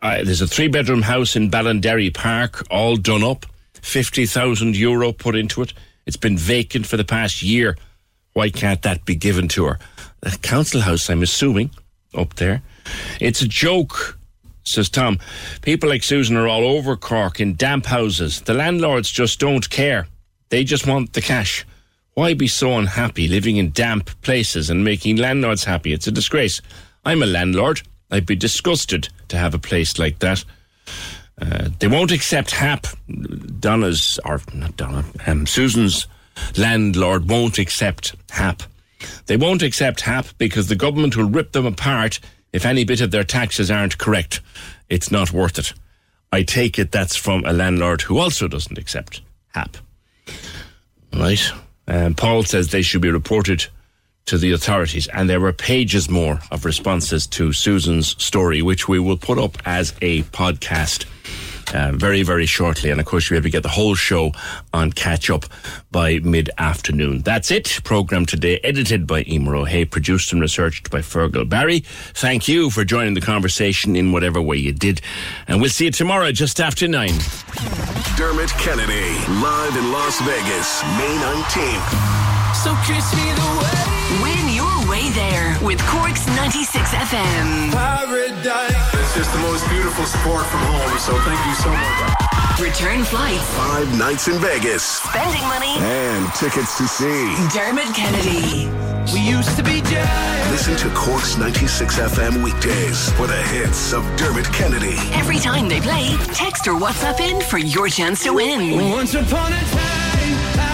Uh, there's a three bedroom house in Ballinderry Park, all done up, 50,000 euro put into it. It's been vacant for the past year. Why can't that be given to her? A council house, I'm assuming, up there. It's a joke, says Tom. People like Susan are all over Cork in damp houses. The landlords just don't care. They just want the cash. Why be so unhappy living in damp places and making landlords happy? It's a disgrace. I'm a landlord. I'd be disgusted to have a place like that. Uh, they won't accept HAP. Donna's, or not Donna, um, Susan's landlord won't accept HAP. They won't accept HAP because the government will rip them apart if any bit of their taxes aren't correct. It's not worth it. I take it that's from a landlord who also doesn't accept HAP. Right? Um, Paul says they should be reported to the authorities, and there were pages more of responses to Susan's story, which we will put up as a podcast. Uh, very, very shortly. And of course, you'll be able to get the whole show on catch up by mid afternoon. That's it. Program today, edited by Emer O'Hay, produced and researched by Fergal Barry. Thank you for joining the conversation in whatever way you did. And we'll see you tomorrow just after nine. Dermot Kennedy, live in Las Vegas, May 19th. So kiss me the way. Win way there with Cork's 96 FM. Paradise. It's just the most beautiful sport from home, so thank you so much. Return flights, Five nights in Vegas. spending money. And tickets to see. Dermot Kennedy. We used to be giants. Listen to Cork's 96 FM weekdays for the hits of Dermot Kennedy. Every time they play, text or WhatsApp in for your chance to win. Once upon a time,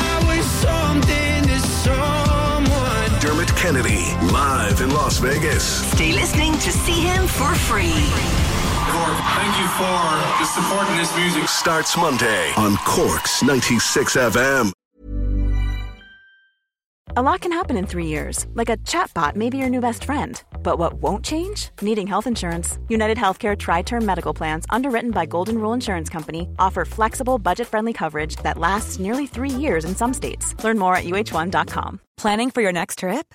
Kennedy, live in Las Vegas. Stay listening to see him for free. Cork, thank you for the support in this music. Starts Monday on Cork's 96 FM. A lot can happen in three years, like a chatbot may be your new best friend. But what won't change? Needing health insurance. United Healthcare Tri Term Medical Plans, underwritten by Golden Rule Insurance Company, offer flexible, budget friendly coverage that lasts nearly three years in some states. Learn more at uh1.com. Planning for your next trip?